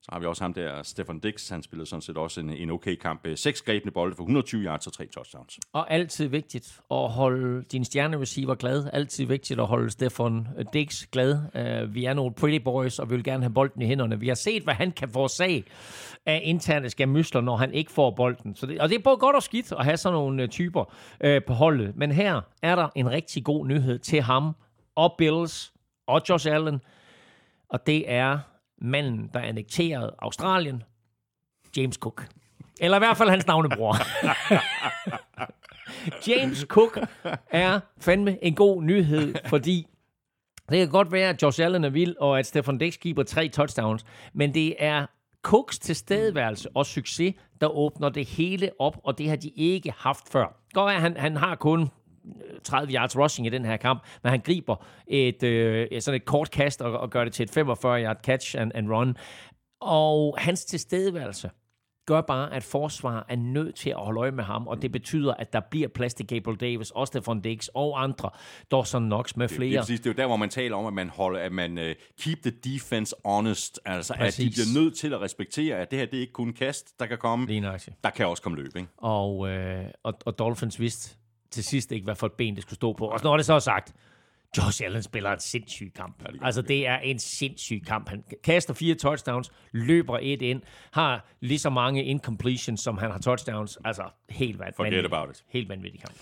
så har vi også ham der, Stefan Dix. Han spillede sådan set også en, en okay kamp. Øh, seks grebne bolde for 120 yards og tre touchdowns. Og altid vigtigt at holde din stjerne receiver glad. Altid vigtigt at holde Stefan øh, Dix glad. Uh, vi er nogle pretty boys, og vi vil gerne have bolden i hænderne. Vi har set, hvad han kan forårsage af interne skamysler, når han ikke får bolden. Så det, og det er både godt og skidt at have sådan nogle typer uh, på holdet. Men her er der en rigtig god nyhed til ham og Bills og Josh Allen. Og det er manden, der annekterede Australien, James Cook. Eller i hvert fald hans navnebror. James Cook er fandme en god nyhed, fordi det kan godt være, at Josh Allen er vild, og at Stefan Dix giver tre touchdowns, men det er Cooks tilstedeværelse og succes, der åbner det hele op, og det har de ikke haft før. Godt er, at han, han har kun 30 yards rushing i den her kamp, men han griber et, øh, sådan et kort kast og, og gør det til et 45 yard catch and, and run. Og hans tilstedeværelse gør bare, at forsvar er nødt til at holde øje med ham, og det betyder, at der bliver plads til Gabriel Davis, og Stefan Diggs og andre, Dawson Knox med Det er, flere. præcis, det er jo der, hvor man taler om, at man holder, at man uh, keep the defense honest. Altså, præcis. at de bliver nødt til at respektere, at det her, det er ikke kun kast, der kan komme. Der kan også komme løb, ikke? Og, øh, og, og Dolphins vidste til sidst ikke, hvad for et ben det skulle stå på. Og når det så er sagt, Josh Allen spiller en sindssyg kamp. Ja, det altså, det er en sindssyg kamp. Han kaster fire touchdowns, løber et ind, har lige så mange incompletions, som han har touchdowns. Altså, helt van- Forget vanvittigt. about it. Helt vanvittig kamp.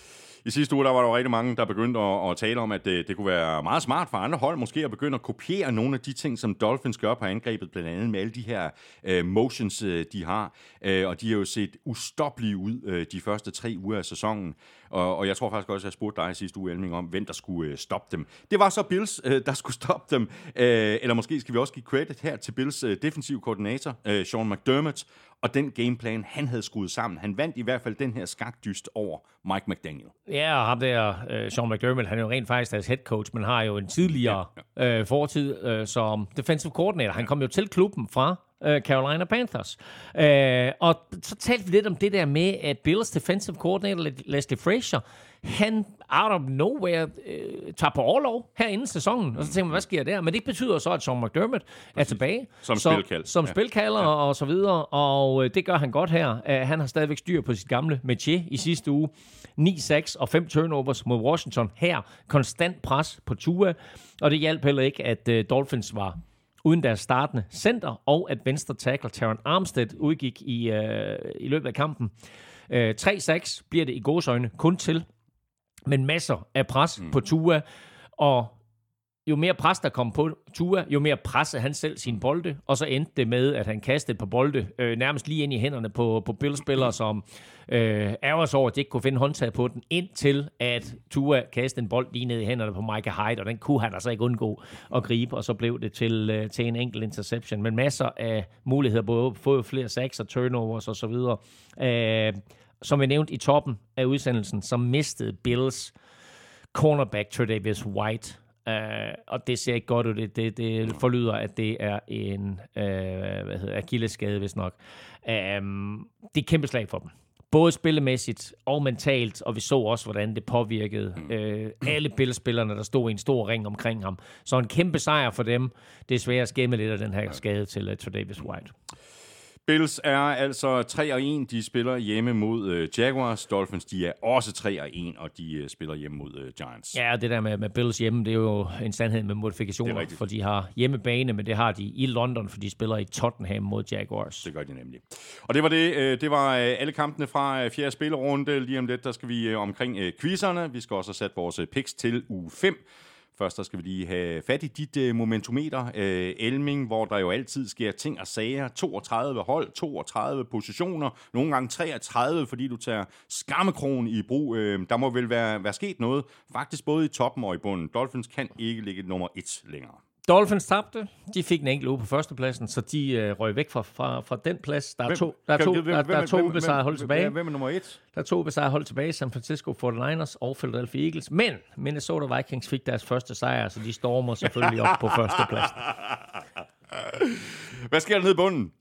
I sidste uge der var der jo rigtig mange, der begyndte at, at tale om, at det, det kunne være meget smart for andre hold måske at begynde at kopiere nogle af de ting, som Dolphins gør på angrebet, blandt andet med alle de her uh, motions, uh, de har. Uh, og de har jo set ustoppelige ud uh, de første tre uger af sæsonen. Og, og jeg tror faktisk også, at jeg spurgte dig sidste uge, Elming, om, hvem der skulle uh, stoppe dem. Det var så Bills, uh, der skulle stoppe dem. Uh, eller måske skal vi også give credit her til Bills uh, defensiv koordinator, uh, Sean McDermott, og den gameplan, han havde skruet sammen. Han vandt i hvert fald den her skakdyst over Mike McDaniel. Ja, og ham der, uh, Sean McDermott, han er jo rent faktisk deres head coach, men har jo en tidligere ja, ja. Uh, fortid uh, som defensive coordinator. Han kom jo til klubben fra uh, Carolina Panthers. Uh, og så talte vi lidt om det der med, at Bills defensive coordinator Leslie Frazier, han out of nowhere øh, tager på overlov her inden sæsonen. Og så tænker man, hvad sker der? Men det betyder så, at Sean McDermott er tilbage. Som spilkald. Som Ja. spilkalder ja. og så videre. Og øh, det gør han godt her. Uh, han har stadigvæk styr på sit gamle métier i sidste uge. 9-6 og 5 turnovers mod Washington. Her konstant pres på Tua. Og det hjalp heller ikke, at uh, Dolphins var uden deres startende center, og at venstre tackle Taron Armstead udgik i, øh, i løbet af kampen. Øh, 3-6 bliver det i gåsøjne kun til, men masser af pres mm. på Tua, og jo mere pres, der kom på Tua, jo mere pressede han selv sine bolde, og så endte det med, at han kastede på bolde øh, nærmest lige ind i hænderne på, på billspillere, som øh, ærger sig over, at de ikke kunne finde håndtag på den, indtil at Tua kastede en bold lige ned i hænderne på Micah Hyde, og den kunne han altså ikke undgå at gribe, og så blev det til, øh, til en enkelt interception, men masser af muligheder, både få flere sacks og turnovers og så videre. Øh, som vi nævnte i toppen af udsendelsen, så mistede Bills cornerback Tredavious White Uh, og det ser ikke godt ud. Det, det, det forlyder, at det er en uh, hvad hedder, akilleskade, hvis nok. Um, det er et kæmpe slag for dem. Både spillemæssigt og mentalt, og vi så også, hvordan det påvirkede uh, alle Bills-spillerne, der stod i en stor ring omkring ham. Så en kæmpe sejr for dem. At skæmme lidt af den her skade til uh, Tredavious White. Bills er altså 3 og 1. De spiller hjemme mod øh, Jaguars. Dolphins, de er også 3 og 1, og de øh, spiller hjemme mod øh, Giants. Ja, det der med, med Bills hjemme, det er jo en sandhed med modifikationer, er for de har hjemmebane, men det har de i London, for de spiller i Tottenham mod Jaguars. Det gør de nemlig. Og det var det. øh, Det var øh, alle kampene fra øh, fjerde spillerunde. Lige om lidt, der skal vi øh, omkring øh, quizzerne. Vi skal også have sat vores øh, picks til uge 5. Først skal vi lige have fat i dit øh, momentometer, øh, Elming, hvor der jo altid sker ting og sager. 32 hold, 32 positioner, nogle gange 33, fordi du tager skammekronen i brug. Øh, der må vel være, være sket noget, faktisk både i toppen og i bunden. Dolphins kan ikke ligge nummer 1 længere. Dolphins tabte. De fik en enkelt uge på førstepladsen, så de øh, røg væk fra, fra, fra den plads. Der er to, der er to, hvem- der, der er to ubesejrede hold tilbage. Hvem er nummer 1? Der er to ubesejrede hold tilbage, San Francisco 49ers og Philadelphia Eagles. Men Minnesota Vikings fik deres første sejr, så de stormer selvfølgelig op på førstepladsen. Hvad sker der nede i bunden?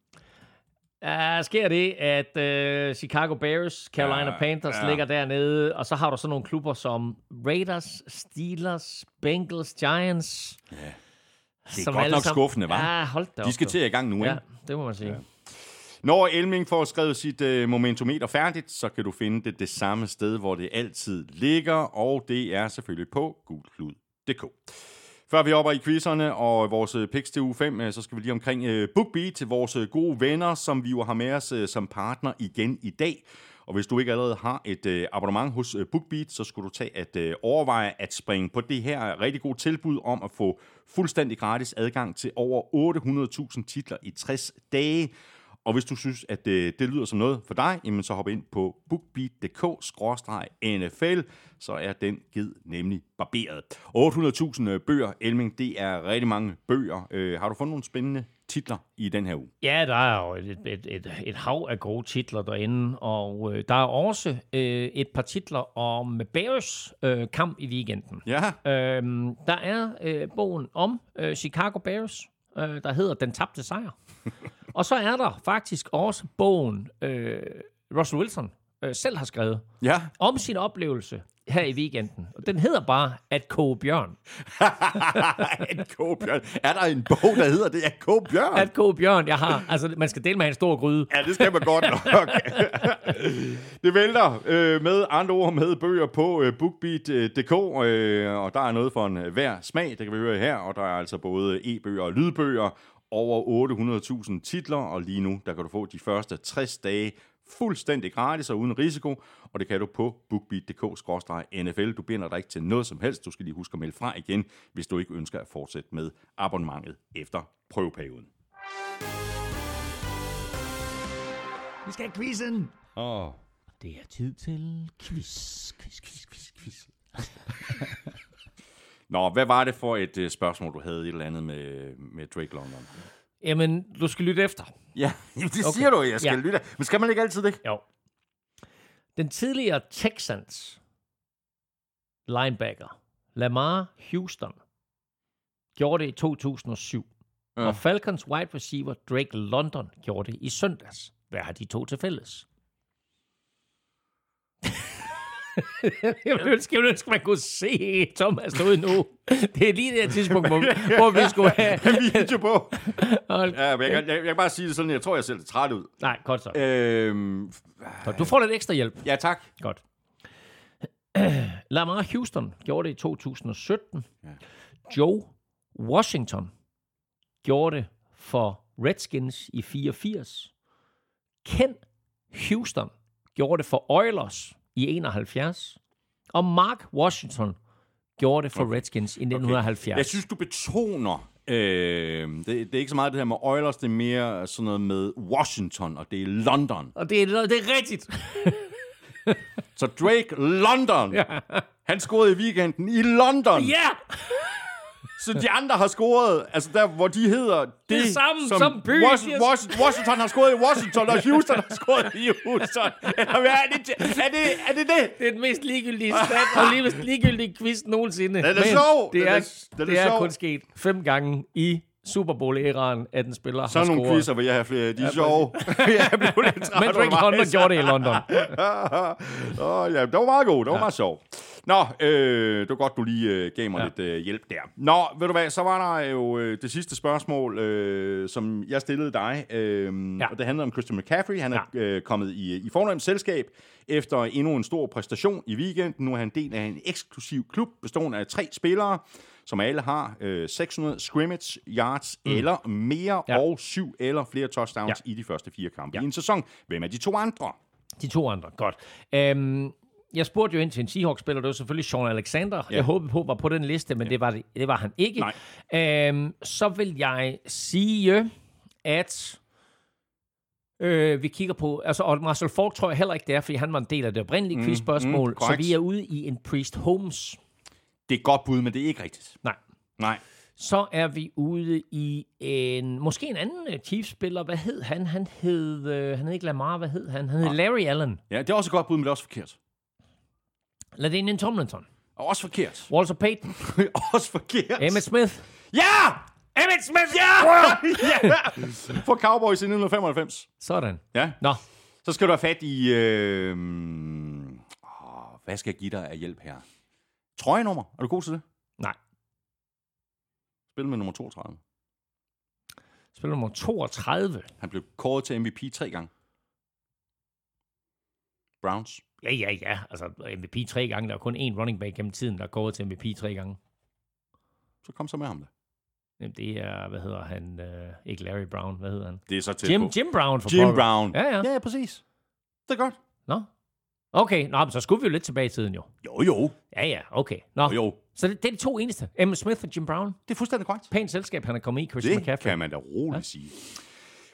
Uh, sker det, at uh, Chicago Bears, Carolina Ja, Panthers ja. ligger dernede, og så har du sådan nogle klubber som Raiders, Steelers, Bengals, Giants. Det er godt nok skuffende, hva'? Ja, hold da op. De skal til i gang nu, Ja, ikke? det må man sige. Når Elming får skrevet sit øh, momentometer færdigt, så kan du finde det det samme sted, hvor det altid ligger, og det er selvfølgelig på gulklud.dk. Før vi hopper i quizzerne og vores øh, picks til uge 5, øh, så skal vi lige omkring øh, BookBeat, vores gode venner, som vi jo har med os som partner igen i dag. Og hvis du ikke allerede har et øh, abonnement hos øh, BookBeat, så skulle du tage at øh, overveje at springe på det her rigtig gode tilbud om at få fuldstændig gratis adgang til over 800.000 titler i 60 dage. Og hvis du synes, at det, det lyder som noget for dig, jamen så hop ind på bookbeat.dk-nfl, så er den ged nemlig barberet. 800.000 øh, bøger, Elming, det er rigtig mange bøger. Øh, har du fundet nogle spændende titler i den her uge? Ja, der er jo et, et, et, et hav af gode titler derinde, og øh, der er også øh, et par titler om Bears øh, kamp i weekenden. Ja, Øhm, der er øh, bogen om øh, Chicago Bears, øh, der hedder Den tabte sejr. og så er der faktisk også bogen, øh, Russell Wilson øh, selv har skrevet, ja. om sin oplevelse her i weekenden. Og den hedder bare At koge bjørn. en K-bjørn. Er der en bog, der hedder det? Er K-bjørn? At koge bjørn, jeg har. Altså, man skal dele med en stor gryde. Ja, det skal man godt nok. det vælter øh, med andre ord med bøger på øh, bookbeat.dk, øh, og der er noget for en øh, hver smag, det kan vi høre her, og der er altså både e-bøger og lydbøger, over 800.000 titler, og lige nu, der kan du få de første 60 dage fuldstændig gratis og uden risiko, og det kan du på bookbeat.dk-nfl. Du binder dig ikke til noget som helst. Du skal lige huske at melde fra igen, hvis du ikke ønsker at fortsætte med abonnementet efter prøveperioden. Vi skal have quizzen. Åh, oh. Det er tid til quiz, quiz, quiz, quiz, quiz. Nå, hvad var det for et uh, spørgsmål, du havde et eller andet med, med Drake London? Jamen, du skal lytte efter. Ja, det okay. siger du, jeg skal ja. lytte. Men skal man ikke altid det? Jo. Den tidligere Texans linebacker, Lamar Houston, gjorde det i 2007. Ja. Og Falcons wide receiver Drake London gjorde det i søndags. Hvad har de to til fælles? jeg ville ønske, jeg ønske, man kunne se Thomas derude nu. Det er lige det her tidspunkt, hvor, hvor vi skulle have... video på. Ja, men jeg, kan, jeg, jeg kan bare sige det sådan, jeg tror, jeg ser lidt træt ud. Nej, godt så. Øhm, Godt, Du får lidt ekstra hjælp. ja, tak. Godt. Lamar Houston gjorde det i 2017. Ja. Joe Washington gjorde det for Redskins i 84. Ken Houston gjorde det for Oilers i 71. Og Mark Washington gjorde det for okay. Redskins i 1970. Jeg synes, du betoner... Øh, det, det er ikke så meget det her med Oilers, det er mere sådan noget med Washington, og det er London. Og det er, det er rigtigt. Så Drake London, ja. han scorede i weekenden i London. Ja! Så de andre har scoret, altså der, hvor de hedder det, Det samme som byen, Was, yes. Was, Washington har scoret i Washington, og Houston har scoret i Houston. Eller hvad er det, er det, er det det? Det er den mest ligegyldige stat, og lige mest ligegyldige quiz nogensinde. Den er sjov. Det Den er, er- den er det er kun sket fem gange i Super Bowl-æraen, at en spiller Sådan har nogle scoret. quizzer vil jeg have flere. De er sjove. jeg blev lidt træt Men Drake London gjorde det i London. Åh, ja, det var meget god. Det var ja. meget sjov. Nå, øh, det var godt, du lige øh, gav mig ja. lidt øh, hjælp der. Nå, ved du hvad, så var der jo øh, det sidste spørgsmål, øh, som jeg stillede dig. Øh, Ja. ja. Og det handlede om Christian McCaffrey. Han er Ja. øh, kommet i, i fornemt selskab efter endnu en stor præstation i weekenden. Nu er han del af en eksklusiv klub, bestående af tre spillere, som alle har øh, 600 scrimmage yards mm. eller mere, Ja. og syv eller flere touchdowns Ja. i de første fire kampe Ja. i en sæson. Hvem er de to andre? De to andre, godt. Øhm, jeg spurgte jo ind til en Seahawks-spiller, det var selvfølgelig Sean Alexander. Ja. Jeg håbede på, var på den liste, men ja. det, var det, det var han ikke. Nej. Øhm, så vil jeg sige, at øh, vi kigger på, altså, og Marcel Falk tror jeg heller ikke det er, fordi han var en del af det oprindelige mm, quizspørgsmål, mm, så korrekt. vi er ude i en Priest Holmes. Det er et godt bud, men det er ikke rigtigt. Nej. Nej. Så er vi ude i en, måske en anden uh, Chiefs-spiller. Hvad hed han? Han hed, øh, han hed ikke Lamar, hvad hed han? Han hed Larry Allen. Ja, det er også et godt bud, men det er også forkert. Ladinian Tomlinson. Og også forkert. Walter Payton. også forkert. Emmett Smith. Ja! Emmett Smith! Ja! ja! For Cowboys i 1995. Sådan. Ja. Nå, Så skal du have fat i... Øh... Åh, hvad skal jeg give dig af hjælp her? Trøjenummer. Er du god til det? nej. Spil med nummer 32. Spiller nummer 32. Han blev kåret til MVP tre gange. Browns. Ja, ja, ja. Altså, MVP tre gange. Der er kun én running back gennem tiden, der er gået til MVP tre gange. Så kom så med ham da. Jamen, det er, hvad hedder han? Øh, ikke Larry Brown, hvad hedder han? Det er så tæt Jim, på. Jim Brown for Jim pokker. Brown. Ja, ja. Ja, præcis. Det er godt. Nå. Okay, Nå, men så skulle vi jo lidt tilbage i tiden jo. Jo, jo. Ja, ja, okay. Nå, Jo, jo. så det, det er de to eneste. Emma Smith og Jim Brown. Det er fuldstændig korrekt. Pænt selskab, han er kommet i, Christian Det McCaffrey. kan man da roligt ja. sige.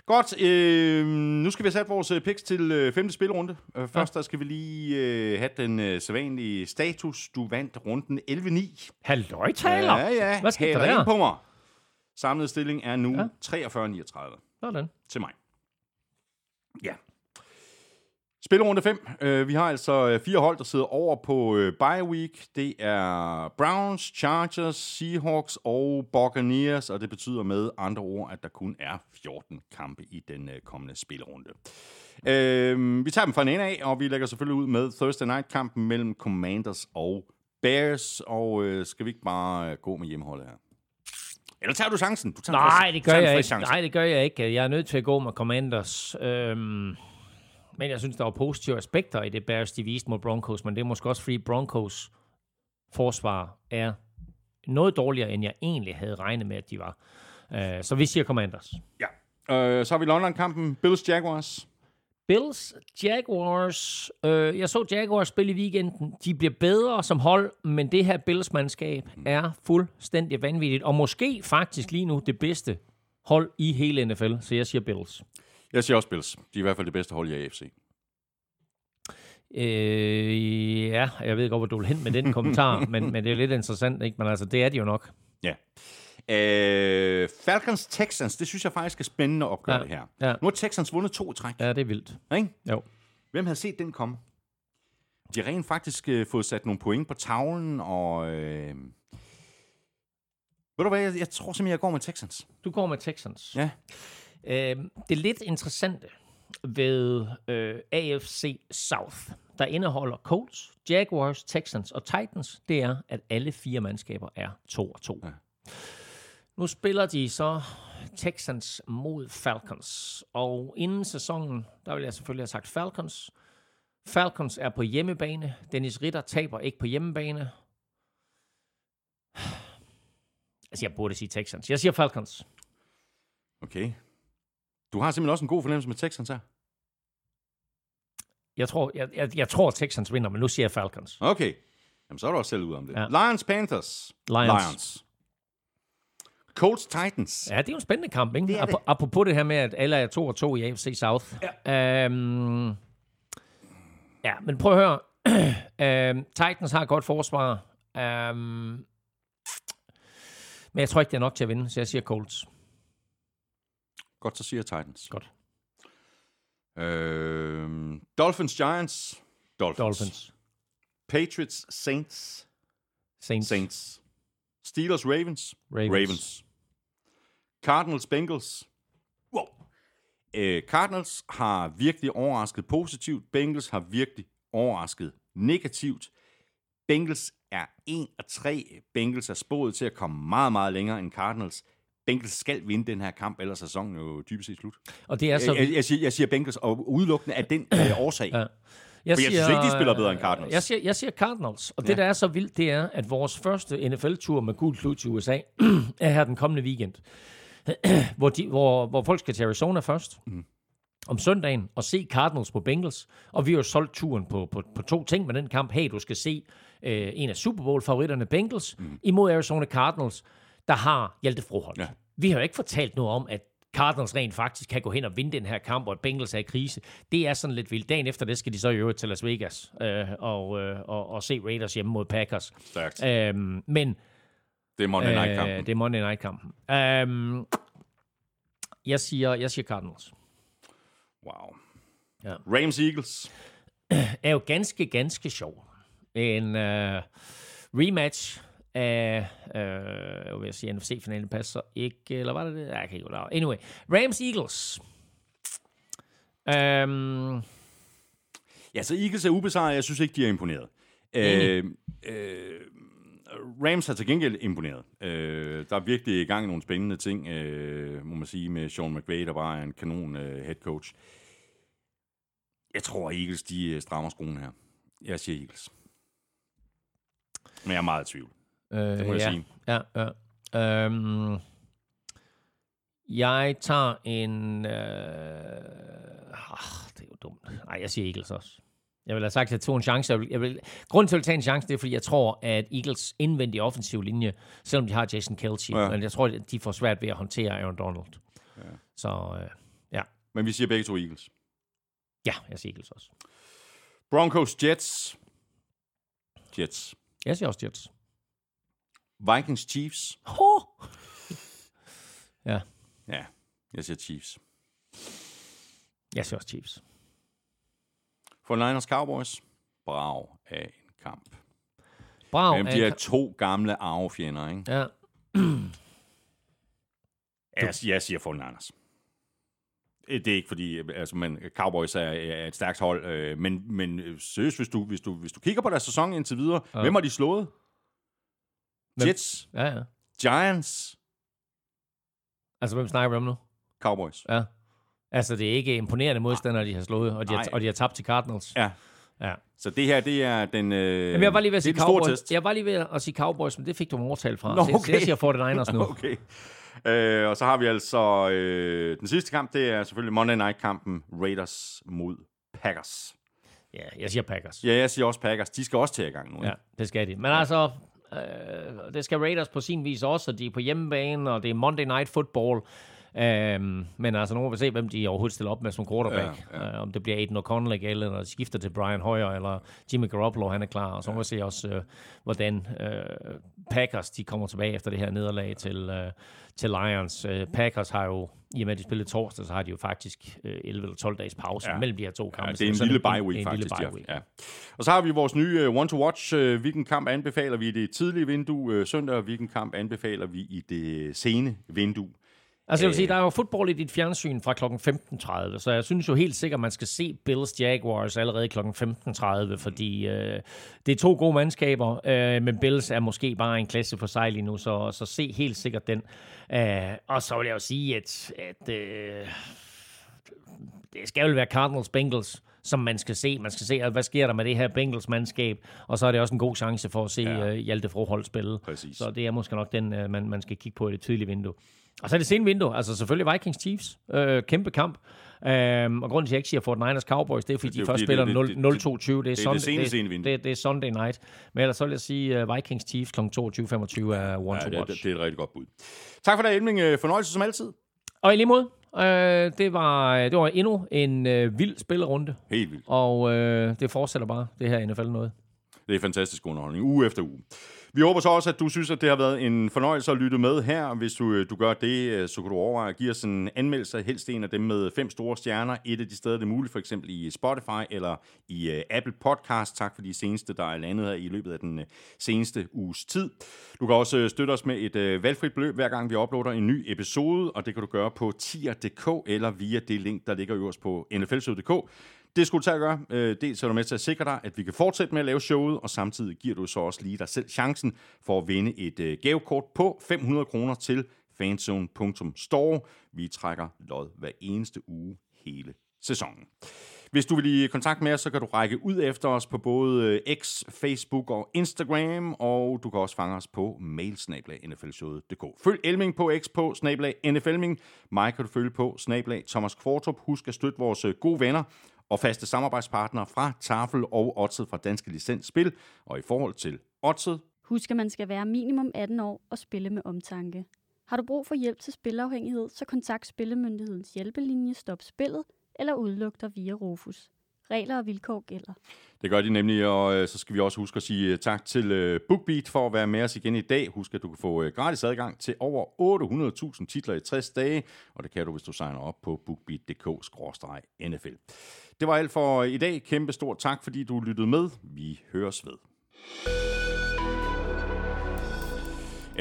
Godt, øh, nu skal vi have sat vores øh, picks til øh, femte spilrunde. Øh, først der skal vi lige øh, have den øh, sædvanlige status. Du vandt runden 11-9. Halløj, taler. Ja, ja. Hvad skete der der? på mig. Samlet stilling er nu Ja. ja. 43-39 Sådan. til mig. Ja. Spillerunde 5. Uh, vi har altså øh, fire hold, der sidder over på uh, bye week. Det er Browns, Chargers, Seahawks og Buccaneers, og det betyder med andre ord, at der kun er 14 kampe i den uh, kommende spillerunde. Uh, vi tager dem fra en ende af, og vi lægger selvfølgelig ud med Thursday Night-kampen mellem Commanders og Bears, og skal vi ikke bare gå med hjemmeholdet her? Eller tager du chancen? Du tager Nej, det gør jeg ikke. chance. Nej, det gør jeg ikke. Jeg er nødt til at gå med Commanders. Øhm, men jeg synes, der var positive aspekter i det Bears, de viste mod Broncos, men det er måske også, fordi Broncos forsvar er noget dårligere, end jeg egentlig havde regnet med, at de var. Øh, så vi siger Commanders. Ja. Øh, så har vi London-kampen. Bills Jaguars. Bills, Jaguars. Øh, jeg så Jaguars spille i weekenden. De bliver bedre som hold, men det her Bills-mandskab er fuldstændig vanvittigt. Og måske faktisk lige nu det bedste hold i hele NFL. Så jeg siger Bills. Jeg siger også Bills. De er i hvert fald det bedste hold i AFC. Øh, ja, jeg ved godt, hvor du vil hen med den kommentar, men, men det er lidt interessant, ikke? Men altså, det er de jo nok. Ja. Øh, Falcons Texans, det synes jeg faktisk er spændende at opgøre Ja, det her. ja. Nu har Texans vundet to træk. Ja, det er vildt. Ikke? Jo. Hvem havde set den komme? De har rent faktisk øh, fået sat nogle point på tavlen, og... Øh... Ved du hvad, jeg, jeg tror simpelthen, jeg går med Texans. Du går med Texans. Ja. Øh, det lidt interessante ved øh, AFC South, der indeholder Colts, Jaguars, Texans og Titans, det er, at alle fire mandskaber er 2 og 2. Ja. Nu spiller de så Texans mod Falcons, og inden sæsonen, der vil jeg selvfølgelig have sagt Falcons. Falcons er på hjemmebane. Dennis Ritter taber ikke på hjemmebane. Altså, jeg burde sige Texans. Jeg siger Falcons. Okay. Du har simpelthen også en god fornemmelse med Texans her. Jeg tror, jeg, jeg, jeg tror Texans vinder, men nu siger jeg Falcons. Okay. Jamen, så er du også selv ude om det. Ja. Lions Panthers. Lions. Lions. Colts Titans. Ja, det er jo en spændende kamp, ikke? Det er det. Ap- Apropos det her med, at alle er 2 og 2 i AFC South. Ja, øhm, ja men prøv at høre. øhm, Titans har et godt forsvar. Øhm, men jeg tror ikke, det er nok til at vinde, så jeg siger Colts. Godt, så siger jeg Titans. Godt. Øh, Dolphins Giants. Dolphins. Dolphins. Patriots Saints. Saints. Saints. Steelers Ravens. Ravens. Ravens. Cardinals Bengals. Wow. Øh, Cardinals har virkelig overrasket positivt. Bengals har virkelig overrasket negativt. Bengals er 1 af 3. Bengals er spået til at komme meget, meget længere end Cardinals. Bengals skal vinde den her kamp, ellers er sæsonen jo dybest set slut. Og det er så... Jeg, jeg, siger, jeg siger Bengals, og udelukkende af den øh, årsag. Ja. Jeg For jeg synes ikke, de spiller bedre end Cardinals. Jeg siger, jeg siger Cardinals. Og det, Ja. der er så vildt, det er, at vores første NFL-tur med gul klud til USA er her den kommende weekend. hvor, de, hvor, hvor folk skal til Arizona først. Mm. Om søndagen og se Cardinals på Bengals. Og vi har jo solgt turen på, på, på to ting med den kamp. Hey, du skal se øh, en af Super Bowl-favoritterne Bengals mm. imod Arizona Cardinals, der har Hjalte Froholt. Ja. Vi har jo ikke fortalt noget om, at Cardinals rent faktisk kan gå hen og vinde den her kamp, og at Bengals er i krise. Det er sådan lidt vildt. Dagen efter det skal de så i øvrigt til Las Vegas øh, og, øh, og, og se Raiders hjemme mod Packers. Stærkt. Øhm, men Det er Monday Night øh, kampen. det er Monday Night-kampen. Øhm, jeg, siger, jeg siger Cardinals. Wow. Ja. Rams Eagles. er jo ganske, ganske sjov. En øh, rematch af, øh, jeg vil sige, NFC-finalen passer ikke, eller var det det? Jeg kan ikke gå Anyway, Rams Eagles. Um, Ja, så Eagles er ubesejret. Jeg synes ikke, de er imponeret. Øh, øh, Rams har til gengæld imponeret. Øh, der er virkelig i gang i nogle spændende ting, øh, må man sige, med Sean McVay, der bare er en kanon øh, head coach. Jeg tror, Eagles de øh, strammer skruen her. Jeg siger Eagles. Men jeg er meget i tvivl. Øh, Det må jeg ja, sige. Ja, ja. Um, jeg tager en... Øh, ah, det er jo dumt. Nej, jeg siger Eagles også. Jeg vil have sagt, at jeg tog en chance. Jeg vil, jeg vil, grunden til, at jeg tage en chance, det er, fordi jeg tror, at Eagles indvendige offensiv linje, selvom de har Jason Kelce, ja. men jeg tror, at de får svært ved at håndtere Aaron Donald. Ja. Så øh, ja. Men vi siger begge to Eagles. ja, jeg siger Eagles også. Broncos Jets. Jets. Jeg siger også Jets. Vikings Chiefs. Oh! ja, Ja, jeg siger Chiefs. jeg siger også Chiefs. For Niners Cowboys. Brav af en kamp. Brav, Jamen, de er to gamle arvefjender, ikke? Ja, Jeg, jeg siger 49ers. Øh, Det er ikke fordi, altså, men Cowboys er, er et stærkt hold, øh, men, men øh, seriøst, hvis du, hvis, du, hvis du kigger på deres sæson indtil videre, ja. hvem har de slået? Hvem? Jets, ja, ja. Giants, Altså, hvem snakker vi om nu? Cowboys. Ja. Altså, det er ikke imponerende modstandere, de har slået, og de har, Nej. og de har tabt til Cardinals. Ja, Ja. så det her, det er den, øh, Jamen, jeg var lige ved at det er sige den store Cowboys. test. Jeg var lige ved at sige Cowboys, men det fik du overtalt fra. Nå, Så jeg- Så okay. jeg siger 49ers nu. Okay. Øh, og så har vi altså øh, den sidste kamp, det er selvfølgelig Monday Night-kampen Raiders mod Packers. Ja, jeg siger Packers. Ja, jeg siger også Packers. De skal også til i gang nu. Ja, det skal de. Men altså, øh, det skal Raiders på sin vis også, og de er på hjemmebane, og det er Monday Night Football. Um, men altså, nu må vi se, hvem de overhovedet stiller op med som quarterback. Ja, ja. Uh, om det bliver Aiden O'Connell eller de skifter til Brian Hoyer, eller Jimmy Garoppolo, han er klar. Og så må vi se også, uh, hvordan uh, Packers de kommer tilbage efter det her nederlag til, uh, til Lions. Uh, Packers har jo, i og med at de spillede torsdag, så har de jo faktisk uh, 11 eller 12 dages pause Ja. mellem de her to kampe. Ja, Så det er en sådan lille bye week, en, en faktisk. lille ja. bye week. Ja. Og så har vi vores nye uh, one-to-watch. Uh, hvilken kamp anbefaler vi i det tidlige vindue uh, søndag, og hvilken kamp anbefaler vi i det sene vindue? Altså jeg vil Øh. sige, der er jo fodbold i dit fjernsyn fra kl. 15.30, så jeg synes jo helt sikkert, man skal se Bills Jaguars allerede kl. 15.30, fordi øh, det er to gode mandskaber, øh, men Bills er måske bare en klasse for sig lige nu, så, så se helt sikkert den. Øh, og så vil jeg jo sige, at, at øh, det skal vel være Cardinals Bengals, som man skal se. Man skal se, hvad sker der med det her Bengals-mandskab, og så er det også en god chance for at se Ja. ja. uh, Hjalte Froholt spille. Præcis. Så det er måske nok den, uh, man, man skal kigge på i det tidlige vindue. Og så er det sene vindue, altså selvfølgelig Vikings Chiefs, øh, kæmpe kamp. Øhm, og grunden til, at jeg ikke siger Fort Niners Cowboys, det er, fordi Det er de først spiller det- 0 det- 0-22. Det er, det Sunday, sene vindue. det, det er Sunday night. Men ellers så vil jeg sige, uh, Vikings Chiefs kl. 22.25 er one Ja, to det, watch. det, det er et rigtig godt bud. Tak for det, Elming. Øh, Fornøjelse som altid. Og i lige mod, øh, det, var, det var endnu en øh, vild spillerunde. Helt vildt. Og øh, det fortsætter bare, det her NFL noget. Det er fantastisk underholdning, uge efter uge. Vi håber så også, at du synes, at det har været en fornøjelse at lytte med her. Hvis du, øh, du gør det, øh, så kan du overveje at give os en anmeldelse, helst en af dem med fem store stjerner. Et af de steder, det er muligt, for eksempel i Spotify eller i øh, Apple Podcast. Tak for de seneste, der er landet her i løbet af den seneste uges tid. Du kan også støtte os med et valgfrit beløb, hver gang vi uploader en ny episode, og det kan du gøre på tier.dk eller via det link, der ligger øverst på nflshow.dk. Det skulle du tage at gøre. Øh, dels er du med til at sikre dig, at vi kan fortsætte med at lave showet, og samtidig giver du så også lige dig selv chancen for at vinde et øh, gavekort på 500 kroner til fanzone.store. Vi trækker lod hver eneste uge hele sæsonen. Hvis du vil i kontakt med os, så kan du række ud efter os på både øh, X, Facebook og Instagram, og du kan også fange os på mailsnablag.nflshowet.dk. Følg Elming på X på snablag NFLming. Mig kan du følge på snablag Thomas Kvartrup. Husk at støtte vores gode venner og faste samarbejdspartnere fra Tafel og Odset fra Danske Licensspil. Og i forhold til Odset, Husk, at man skal være minimum 18 år og spille med omtanke. Har du brug for hjælp til spilafhængighed, så kontakt Spillemyndighedens hjælpelinje Stop Spillet eller udluk dig via Rufus. Regler og vilkår gælder. Det gør de nemlig, og øh, så skal vi også huske at sige øh, tak til øh, BookBeat for at være med os igen i dag. Husk, at du kan få gratis adgang til over 800.000 titler i 60 dage, og det kan du, hvis du signer op på bookbeat.dk-nfl. Det var alt for i dag. Kæmpe stort tak, fordi du lyttede med. Vi høres ved.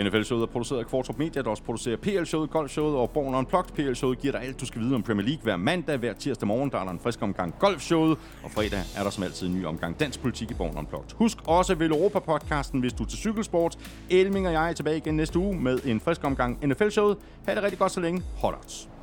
NFL-showet er produceret af Kvartrup Media, der også producerer PL-showet, Golf-showet og Born Unplugged. PL-showet giver dig alt, du skal vide om Premier League hver mandag. Hver tirsdag morgen, der er der en frisk omgang Golf-showet, og fredag er der som altid en ny omgang dansk politik i Born Unplugged. Husk også Vel Europa-podcasten, hvis du er til cykelsport. Elming og jeg er tilbage igen næste uge med en frisk omgang NFL-showet. Ha' det rigtig godt så længe. Hold odds.